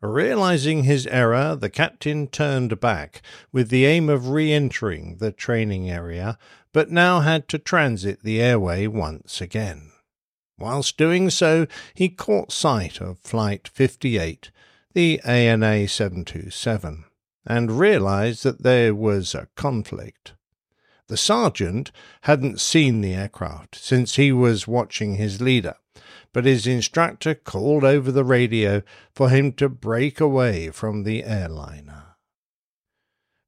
Realizing his error, the captain turned back with the aim of re entering the training area, but now had to transit the airway once again. Whilst doing so, he caught sight of Flight 58, the ANA 727, and realized that there was a conflict. The sergeant hadn't seen the aircraft since he was watching his leader but his instructor called over the radio for him to break away from the airliner.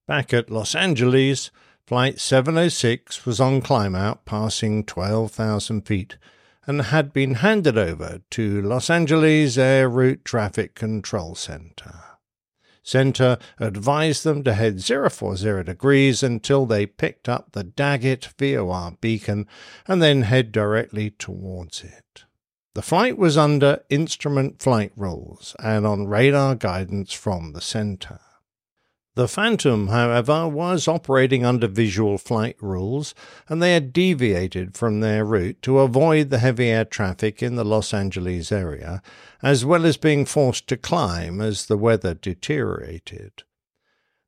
Back at Los Angeles, Flight 706 was on climb out, passing 12,000 feet, and had been handed over to Los Angeles Air Route Traffic Control Center. Center advised them to head 040 degrees until they picked up the Daggett VOR beacon and then head directly towards it. The flight was under instrument flight rules and on radar guidance from the center. The Phantom, however, was operating under visual flight rules, and they had deviated from their route to avoid the heavy air traffic in the Los Angeles area, as well as being forced to climb as the weather deteriorated.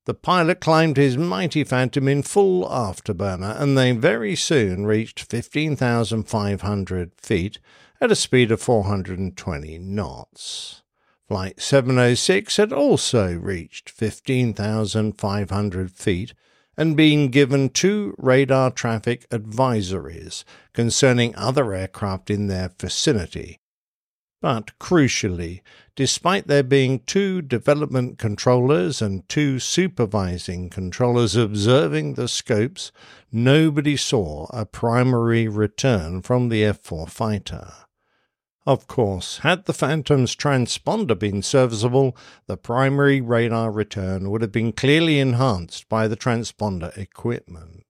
The pilot climbed his mighty Phantom in full afterburner, and they very soon reached 15,500 feet at a speed of 420 knots. Flight 706 had also reached 15,500 feet and been given two radar traffic advisories concerning other aircraft in their vicinity. But crucially, despite there being two development controllers and two supervising controllers observing the scopes, nobody saw a primary return from the F 4 fighter. Of course, had the Phantom's transponder been serviceable, the primary radar return would have been clearly enhanced by the transponder equipment.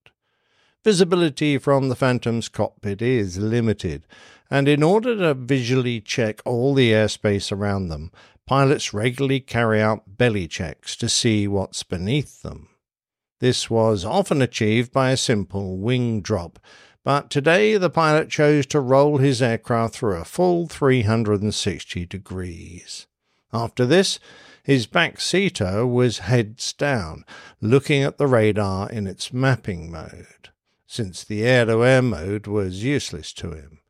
Visibility from the Phantom's cockpit is limited, and in order to visually check all the airspace around them, pilots regularly carry out belly checks to see what's beneath them. This was often achieved by a simple wing drop, but today the pilot chose to roll his aircraft through a full 360 degrees. After this, his back seater was heads down, looking at the radar in its mapping mode, since the air to air mode was useless to him.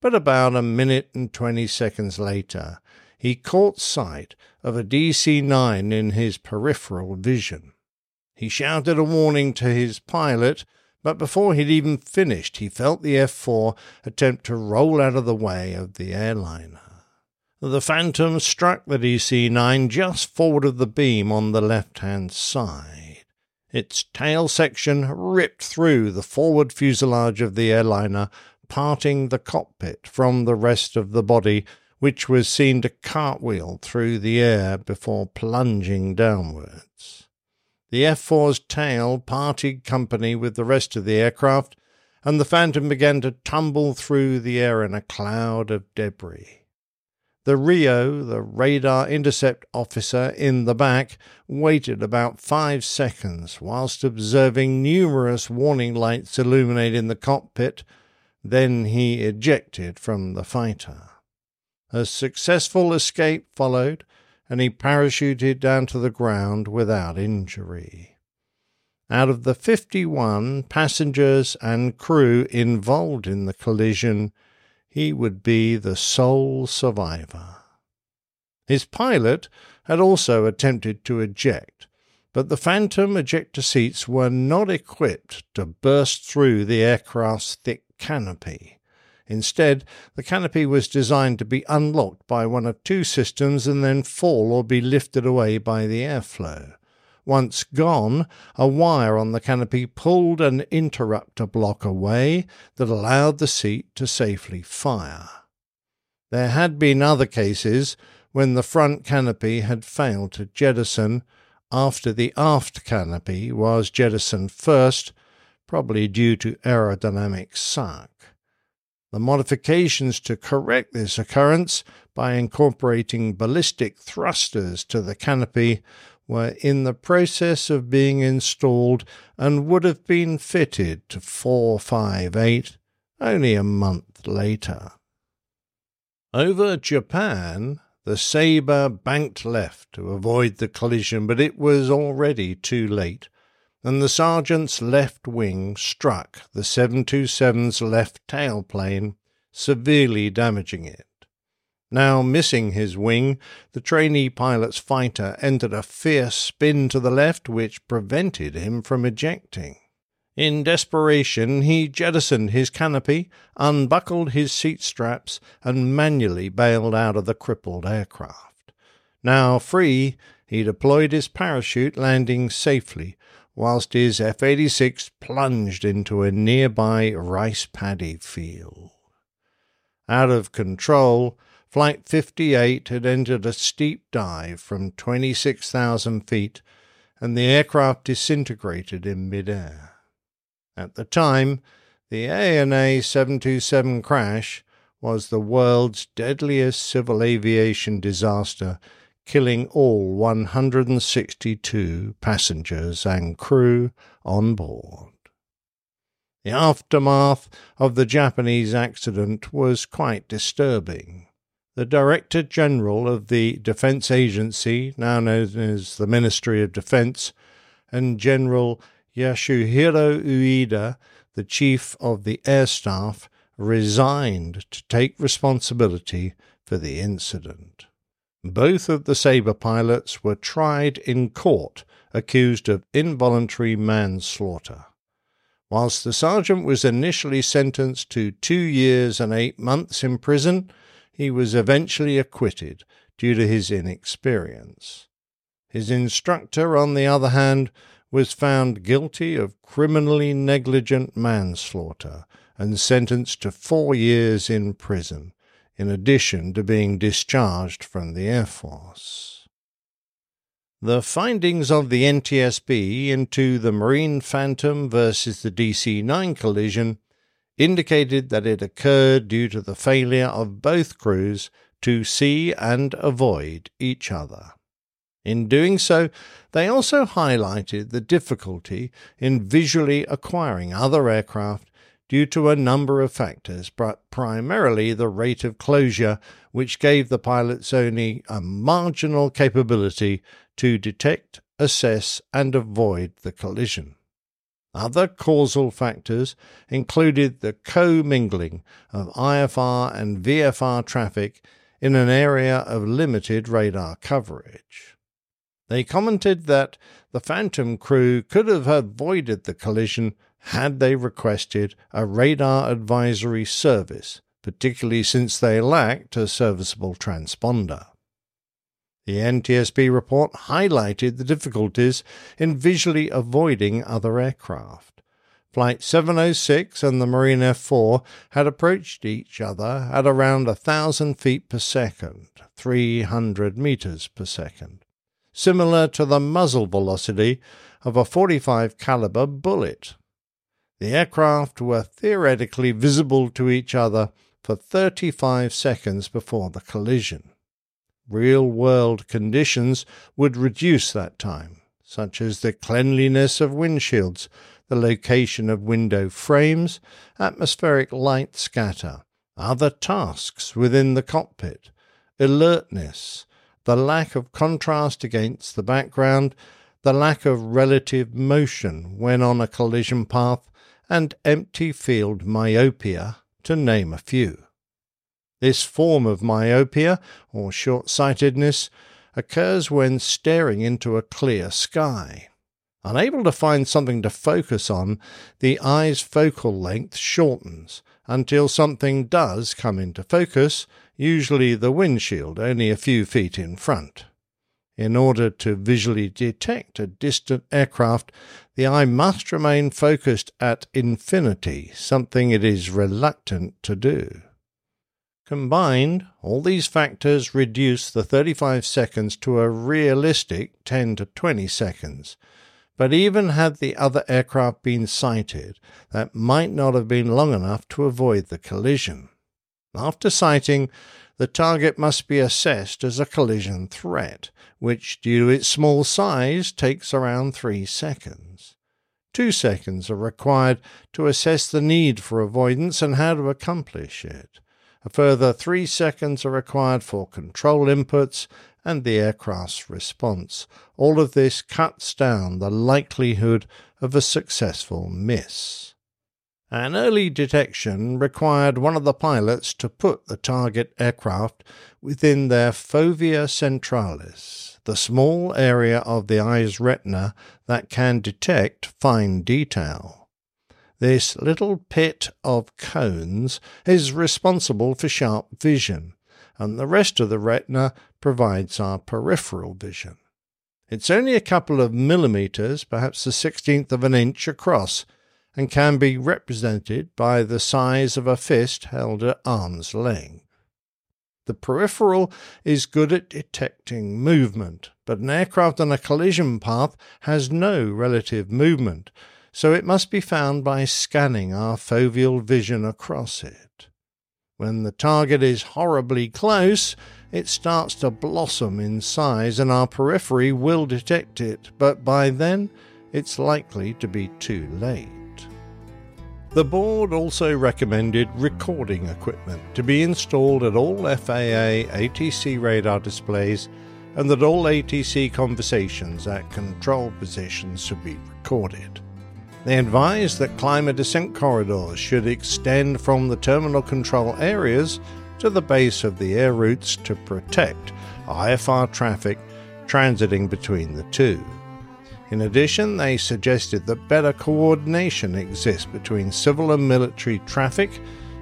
But about a minute and twenty seconds later, he caught sight of a DC 9 in his peripheral vision. He shouted a warning to his pilot, but before he'd even finished, he felt the F 4 attempt to roll out of the way of the airliner. The Phantom struck the DC 9 just forward of the beam on the left hand side. Its tail section ripped through the forward fuselage of the airliner, parting the cockpit from the rest of the body, which was seen to cartwheel through the air before plunging downwards. The F 4's tail parted company with the rest of the aircraft, and the Phantom began to tumble through the air in a cloud of debris. The RIO, the radar intercept officer in the back, waited about five seconds whilst observing numerous warning lights illuminating the cockpit. Then he ejected from the fighter. A successful escape followed, and he parachuted down to the ground without injury. Out of the 51 passengers and crew involved in the collision, he would be the sole survivor. His pilot had also attempted to eject, but the Phantom ejector seats were not equipped to burst through the aircraft's thick canopy. Instead, the canopy was designed to be unlocked by one of two systems and then fall or be lifted away by the airflow. Once gone, a wire on the canopy pulled an interrupter block away that allowed the seat to safely fire. There had been other cases when the front canopy had failed to jettison after the aft canopy was jettisoned first, probably due to aerodynamic suck. The modifications to correct this occurrence by incorporating ballistic thrusters to the canopy were in the process of being installed and would have been fitted to 458 only a month later. Over Japan, the Sabre banked left to avoid the collision, but it was already too late, and the sergeant's left wing struck the 727's left tailplane, severely damaging it. Now missing his wing, the trainee pilot's fighter entered a fierce spin to the left, which prevented him from ejecting. In desperation, he jettisoned his canopy, unbuckled his seat straps, and manually bailed out of the crippled aircraft. Now free, he deployed his parachute, landing safely, whilst his F 86 plunged into a nearby rice paddy field. Out of control, Flight 58 had entered a steep dive from 26,000 feet, and the aircraft disintegrated in midair. At the time, the ANA 727 crash was the world's deadliest civil aviation disaster, killing all 162 passengers and crew on board. The aftermath of the Japanese accident was quite disturbing the Director General of the Defense Agency, now known as the Ministry of Defense, and General Yasuhiro Ueda, the Chief of the Air Staff, resigned to take responsibility for the incident. Both of the Sabre pilots were tried in court accused of involuntary manslaughter. Whilst the sergeant was initially sentenced to two years and eight months in prison, he was eventually acquitted due to his inexperience. His instructor, on the other hand, was found guilty of criminally negligent manslaughter and sentenced to four years in prison, in addition to being discharged from the Air Force. The findings of the NTSB into the Marine Phantom versus the DC 9 collision indicated that it occurred due to the failure of both crews to see and avoid each other. In doing so, they also highlighted the difficulty in visually acquiring other aircraft due to a number of factors, but primarily the rate of closure, which gave the pilots only a marginal capability to detect, assess, and avoid the collision. Other causal factors included the commingling of IFR and VFR traffic in an area of limited radar coverage. They commented that the Phantom crew could have avoided the collision had they requested a radar advisory service, particularly since they lacked a serviceable transponder. The NTSB report highlighted the difficulties in visually avoiding other aircraft. Flight 706 and the Marine F4 had approached each other at around a thousand feet per second, 300 meters per second, similar to the muzzle velocity of a 45 caliber bullet. The aircraft were theoretically visible to each other for 35 seconds before the collision. Real world conditions would reduce that time, such as the cleanliness of windshields, the location of window frames, atmospheric light scatter, other tasks within the cockpit, alertness, the lack of contrast against the background, the lack of relative motion when on a collision path, and empty field myopia, to name a few. This form of myopia, or short sightedness, occurs when staring into a clear sky. Unable to find something to focus on, the eye's focal length shortens until something does come into focus, usually the windshield only a few feet in front. In order to visually detect a distant aircraft, the eye must remain focused at infinity, something it is reluctant to do. Combined, all these factors reduce the 35 seconds to a realistic 10 to 20 seconds. But even had the other aircraft been sighted, that might not have been long enough to avoid the collision. After sighting, the target must be assessed as a collision threat, which, due to its small size, takes around three seconds. Two seconds are required to assess the need for avoidance and how to accomplish it. A further three seconds are required for control inputs and the aircraft's response. All of this cuts down the likelihood of a successful miss. An early detection required one of the pilots to put the target aircraft within their fovea centralis, the small area of the eye's retina that can detect fine detail. This little pit of cones is responsible for sharp vision, and the rest of the retina provides our peripheral vision. It's only a couple of millimeters, perhaps the sixteenth of an inch across, and can be represented by the size of a fist held at arm's length. The peripheral is good at detecting movement, but an aircraft on a collision path has no relative movement, so it must be found by scanning our foveal vision across it. When the target is horribly close, it starts to blossom in size and our periphery will detect it, but by then it's likely to be too late. The board also recommended recording equipment to be installed at all FAA ATC radar displays and that all ATC conversations at control positions should be recorded. They advised that climber descent corridors should extend from the terminal control areas to the base of the air routes to protect IFR traffic transiting between the two. In addition, they suggested that better coordination exists between civil and military traffic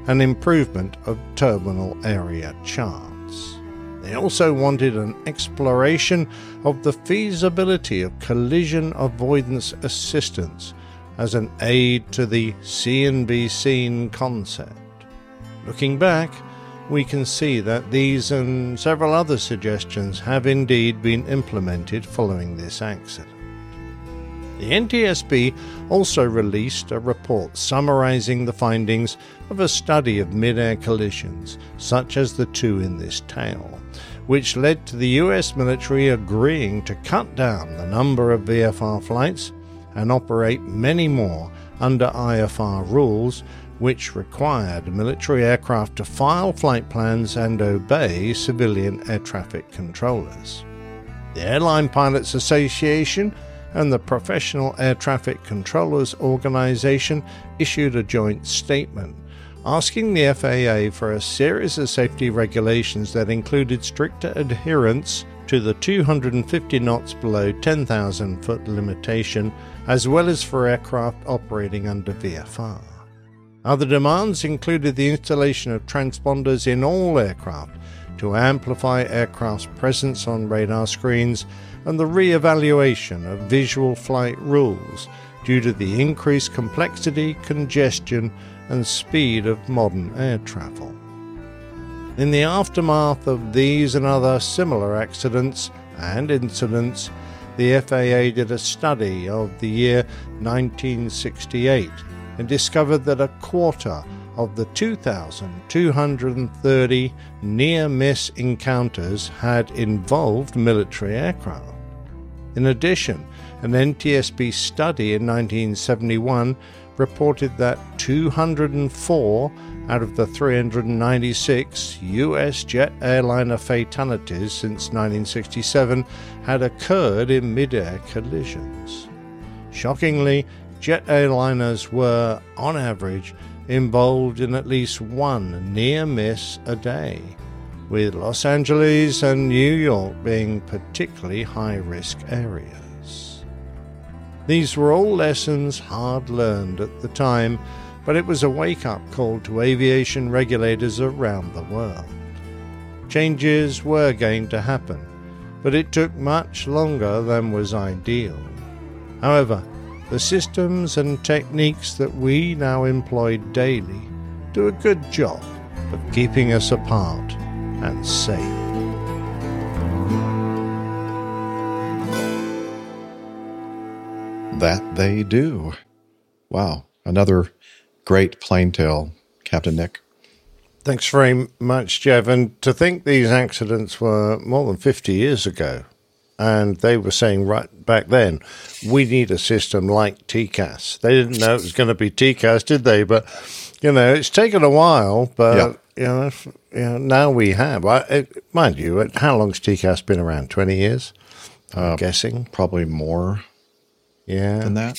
and improvement of terminal area charts. They also wanted an exploration of the feasibility of collision avoidance assistance as an aid to the see and concept. Looking back, we can see that these and several other suggestions have indeed been implemented following this accident. The NTSB also released a report summarizing the findings of a study of mid air collisions, such as the two in this tale, which led to the US military agreeing to cut down the number of VFR flights and operate many more under IFR rules, which required military aircraft to file flight plans and obey civilian air traffic controllers. The Airline Pilots Association and the Professional Air Traffic Controllers Organization issued a joint statement asking the FAA for a series of safety regulations that included stricter adherence to the 250 knots below 10,000 foot limitation, as well as for aircraft operating under VFR. Other demands included the installation of transponders in all aircraft to amplify aircraft's presence on radar screens and the re evaluation of visual flight rules due to the increased complexity, congestion, and speed of modern air travel. In the aftermath of these and other similar accidents and incidents, the FAA did a study of the year 1968 and discovered that a quarter of the 2,230 near miss encounters had involved military aircraft. In addition, an NTSB study in 1971 reported that 204 out of the 396 US jet airliner fatalities since 1967 had occurred in mid air collisions. Shockingly, jet airliners were, on average, involved in at least one near miss a day, with Los Angeles and New York being particularly high risk areas. These were all lessons hard learned at the time, but it was a wake up call to aviation regulators around the world. Changes were going to happen, but it took much longer than was ideal. However, the systems and techniques that we now employ daily do a good job of keeping us apart and safe.
That they do. Wow. Another great plane tale, Captain Nick.
Thanks very much, Jeff. And to think these accidents were more than 50 years ago, and they were saying right back then, we need a system like TCAS. They didn't know it was going to be TCAS, did they? But, you know, it's taken a while, but, you, know, if- you know, now we have. I, it, mind you, it- how long's TCAS been around? 20 years? I'm uh, guessing.
Probably more
yeah.
than that.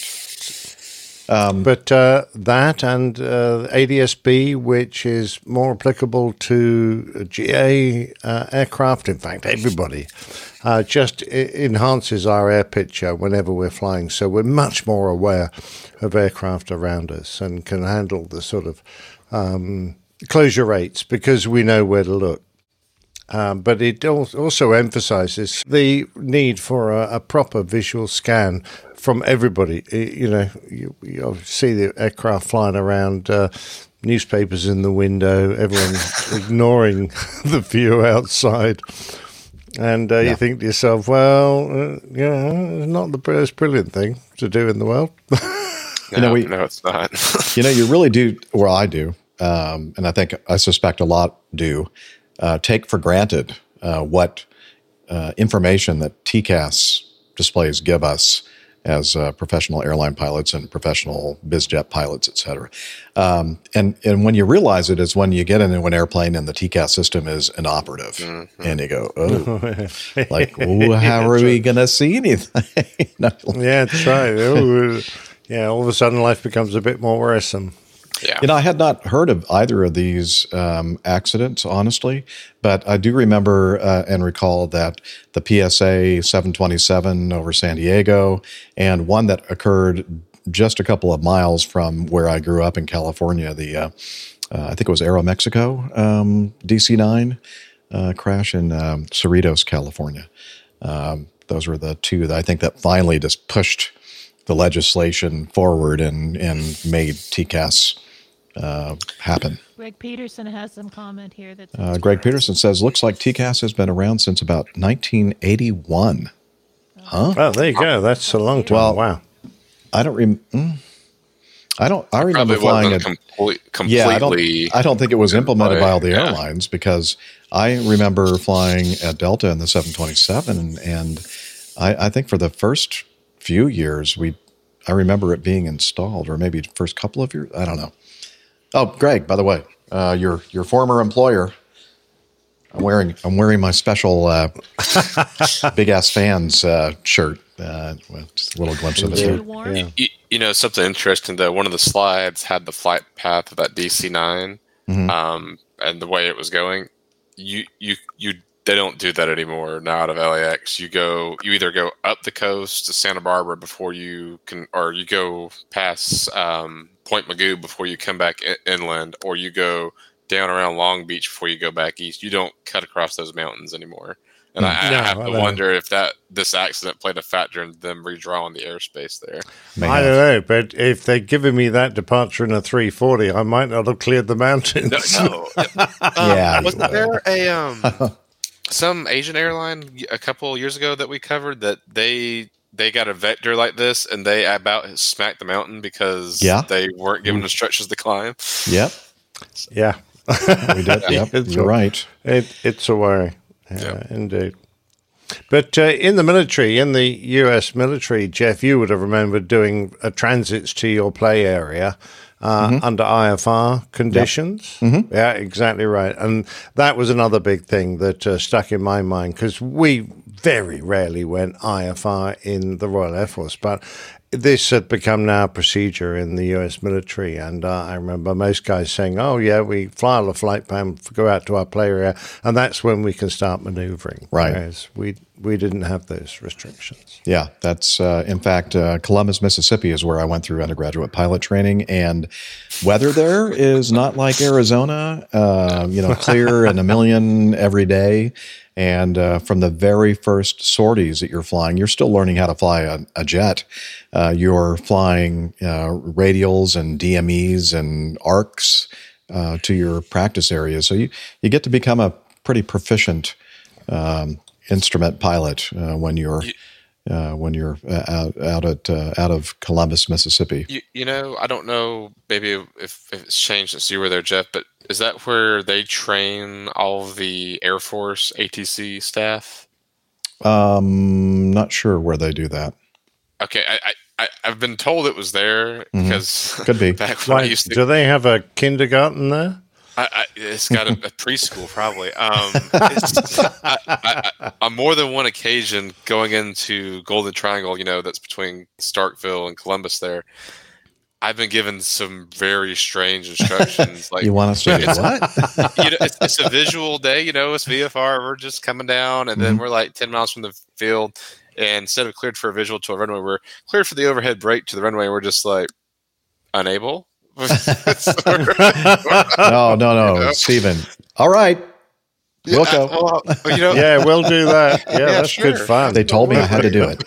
But uh, that and uh, ADSB, which is more applicable to GA uh, aircraft, in fact, everybody, uh, just enhances our air picture whenever we're flying. So we're much more aware of aircraft around us and can handle the sort of um, closure rates because we know where to look. Um, but it also emphasizes the need for a, a proper visual scan from everybody. I- You know, you, you see the aircraft flying around, uh, newspapers in the window, everyone ignoring the view outside. And uh, you think to yourself, well, uh, yeah, it's not the most brilliant thing to do in the world.
You know, we-
no, it's not.
you know, you really do. Well, I do, um, and I think I suspect a lot do uh, take for granted uh, what uh, information that TCAS displays give us as uh, professional airline pilots and professional bizjet pilots, et cetera. Um, and and when you realize it is when you get into an airplane and the TCAS system is inoperative, and you go, oh, like, "Ooh, how are we going to see anything? No.
yeah, that's right. Ooh, yeah, all of a sudden life becomes a bit more worrisome.
Yeah.
You know, I had not heard of either of these um, accidents, honestly, but I do remember uh, and recall that the PSA 727 over San Diego and one that occurred just a couple of miles from where I grew up in California, the uh, uh, I think it was Aeromexico um, DC 9 uh, crash in um, Cerritos, California. Um, those were the two that I think that finally just pushed the legislation forward and, and made TCAS uh, happen.
Greg Peterson has some comment here that
Uh, Greg Peterson says, looks like TCAS has been around since about 1981. Huh?
Well, there you go. That's a long time.
Well,
wow.
I don't rem- mm. I don't. I remember flying
wasn't
a
complete,
yeah. I don't. I don't think it was implemented by all the
yeah.
airlines because I remember flying at Delta in the 727, and, and I, I think for the first few years we, I remember it being installed, or maybe the first couple of years. I don't know. Oh, Greg, by the way, uh, your your former employer. I'm wearing I'm wearing my special uh, big ass fans uh, shirt. Uh, with just a little glimpse of it.
You, you- You know, something interesting though. One of the slides had the flight path of that DC 9
Mhm.
um, and the way it was going. You, you, you. They don't do that anymore now out of LAX. You go, you either go up the coast to Santa Barbara before you can, or you go past um, Point Mugu before you come back i- inland, or you go down around Long Beach before you go back east. You don't cut across those mountains anymore. And I, I
No,
have
I
to
know.
wonder if that this accident played a factor in them redrawing the airspace there.
I don't know, but if they'd given me that departure in a 340, I might not have cleared the mountains.
No, no. Um,
Yeah,
wasn't there a um some Asian airline a couple years ago that we covered that they they got a vector like this and they about smacked the mountain because
Yeah.
they weren't given the stretches to climb.
Yep.
Yeah.
We did. Yep.
It's
You're
a-
right.
It, it's a worry. Yeah, indeed. But uh, in the military, in the US military, Jeff, you would have remembered doing uh, transits to your play area uh,
Mm-hmm.
under IFR conditions.
Mhm.
Yeah, exactly right. And that was another big thing that uh, stuck in my mind because we very rarely went IFR in the Royal Air Force, but this had become now a procedure in the US military. And uh, I remember most guys saying, oh, yeah, we fly on a flight plan, go out to our play area, and that's when we can start maneuvering.
Right.
Whereas we, we didn't have those restrictions.
Yeah, that's uh, in fact uh, Columbus, Mississippi is where I went through undergraduate pilot training, and weather there is not like Arizona. Uh, you know, clear and a million every day. And uh, from the very first sorties that you're flying, you're still learning how to fly a, a jet. Uh, you're flying uh, radials and DMEs and arcs uh, to your practice areas, so you you get to become a pretty proficient um, instrument pilot uh, when you're uh, when you're uh, out, out at uh, out of Columbus, Mississippi.
You, you know, I don't know maybe if, if it's changed since you were there, Jeff, but is that where they train all the Air Force ATC staff?
Um, not sure where they do that.
Okay, I, I, I I've been told it was there
Mhm.
because
Could be.
back when I used to
do they have a kindergarten there?
I, I, it's got a, a preschool, probably. Um, I, I, on more than one occasion, going into Golden Triangle, you know, that's between Starkville and Columbus. There, I've been given some very strange instructions. Like
You want us to do what?
you know, it's, it's a visual day. You know, it's VFR. We're just coming down, and then
Mhm.
we're like ten miles from the field. And instead of cleared for a visual to a runway, we're cleared for the overhead break to the runway. We're just like unable.
No, no, no, Stephen. All right, we'll
Yeah,
go.
Uh, well, you know-
Yeah, we'll do that. Yeah, that's good
sure.
fun.
They told me I had to do it.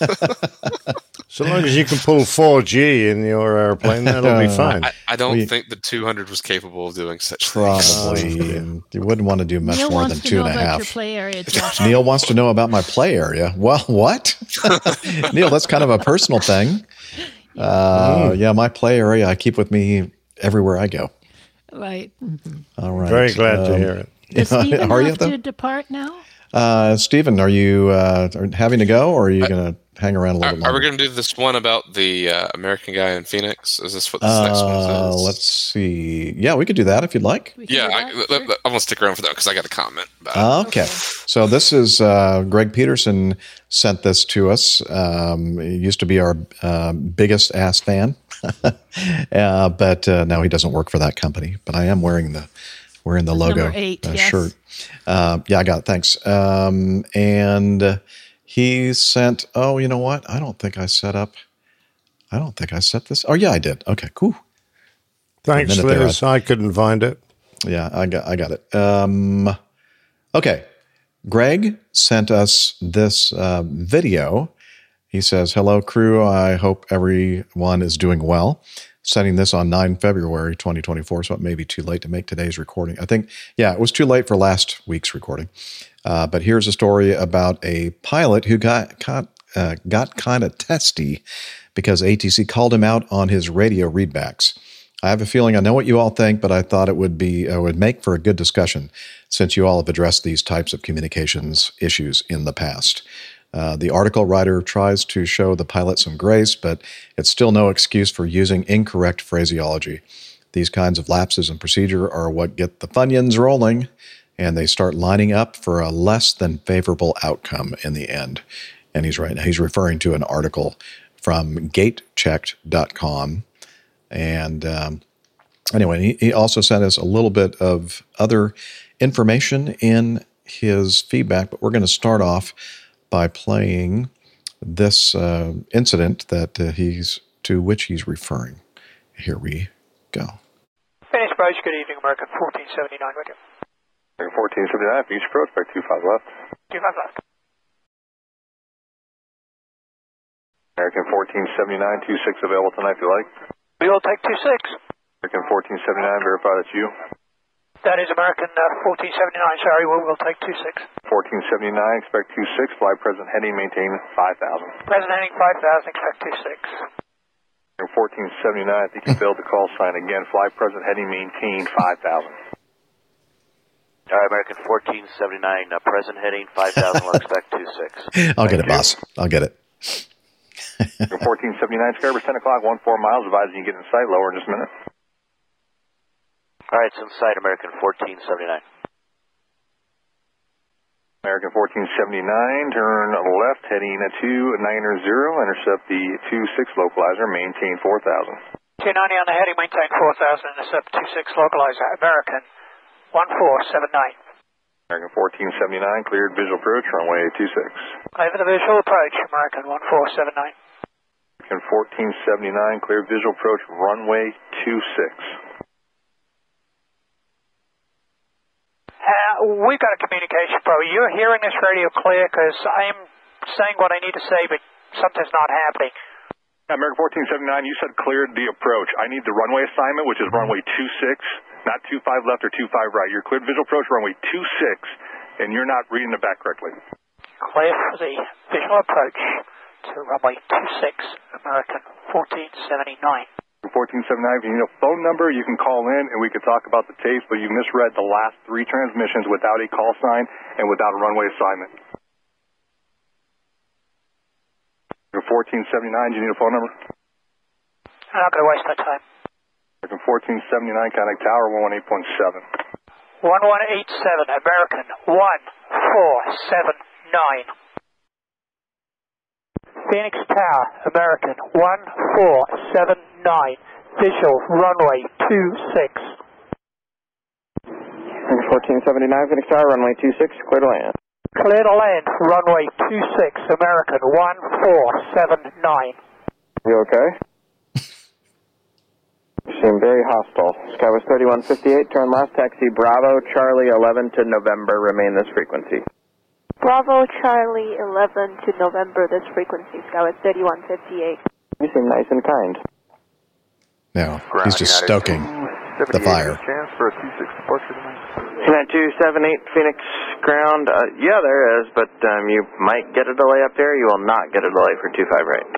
So long as you can pull 4G in your airplane, that'll be uh, fine.
I, I don't
We-
think the 200 was capable of doing such
Probably, and you wouldn't want to do much
Neil
more than
two and a half.
two
know
and a
about your play area,
Neil wants to know about my play area. Well, what? Neil, that's kind of a personal thing. Uh,
Mm.
yeah, my play area I keep with me everywhere I go.
right.
All right.
Very glad to
Um,
hear it.
Does Stephen
are you
have
though?
to depart now?
Uh, Stephen, are you uh, having to go, or are you going to hang around a little
Are,
bit
are we going to do this one about the uh, American guy in Phoenix? Is this what this next one
Uh,
is?
let's see. Yeah, we could do that if you'd like.
yeah, I, let- let- I'm going to stick around for that because I got a comment. About
Uh, Okay. So this is uh, Greg Peterson sent this to us. Um, he used to be our uh, biggest ass fan, uh, but uh, now he doesn't work for that company. But I am wearing the wearing the logo
Number eight,
uh,
yes.
shirt. Uh, yeah, I got it. Thanks. Um, and he sent. Oh, you know what? I don't think I set up. I don't think I set this. Oh, yeah, I did. Okay, cool.
Thanks,
minute there,
Liz. I couldn't find it.
Yeah, I got I got it. Um, okay, Greg sent us this uh, video. He says, "Hello, crew. I hope everyone is doing well." Sending this on 9 February 2024, so it may be too late to make today's recording. I think, yeah, it was too late for last week's recording. Uh, but here's a story about a pilot who got got, uh, got kind of testy because ATC called him out on his radio readbacks. I have a feeling I know what you all think, but I thought it would be uh, would make for a good discussion since you all have addressed these types of communications issues in the past. Uh, the article writer tries to show the pilot some grace, but it's still no excuse for using incorrect phraseology. These kinds of lapses in procedure are what get the Funyuns rolling, and they start lining up for a less than favorable outcome in the end. And he's right. He's referring to an article from gatechecked.com. And um, anyway, he, he also sent us a little bit of other information in his feedback, but we're going to start off by playing this uh, incident that uh, he's to which he's referring. Here we go.
Phoenix approach, good evening, American 1479, radio.
American 1479, Beach approach, back 25 left.
25 left.
American 1479, 26 available tonight if you like.
We will take 26.
American 1479, verify that's you.
That is American uh, 1479, sorry, we will take 26.
1479, expect 26, fly present heading, maintain 5000.
Present heading 5000, expect 26.
American 1479, I think you failed the call sign again, fly present heading, maintain 5000.
All right, American 1479, uh, present heading 5000, we'll expect 26.
I'll get it, boss. I'll get it.
1479, Scarborough 10 o'clock, 14 miles, advising you get in sight, lower in just a minute.
All right, it's in sight, American 1479.
American 1479, turn left, heading to 290, intercept the 26 localizer, maintain 4000.
290 on the heading, maintain 4000, intercept 26 localizer, American 1479.
American 1479, cleared visual approach, runway 26.
Clear for the visual approach, American 1479.
American 1479, cleared visual approach, runway 26.
Uh, we've got a communication problem. You're hearing this radio clear because I'm saying what I need to say, but something's not happening.
American 1479, you said cleared the approach. I need the runway assignment, which is runway 26, not 25 left or 25 right. You're cleared visual approach, runway 26, and you're not reading it back correctly.
Clear for the visual approach to runway 26, American 1479.
1479, if you need a phone number, you can call in and we could talk about the tapes, but you misread the last three transmissions without a call sign and without a runway assignment. 1479, do you need a phone number?
I'm not going to waste my time.
1479, contact tower 118.7.
1187, American 1479. Phoenix Tower, American 1479. Visual runway 26.
1479, Phoenix Tower, runway 26, clear to land.
Clear to land, runway 26, American 1479.
You okay? You seem very hostile. Skywest 3158, turn left, taxi Bravo, Charlie 11 to November, remain this frequency.
Bravo Charlie 11 to November, this frequency, Skywest 3158.
You seem nice and kind.
No, he's just stoking the fire.
Chance for a 26 departure tonight? 278 Phoenix ground. Uh, yeah, there is, but um, you might get a delay up there. You will not get a delay for 25 right.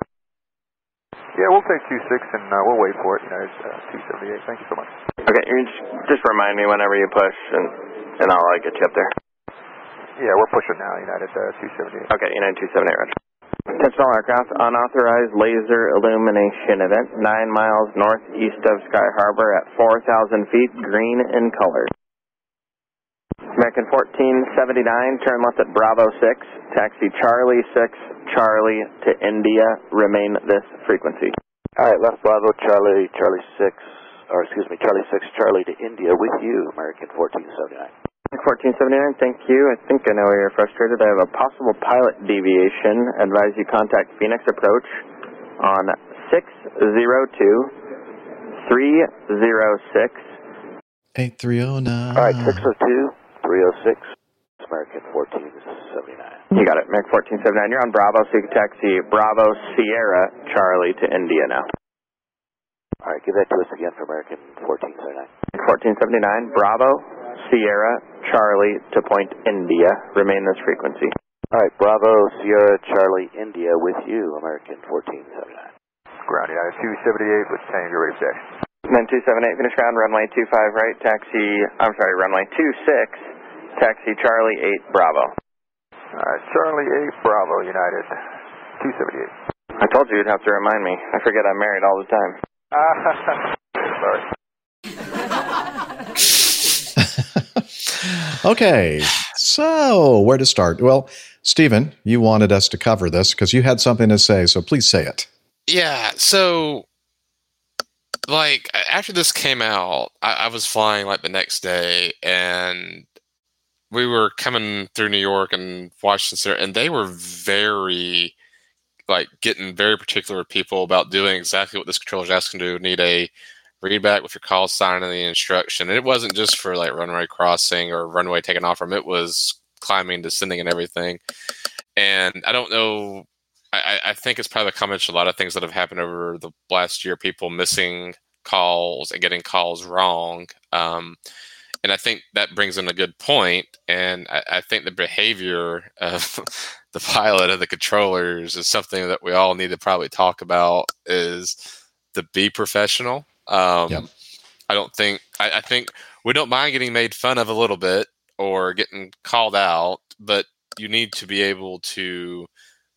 Yeah, we'll take 26 and uh, we'll wait for it. You know, it's uh, 278. Thank you so much.
Okay, you just, just remind me whenever you push, and, and I'll uh, get you up there.
Yeah, we're pushing now, United uh, 278.
Okay, United 278, Roger. Attention all aircraft, unauthorized laser illumination event, 9 miles northeast of Sky Harbor at 4,000 feet, green in color. American 1479, turn left at Bravo 6, taxi Charlie 6, Charlie to India, remain this frequency.
All right, left Bravo, Charlie, Charlie 6, or excuse me, Charlie 6, Charlie to India with you, American 1479.
1479, thank you. I think I know where you're frustrated. I have a possible pilot deviation. Advise you contact Phoenix Approach on 602 306.
8309.
All right, 602 306, American 1479.
You got it, American 1479. You're on Bravo, so you can taxi Bravo Sierra Charlie to India now.
All right, give that to us again for American 1479.
1479, Bravo Sierra Charlie to point India. Remain this frequency.
All right, Bravo Sierra Charlie India with you, American 1479.
Ground United 278 with 10 your ready section.
Then 278, Phoenix ground, runway 25 right, taxi, I'm sorry, runway 26, taxi Charlie 8 Bravo.
All right, Charlie 8 Bravo United 278.
I told you you'd have to remind me. I forget I'm married all the time.
Sorry.
Okay, so where to start? Well, Stephen, you wanted us to cover this because you had something to say, so please say it.
Yeah, so like after this came out, I, I was flying like the next day, and we were coming through New York and Washington, and they were very like getting very particular people about doing exactly what this controller is asking to do. Need a readback with your call sign and the instruction. And it wasn't just for like runway crossing or runway taking off from. It was climbing, descending, and everything. And I don't know. I, I think it's probably a combination of a lot of things that have happened over the last year. People missing calls and getting calls wrong. Um, and I think that brings in a good point. And I, I think the behavior of the pilot and the controllers is something that we all need to probably talk about. Is to be professional. Um,
Yep.
I don't think I, I think we don't mind getting made fun of a little bit or getting called out, but you need to be able to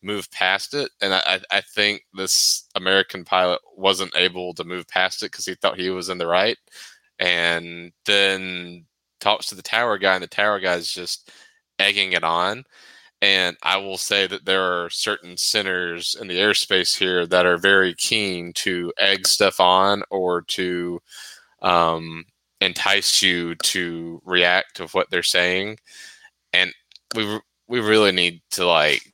move past it. And I, I I think this American pilot wasn't able to move past it because he thought he was in the right, and then talks to the tower guy, and the tower guy's just egging it on. And I will say that there are certain centers in the airspace here that are very keen to egg stuff on or to um, entice you to react to what they're saying. And we we really need to like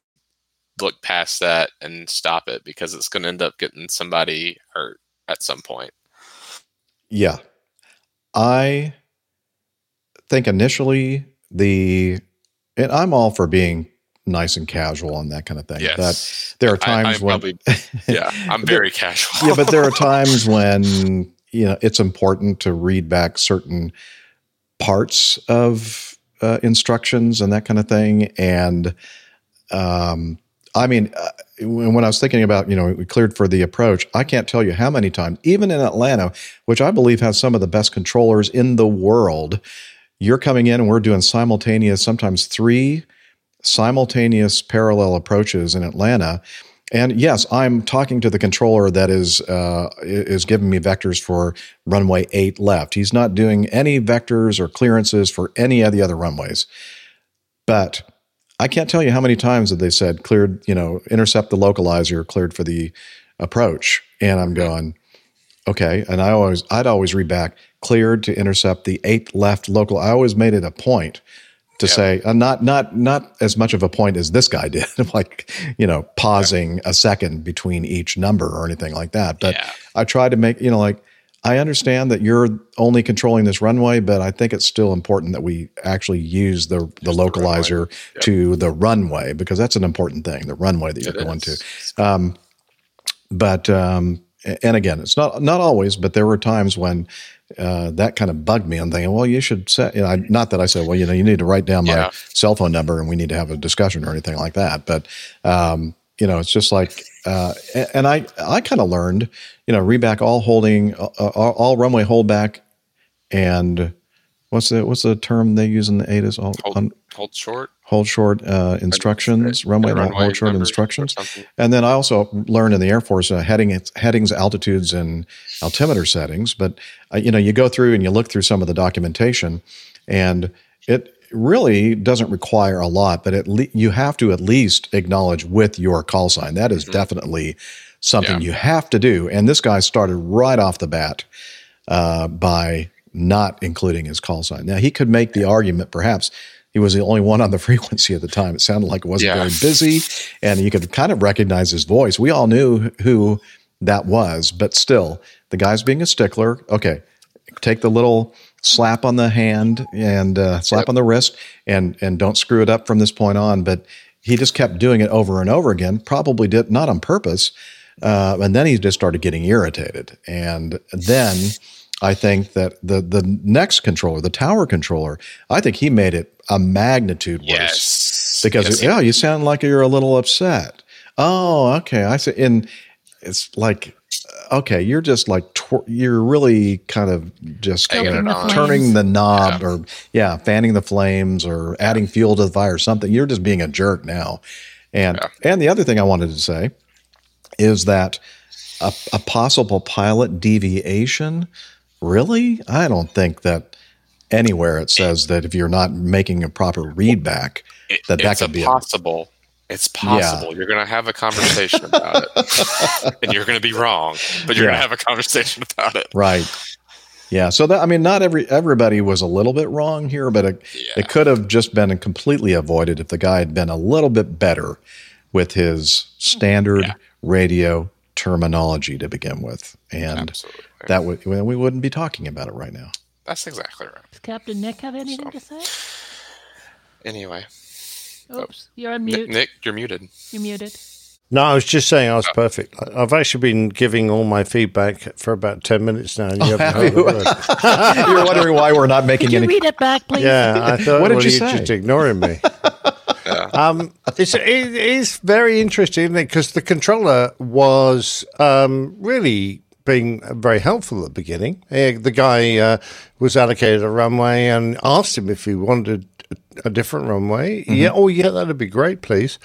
look past that and stop it because it's going to end up getting somebody hurt at some point.
Yeah. I think initially the and I'm all for being nice and casual and that kind of thing.
Yes.
But there are times
I'm
when
probably- yeah, I'm very casual.
yeah, but there are times when you know it's important to read back certain parts of uh, instructions and that kind of thing. And um, I mean, uh, when I was thinking about you know we cleared for the approach, I can't tell you how many times, even in Atlanta, which I believe has some of the best controllers in the world. You're coming in and we're doing simultaneous, sometimes three simultaneous parallel approaches in Atlanta. And yes, I'm talking to the controller that is uh, is giving me vectors for runway eight left. He's not doing any vectors or clearances for any of the other runways. But I can't tell you how many times that they said cleared, you know, intercept the localizer, cleared for the approach, and I'm going, okay. And I always, I'd always read back, cleared to intercept the eight left local. I always made it a point to say, uh, not not not as much of a point as this guy did, like you know, pausing a second between each number or anything like that. But I tried to make, you know, like I understand that you're only controlling this runway, but I think it's still important that we actually use the the localizer to the runway because that's an important thing, the runway that you're
It
going
is.
to. Um, but um, and again, it's not not always, but there were times when uh, that kind of bugged me. I'm thinking, well, you should set. You know, I, not that I said, well, you know, you need to write down my
Yeah.
cell phone number and we need to have a discussion or anything like that. But um, you know, it's just like, uh, and I I kind of learned, you know, reback all holding, uh, all, all runway holdback, and what's the what's the term they use in the? All
Hold, hold short.
hold short uh, instructions, runway,
runway
hold short instructions. And then I also learned in the Air Force uh, heading headings, altitudes, and altimeter settings. But uh, you know, you go through and you look through some of the documentation, and it really doesn't require a lot, but at le- you have to at least acknowledge with your call sign. That is definitely something you have to do. And this guy started right off the bat uh, by not including his call sign. Now he could make the argument, perhaps he was the only one on the frequency at the time. It sounded like it wasn't
Yeah.
very busy, and you could kind of recognize his voice. We all knew who that was, but still, the guy's being a stickler. Okay, take the little slap on the hand and uh, slap on the wrist, and and don't screw it up from this point on. But he just kept doing it over and over again. Probably did not on purpose. Uh, and then he just started getting irritated. And then I think that the the next controller, the tower controller, I think he made it a magnitude worse.
Yes.
Because
Yes,
yeah, you sound like you're a little upset. Oh, okay. I see. And it's like, okay, you're just like tw- you're really kind of just
Stoking the flames.
turning the knob or yeah, fanning the flames or adding fuel to the fire. Or something. You're just being a jerk now. And and the other thing I wanted to say is that a, a possible pilot deviation. Really, I don't think that anywhere it says that if you're not making a proper readback, that that
it's
could
a
be a
possible. It's possible. You're going to have a conversation about it, and you're going to be wrong, but you're going to have a conversation about it.
Right. Yeah. So that I mean, not every everybody was a little bit wrong here, but it, it could have just been completely avoided if the guy had been a little bit better with his hmm. standard radio terminology to begin with, and that would we wouldn't be talking about it right now.
That's exactly right.
Does Captain Nick have anything to say?
Anyway,
Oops, you're on
Nick,
mute.
Nick, you're muted.
You're muted.
No, I was just saying I was perfect. I- I've actually been giving all my feedback for about 10 minutes now, and you
Oh,
haven't
have
heard a
you?
word.
You're wondering why we're not making
Could you
any.
read it back, please?
Yeah, I thought,
What did
well,
you
you're
say?
just ignoring me. um, it's, it is very interesting because the controller was um, really being very helpful at the beginning. Eh, the guy uh, was allocated a runway and asked him if he wanted a different runway.
Mm-hmm.
Yeah, oh yeah, that'd be great, please.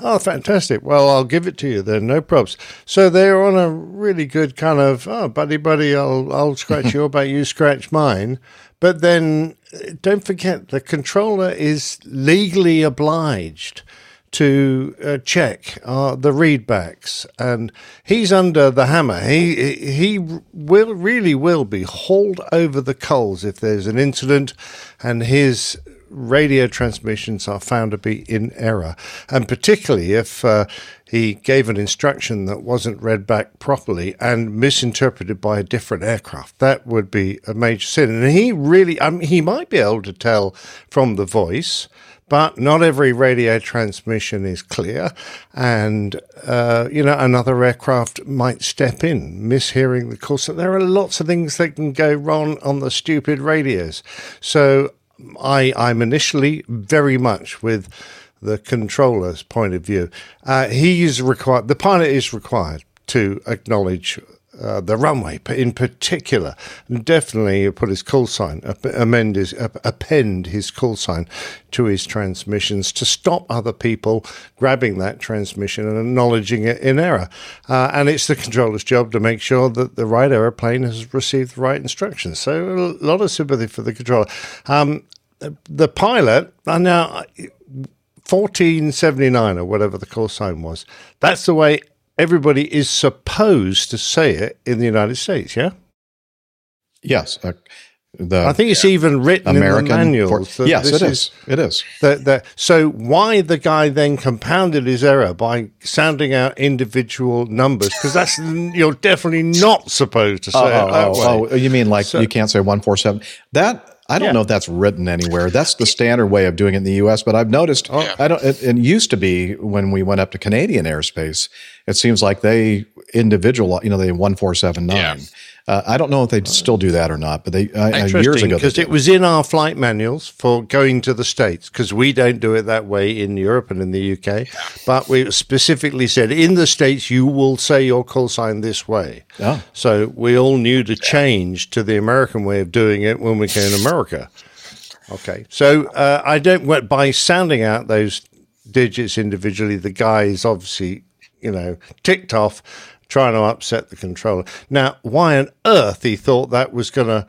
Oh, fantastic. Well, I'll give it to you then, no probs. So they're on a really good kind of, oh, buddy, buddy, I'll, I'll scratch your back, you scratch mine. But then uh, don't forget, the controller is legally obliged to uh, check uh, the readbacks, and he's under the hammer. He he will really will be hauled over the coals if there's an incident, and his radio transmissions are found to be in error, and particularly if. Uh, he gave an instruction that wasn't read back properly and misinterpreted by a different aircraft. That would be a major sin. And he really, I mean, he might be able to tell from the voice, but not every radio transmission is clear. And, uh, you know, another aircraft might step in, mishearing the call. So there are lots of things that can go wrong on the stupid radios. So I, I'm initially very much with the controller's point of view. Uh, he is required, the pilot is required to acknowledge uh, the runway in particular, definitely put his call sign, amend his, ap- append his call sign to his transmissions to stop other people grabbing that transmission and acknowledging it in error. Uh, and it's the controller's job to make sure that the right aeroplane has received the right instructions. So a lot of sympathy for the controller. Um, the pilot, uh, now 1479 or whatever the call sign was, that's the way everybody is supposed to say it in the United States, yeah?
Yes. Uh, the
I think it's even written
American
in the manuals.
for- yes, it is. It is.
That, that, so why the guy then compounded his error by sounding out individual numbers? Because that's you're definitely not supposed to say
Oh,
it that
oh,
way.
oh, oh, you mean like
So-
you can't say one four seven? That I don't
Yeah.
know if that's written anywhere. That's the standard way of doing it in the U.S. But I've noticed I don't. It, it used to be when we went up to Canadian airspace. It seems like they individual. You know, they one four seven nine. Uh, I don't know if they still do that or not, but they uh, uh, years ago
because it was in our flight manuals for going to the States, because we don't do it that way in Europe and in the UK. But we specifically said in the States, you will say your call sign this way.
Oh.
So we all knew to change to the American way of doing it when we came to America. Okay. So uh, I don't, well, by sounding out those digits individually, the guy is obviously, you know, ticked off, trying to upset the controller. Now, why on earth he thought that was going to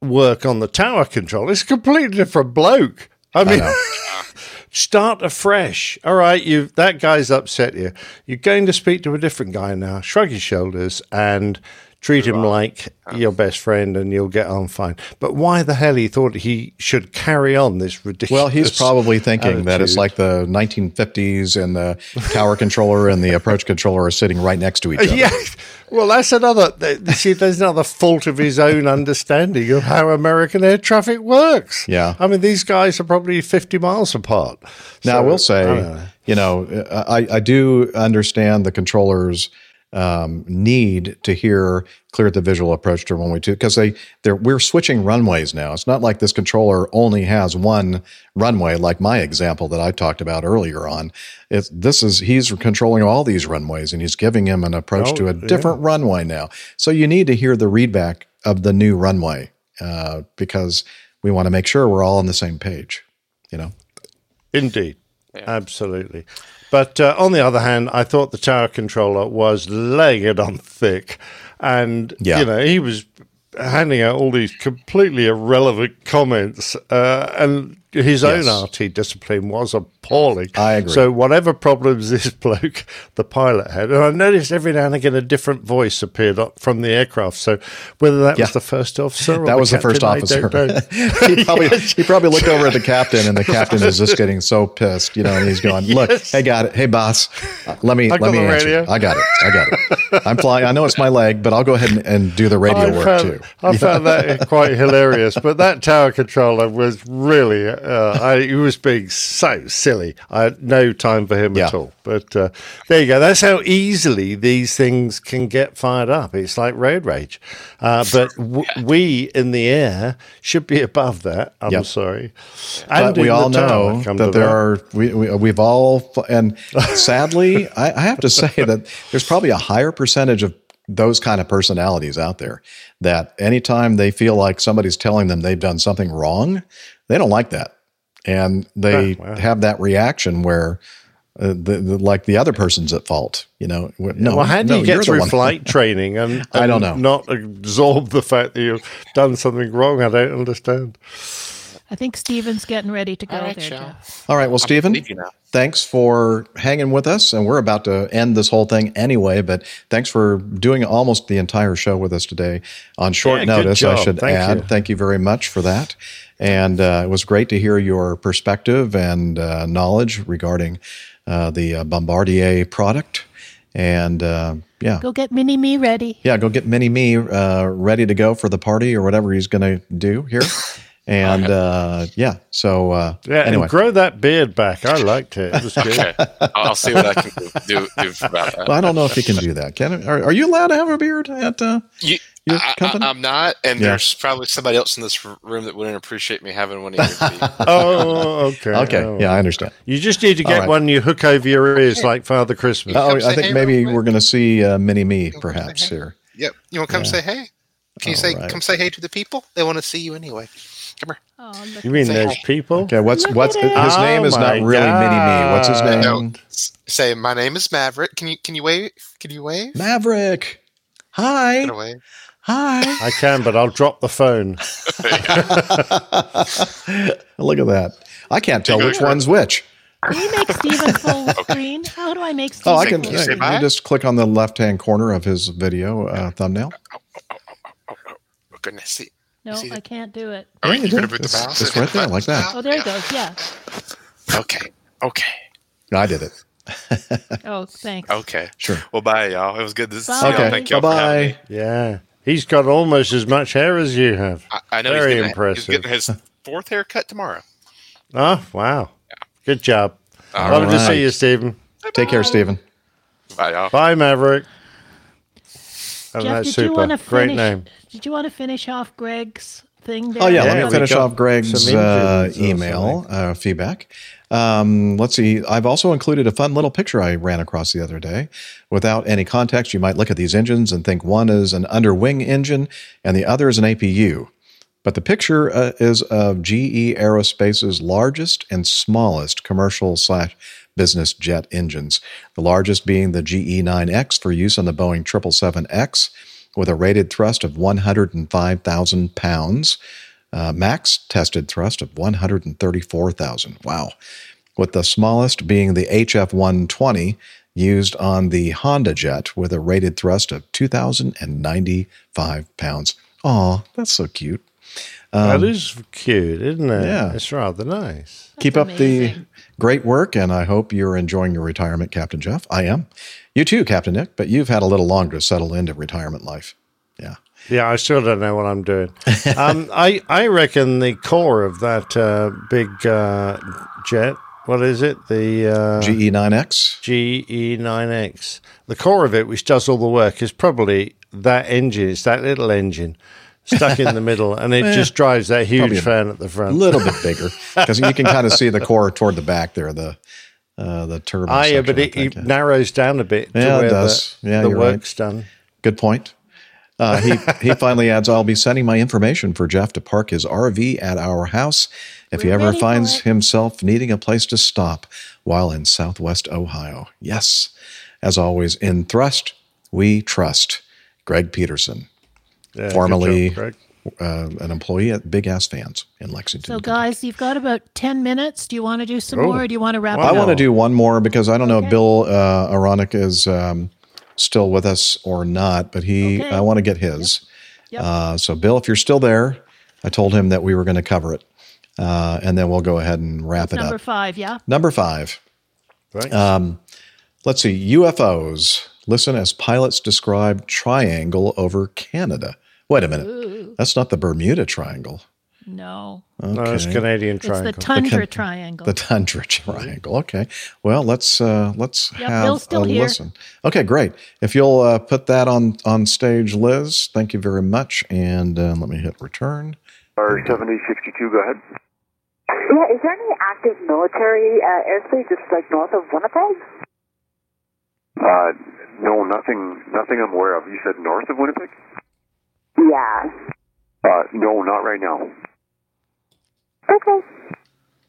work on the tower control? It's a completely different bloke. I mean, start afresh. All right, you that guy's upset you. You're going to speak to a different guy now. Shrug his shoulders and treat him like your best friend, and you'll get on fine. But why the hell he thought he should carry on this ridiculous?
Well, he's probably thinking that it's like the 1950s and the tower controller and the approach controller are sitting right next to each other.
Yeah. Well, that's another. See, there's another fault of his own understanding of how American air traffic works.
Yeah.
I mean, these guys are probably 50 miles apart.
Now, I will
So, I don't
say, you know, I, I do understand the controllers um, need to hear clear the visual approach to runway two because they they're we're switching runways now. It's not like this controller only has one runway, like my example that I talked about earlier on. It's this is he's controlling all these runways and he's giving him an approach
Oh,
to a
yeah.
different runway now. So you need to hear the readback of the new runway uh, because we want to make sure we're all on the same page. You know.
Indeed. Absolutely. But uh, on the other hand, I thought the tower controller was laying it on thick. And,
Yeah.
you know, he was handing out all these completely irrelevant comments. Uh, and his own RT discipline was appalling.
I agree.
So whatever problems this bloke, the pilot had, and I noticed every now and again a different voice appeared up from the aircraft. So whether that
Yeah.
was the first officer, or
That was the first
captain,
officer. he probably he probably looked over at the captain, and the captain is just getting so pissed, you know, and he's going, "Look, hey, got it. Hey, boss, uh, let me
I
let me answer.
radio.
I got it. I got it. I'm flying. I know it's my leg, but I'll go ahead and, and do the radio
I
work
found,
too."
I found that quite hilarious. But that tower controller was really, uh, I, he was being so silly. I had no time for him at all. But uh, there you go. That's how easily these things can get fired up. It's like road rage. Uh, but w- we in the air should be above that. I'm
Yep.
sorry.
But we all know that
to
there are we, we we've all and sadly I, I have to say that there's probably a higher percentage of those kind of personalities out there that anytime they feel like somebody's telling them they've done something wrong, they don't like that, and they
Oh, wow.
have that reaction where. Uh, the, the, like the other person's at fault, you know. No,
well, how do
no,
you get through flight training and, and
I don't know.
not absorb the fact that you've done something wrong? I don't understand.
I think Stephen's getting ready to go
All right,
there. Jeff.
All right. Well, Stephen,
believe you now.
thanks for hanging with us. And we're about to end this whole thing anyway, but thanks for doing almost the entire show with us today on short
Yeah,
notice. I should
Thank
add.
you.
Thank you very much for that. And uh, it was great to hear your perspective and uh, knowledge regarding uh, the uh, Bombardier product. And uh, yeah.
Go get Mini Me ready.
Yeah, go get Mini Me uh, ready to go for the party or whatever he's going to do here. And uh, yeah, so uh,
Yeah,
anyway.
and grow that beard back. I liked it. It was good.
Okay, I'll I'll see what I can do, do, do about that.
Well, I don't know if you can do that. Can are, are you allowed to have a beard at uh,
You,
your
I,
company?
I, am not, and
Yeah.
there's probably somebody else in this room that wouldn't appreciate me having one either.
Oh, okay.
Okay,
Oh.
yeah, I understand.
You just need to get
right.
one you hook over your ears like Father Christmas.
Oh, I think
hey
maybe
real
we're going to see uh, Mini Me perhaps here.
Yep. You want to come
Yeah.
say hey? Can you
All
say
right.
come say hey to the people? They want to see you anyway. Come here.
You mean there's
hi.
people?
Okay, what's
Look
what's
at
his
it.
name
Oh
is not
my
really Mini Me. What's his name?
No. Say my name is Maverick. Can you can you wave? Can you wave?
Maverick. Hi.
Can I?
Hi.
I can, but I'll drop the phone.
Look at that. I can't tell which
for
one's which.
Can you make Stephen full screen? How do I make Stephen full screen?
Oh, I can.
can
full
you say
you just click on the left-hand corner of his video uh, thumbnail.
Oh goodness. See.
No,
see the-
I can't do it.
Oh,
Yeah, you
you
do.
could put the
It's-
mouse.
it's
and
right there, like that.
Oh, there it goes. Yeah.
Okay. Okay.
I did it.
Oh, thanks.
Okay.
Sure.
Well, bye, y'all. It was good to see y'all.
Okay.
Thank y'all
Bye
for having me.
bye.
Yeah. He's got almost as much hair as you have.
I, I know
Very
he's getting,
impressive.
He's getting his fourth haircut tomorrow.
Oh, wow. Good job.
All
Lovely to see you, Stephen.
Take care, Stephen.
Bye, y'all.
Bye, Maverick. Oh,
Jeff,
that's
did
super.
you want to
Great
finish?
name.
Did you want to finish off Greg's thing? There?
Oh yeah,
Yeah,
let me finish off Greg's uh, email uh, feedback. Um, let's see. I've also included a fun little picture I ran across the other day. Without any context, you might look at these engines and think one is an underwing engine and the other is an APU. But the picture uh, is of GE Aerospace's largest and smallest commercial slash business jet engines. The largest being the GE9X for use on the Boeing 777X with a rated thrust of 105,000 pounds, uh, max tested thrust of 134,000. Wow. With the smallest being the HF 120 used on the Honda jet with a rated thrust of 2,095 pounds. Aw, that's so cute.
that is cute, isn't it?
Um, yeah.
It's rather nice.
Keep up the great work, and I hope you're enjoying your retirement, Captain Jeff. I am. You too, Captain Nick, but you've had a little longer to settle into retirement life. Yeah.
Yeah, I still don't know what I'm doing. um, I I reckon the core of that uh, big uh, jet. What is it? The uh,
GE9X.
GE9X. The core of it, which does all the work, is probably that engine. It's that little engine stuck in the middle, and it
Eh,
just drives that huge fan at the front.
A little bit bigger because you can kind of see the core toward the back there, the uh, the turbine.
Ah, yeah, but it, it narrows down a bit to
Yeah, it does.
the,
Yeah,
the
you're right.
done.
Good point. Uh, he he finally adds, "I'll be sending my information for Jeff to park his RV at our house if he
We're
ever finds himself needing a place to stop while in Southwest Ohio." Yes, as always, in thrust we trust. Greg Peterson,
Yeah, good
formerly
job, Greg.
Uh, an employee at Big Ass Fans in Lexington.
So, guys, you've got about 10 minutes. Do you want to do some
Oh.
more or do you want to wrap
up
I
want to do one more because I don't know if Bill uh, Aronik is um, still with us or not, but he
Okay.
I want to get his.
Yep.
Uh, so, Bill, if you're still there, I told him that we were going to cover it, uh, and then we'll go ahead and wrap it up.
Number five, yeah?
Number five.
Right.
Um, let's see. UFOs. Listen as pilots describe triangle over Canada. Wait a minute.
Ooh.
That's not the Bermuda Triangle.
No.
No, it's Canadian
It's the tundra
The
triangle.
The tundra triangle. Okay. Well, let's uh, let's
Yeah,
have
still
a
here.
listen. Okay, great. If you'll uh, put that on on stage, Liz. Thank you very much. And uh, let me hit return.
R seventy sixty two. Go ahead.
Yeah, is there any active military uh, airspace just like north of Winnipeg?
Uh, no, nothing, nothing I'm aware of. You said north of Winnipeg?
Yeah.
Uh, no, not right now.
Okay.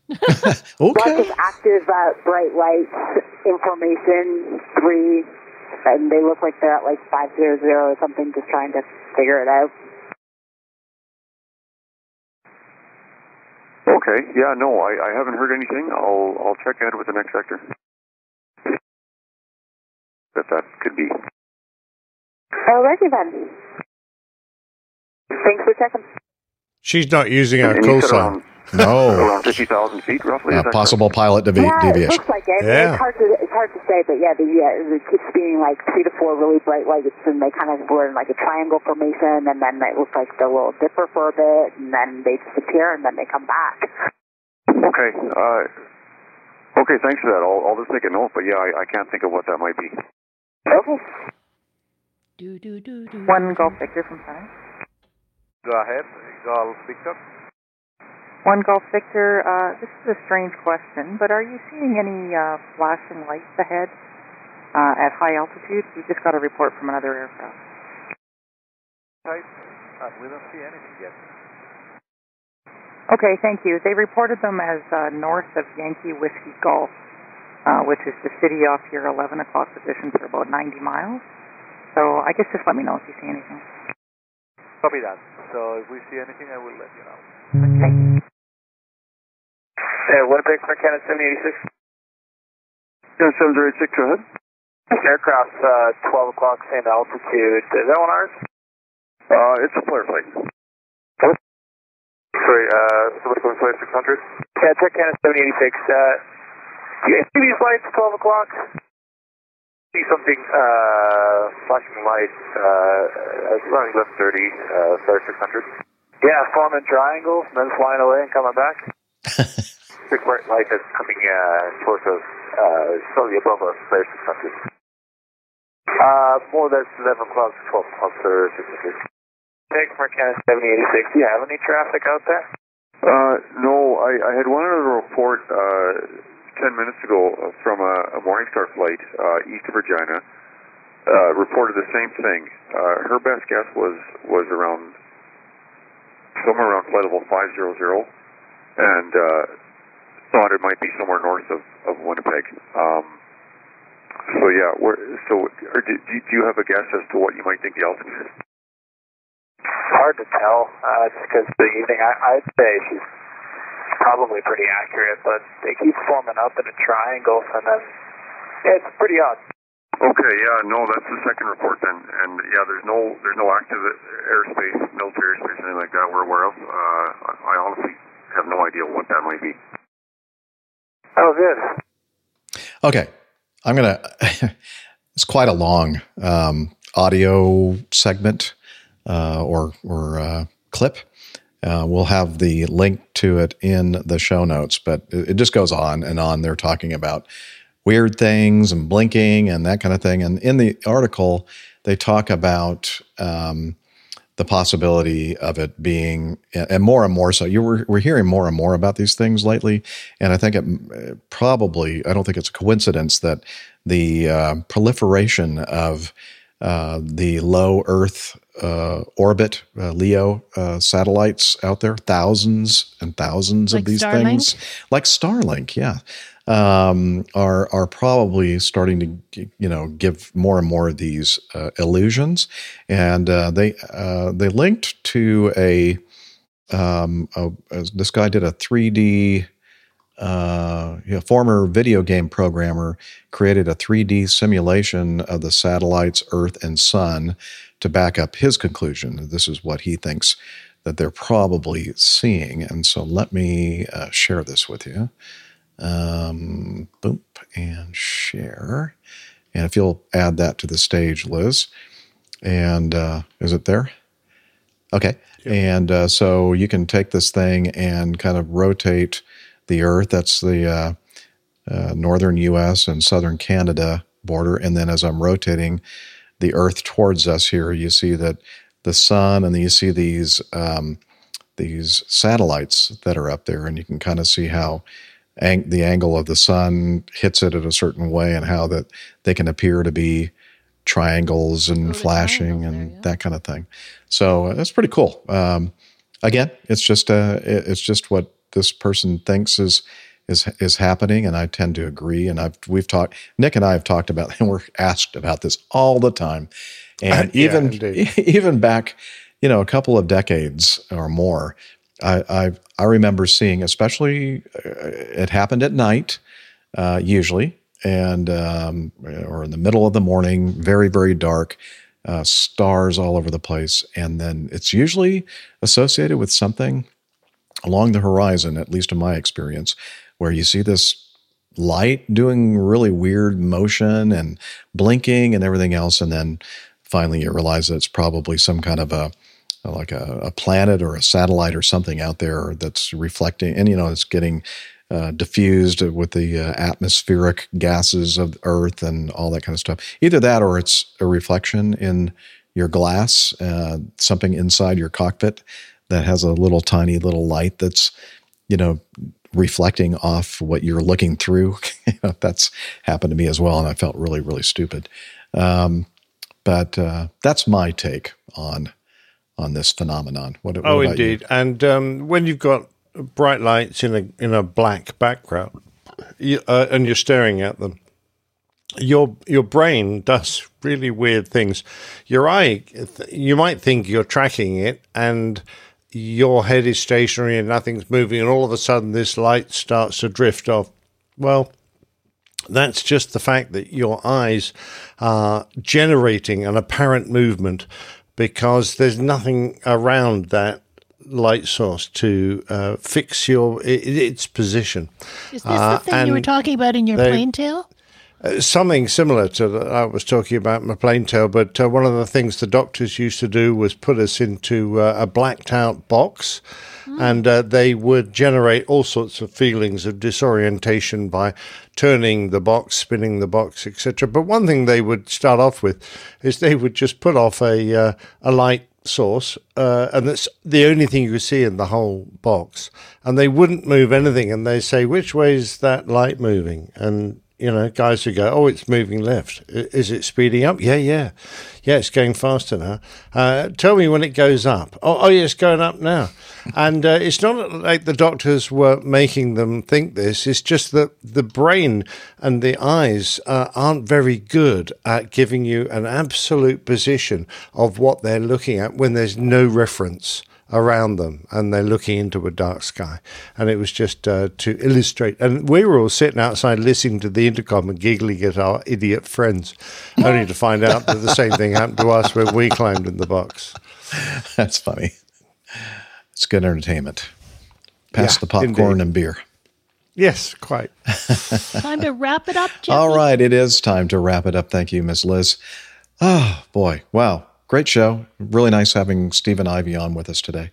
Lots
Okay.
of active uh, bright lights, information, three, and they look like they're at like 500 or something, just trying to figure it out.
Okay. Yeah. No, I, I haven't heard anything. I'll, I'll check in with the next sector. That that could be.
Alrighty then. Thanks for checking.
She's not using our
And you
call
said
sign.
No.
around fifty thousand feet, roughly.
Uh,
is that
possible pilot devi-
yeah, it looks like it.
Yeah.
It's hard to it's hard to say, but yeah, the, yeah, it keeps being like three to four really bright lights, and they kind of were in like a triangle formation, and then it looks like the little dipper for a bit, and then they disappear, and then they come back.
Okay. Uh, okay. Thanks for that. I'll, I'll just make a note. But yeah, I, I can't think of what that might be.
Okay.
Do, do, do, do.
One Golf Victor from Center.
Go ahead. Golf up.
One Golf Victor. Uh, this is a strange question, but are you seeing any uh, flashing lights ahead uh, at high altitude? We just got a report from another aircraft.
Uh, we don't see anything yet.
Okay, thank you. They reported them as uh, north of Yankee Whiskey Gulf, uh, which is the city off your 11 o'clock position for about 90 miles. So I guess just let me know if you see anything.
Copy that. So if we see anything, I will let you know.
Thank you.
Uh, Winnipeg for Canada 786. Yeah, 7086, go ahead.
Aircraft, uh, 12 o'clock, same altitude. Is that one ours?
Uh, it's a flare flight.
Sorry, uh, somebody from Flight 600? Yeah, check Canada 786. Uh, do you see these lights, 12 o'clock? See something, uh, flashing light, uh, it's running left 30, uh, Flight 600. Yeah, forming triangles and then flying away and coming back. Big bright light that's coming, uh, towards us, uh, slightly above us, Flight 600. Uh, more or less 11 o'clock, 12 o'clock, Flight 600. Take from Canada 7086. Do you have any traffic out there?
Uh, no, I, I had one other report, uh, 10 minutes ago uh, from a, a Morningstar flight, uh, east of Regina, uh, reported the same thing. Uh, her best guess was, was around, somewhere around flight level 500, and, uh, thought it might be somewhere north of, of Winnipeg. Um, so yeah, where, so, or do, do you have a guess as to what you might think the altitude is?
Hard to tell, uh, just because the evening, I, I'd say she's probably pretty accurate, but they keep forming up in a triangle, and then yeah, it's pretty odd.
Okay, yeah, no, that's the second report then, and yeah, there's no there's no active airspace, military airspace, anything like that we're aware of. Uh, I I honestly have no idea what that might be.
Oh, good.
Okay, I'm gonna. it's quite a long um, audio segment uh, or or uh, clip. Uh, we'll have the link to it in the show notes, but it, it just goes on and on. They're talking about weird things and blinking and that kind of thing. And in the article, they talk about um, the possibility of it being, and more and more so. You were we're hearing more and more about these things lately, and I think it probably I don't think it's a coincidence that the uh, proliferation of uh, the low Earth uh, orbit uh, LEO uh, satellites out there, thousands and thousands
Like
of these
Starlink?
things, like Starlink, yeah. um, are are probably starting to you know give more and more of these uh, illusions, and uh, they uh, they linked to a, um, a, this guy did a 3D. Uh, you know, former video game programmer created a 3D simulation of the satellites, Earth, and Sun to back up his conclusion. This is what he thinks that they're probably seeing. And so let me uh, share this with you. Um, boop, and share. And if you'll add that to the stage, Liz. And uh, is it there? Okay. And uh, so you can take this thing and kind of rotate the Earth. That's the uh, uh, northern US and southern Canada border. And then as I'm rotating the Earth towards us here, you see that the sun, and then you see these um, these satellites that are up there, and you can kind of see how ang- the angle of the sun hits it in a certain way, and how that they can appear to be triangles and flashing and there, yeah. that kind of thing. So uh, that's pretty cool. Um, again, it's just uh, it's just what this person thinks is is is happening, and I tend to agree. And I've we've talked Nick and I have talked about, and we're asked about this all the time. And even yeah, even back, you know, a couple of decades or more, I I, I remember seeing, especially uh, it happened at night, uh, usually, and um, or in the middle of the morning, very very dark. Uh, stars all over the place, and then it's usually associated with something along the horizon, at least in my experience, where you see this light doing really weird motion and blinking and everything else, and then finally you realize that it's probably some kind of a like a, a, planet or a satellite or something out there that's reflecting and you know it's getting uh, diffused with the uh, atmospheric gases of earth and all that kind of stuff. Either that or it's a reflection in your glass uh, something inside your cockpit that has a little tiny little light that's you know reflecting off what you're looking through that's happened to me as well and i felt really really stupid um, but uh, that's my take on on this phenomenon. What, what
oh, indeed. You? And um, when you've got bright lights in a in a black background, you, uh, and you're staring at them, your your brain does really weird things. Your eye, you might think you're tracking it, and your head is stationary and nothing's moving, and all of a sudden this light starts to drift off. Well, that's just the fact that your eyes are generating an apparent movement because there's nothing around that light source to uh, fix your it, its position.
Is this uh, the thing you were talking about in your they, plane tale?
Uh, something similar to that I was talking about my plane tale, but uh, one of the things the doctors used to do was put us into uh, a blacked out box and uh, they would generate all sorts of feelings of disorientation by turning the box, spinning the box, etc. But one thing they would start off with is they would just put off a uh, a light source, uh, and that's the only thing you could see in the whole box. And they wouldn't move anything, and they say, "Which way is that light moving?" And you know, guys who go, "Oh, it's moving left. Is it speeding up?" Yeah, yeah, yeah. It's going faster now. Uh, tell me when it goes up. Oh, oh, yeah, it's going up now. and uh, it's not like the doctors were making them think this. It's just that the brain and the eyes uh, aren't very good at giving you an absolute position of what they're looking at when there's no reference around them and they're looking into a dark sky. And it was just uh, to illustrate. And we were all sitting outside listening to the intercom and giggling at our idiot friends, only to find out that the same thing happened to us when we climbed in the box.
That's funny. It's good entertainment. Pass yeah, the popcorn indeed. and beer.
Yes, quite.
time to wrap it up, Jeffy.
All right, it is time to wrap it up. Thank you, Miss Liz. Oh, boy. Wow great show. Really nice having Stephen Ivey on with us today.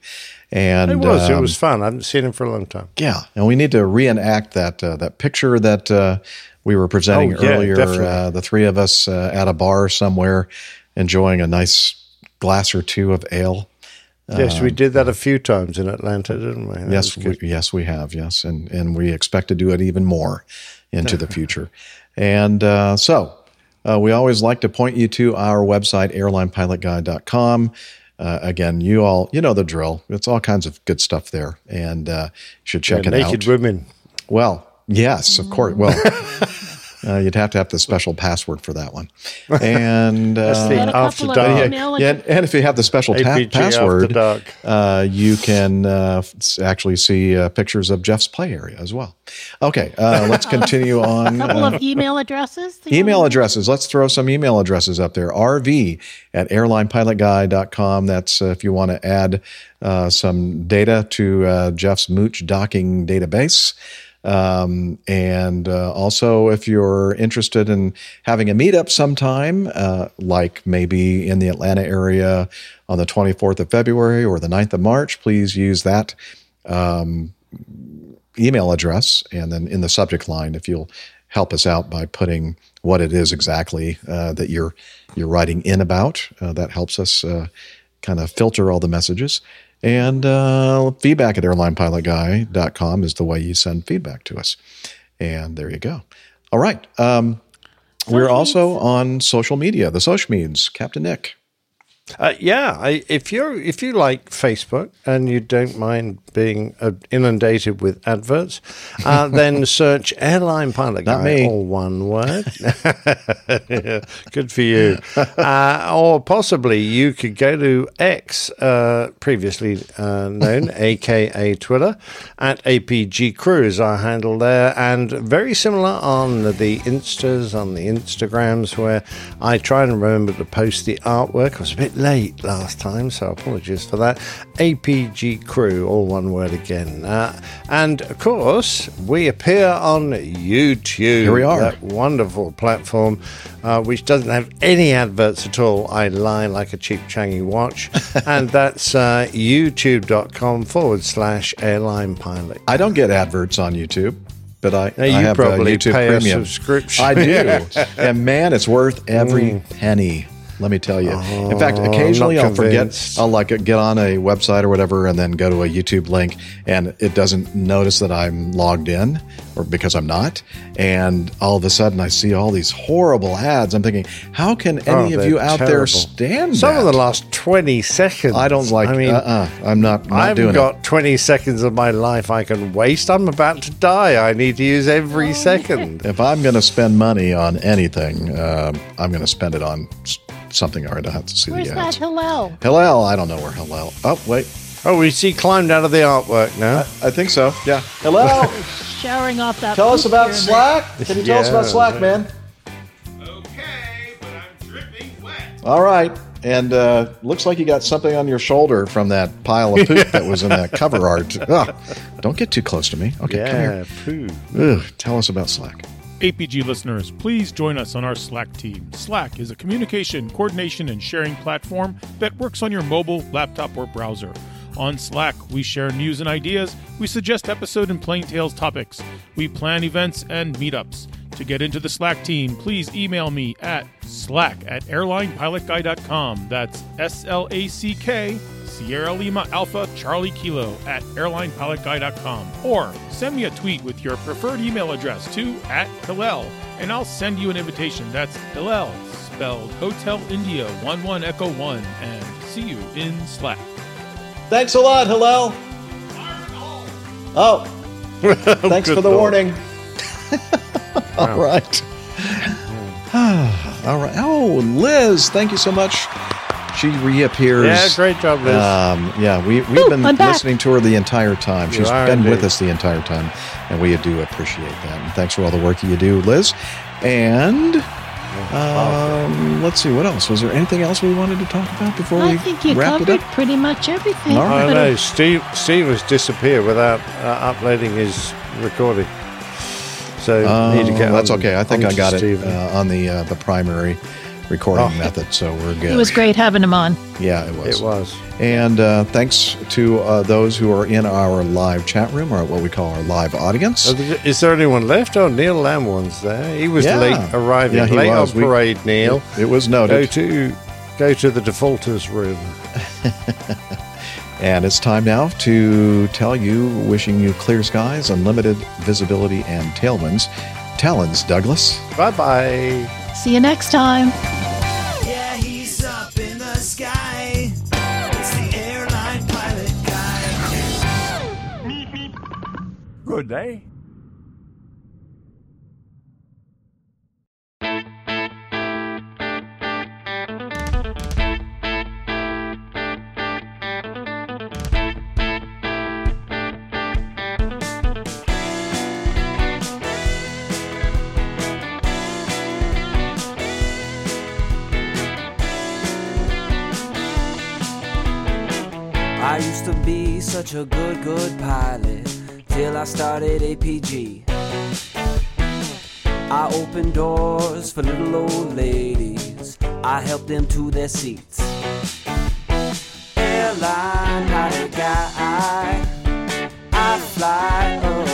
And
it was. Um, it was fun. I haven't seen him for a long time.
Yeah, and we need to reenact that uh, that picture that uh, we were presenting oh, yeah, earlier. Uh, the three of us uh, at a bar somewhere, enjoying a nice glass or two of ale.
Yes, we um, did that a few times in Atlanta, didn't we? That
yes, we, yes, we have. Yes, and and we expect to do it even more into the future. And uh, so uh, we always like to point you to our website, airlinepilotguy.com. Uh, again, you all, you know the drill. It's all kinds of good stuff there, and uh, you should check
yeah,
it
naked out. Naked women.
Well, Yes, of course. Well, uh, you'd have to have the special password for that one. And
That's
uh,
the And a after couple of
Yeah, and, and if you have the special ta-
APG after
password, uh, you can uh, actually see uh, pictures of Jeff's play area as well. Okay, uh, let's continue on.
A couple
Uh,
of email addresses.
Email addresses. Let's throw some email addresses up there. RV at airlinepilotguy.com. That's uh, if you want to add uh, some data to uh, Jeff's Mooch docking database. Um, and uh, also, if you're interested in having a meetup sometime, uh, like maybe in the Atlanta area on the 24th of February or the 9th of March, please use that um, email address. And then in the subject line, if you'll help us out by putting what it is exactly uh, that you're you're writing in about, uh, that helps us uh, kind of filter all the messages. And uh, feedback at airlinepilotguy.com is the way you send feedback to us. And there you go. All right. Um, we're also on social media, the social medias. Captain Nick.
Uh, yeah, I, if you're if you like Facebook and you don't mind being uh, inundated with adverts, uh, then search airline pilot
Not
guy,
me.
all one word. Good for you. Uh, or possibly you could go to X, uh, previously uh, known, aka Twitter, at APG Crew is our handle there, and very similar on the Instas, on the Instagrams, where I try and remember to post the artwork. I was a bit late last time, so apologies for that. APG Crew, all one word again. Uh, and of course, we appear on YouTube.
Here we are.
That wonderful platform, uh, which doesn't have any adverts at all. I lie like a cheap Changi watch. and that's uh, youtube.com forward slash airline pilot.
I don't get adverts on YouTube, but I,
Now,
I
you
have
probably
a YouTube
pay a subscription.
I do, and man, it's worth every
Mm.
penny. Let me tell you. In fact,
Oh,
occasionally I'll forget. I'll like get on a website or whatever, and then go to a YouTube link, and it doesn't notice that I'm logged in, or because I'm not. And all of a sudden, I see all these horrible ads. I'm thinking, how can any
Oh,
of you out there
terrible.
stand
Some
that?
of the last 20 seconds.
I don't like.
I mean,
uh-uh, I'm not. not
I've
doing it.
got 20 seconds of my life I can waste. I'm about to die. I need to use every
Oh,
second.
If I'm going to spend money on anything, um, I'm going to spend it on s- something I don't have to see
Where's
the
that
ads.
Hillel?
Hillel, I don't know where Hillel. Oh, wait.
Oh, we see climbed out of the artwork now.
I think so. Yeah. Hillel,
Showering off that.
tell us about
pyramid.
Slack. Can you tell us about
Yeah.
Slack, man? Okay, but I'm dripping wet. All right. And uh, looks like you got something on your shoulder from that pile of poop that was in that cover art. Ugh, don't get too close to me. Okay, come
Yeah,
here.
poo.
Ugh, tell us about Slack.
APG listeners, please join us on our Slack team. Slack is a communication, coordination, and sharing platform that works on your mobile, laptop, or browser. On Slack, we share news and ideas, we suggest episode and plane tales topics, we plan events and meetups. To get into the Slack team, please email me at slack at airlinepilotguy.com. That's S L A C K Sierra Lima Alpha Charlie Kilo at airlinepilotguy.com or send me a tweet with your preferred email address to at Hillel and I'll send you an invitation. That's Hillel, spelled Hotel India 11 Echo 1, and see you in Slack.
Thanks a lot, Hillel. Oh, thanks for the
Lord.
warning. All right. All right. Oh, Liz, thank you so much. She reappears.
Yeah, great job, Liz.
Um, yeah, we, we've
Ooh,
been listening to her the entire time.
You
She's
are
been with us the entire time, and we do appreciate that. And thanks for all the work you do, Liz. And um, let's see, what else? Was there anything else we wanted to talk about before
I
we
think you
wrapped
covered
it up?
pretty much everything.
All right.
I know. Steve, Steve has disappeared without uh, uploading his recording. So need to
Oh,
get
that's
on-
okay. I think I
onto
got it uh, on the uh, the primary recording
Oh.
method, so we're good.
It was great having him on.
Yeah, it was.
It was.
And uh, thanks to uh, those who are in our live chat room, or what we call our live audience.
Is there anyone left? Oh, Neil Lamb there. He was
Yeah.
late arriving.
Yeah, he
late
was.
on
We-
parade, Neil.
It, it was noted.
Go to go to the defaulters room.
And it's time now to tell you, wishing you clear skies, unlimited visibility, and tailwinds. Talons, Douglas.
Bye bye.
See you next time.
Yeah, he's up in the sky. It's the airline pilot guy.
Good day.
Such a good, good pilot till I started APG. I opened doors for little old ladies. I helped them to their seats. Airline pilot guy. I fly Omega.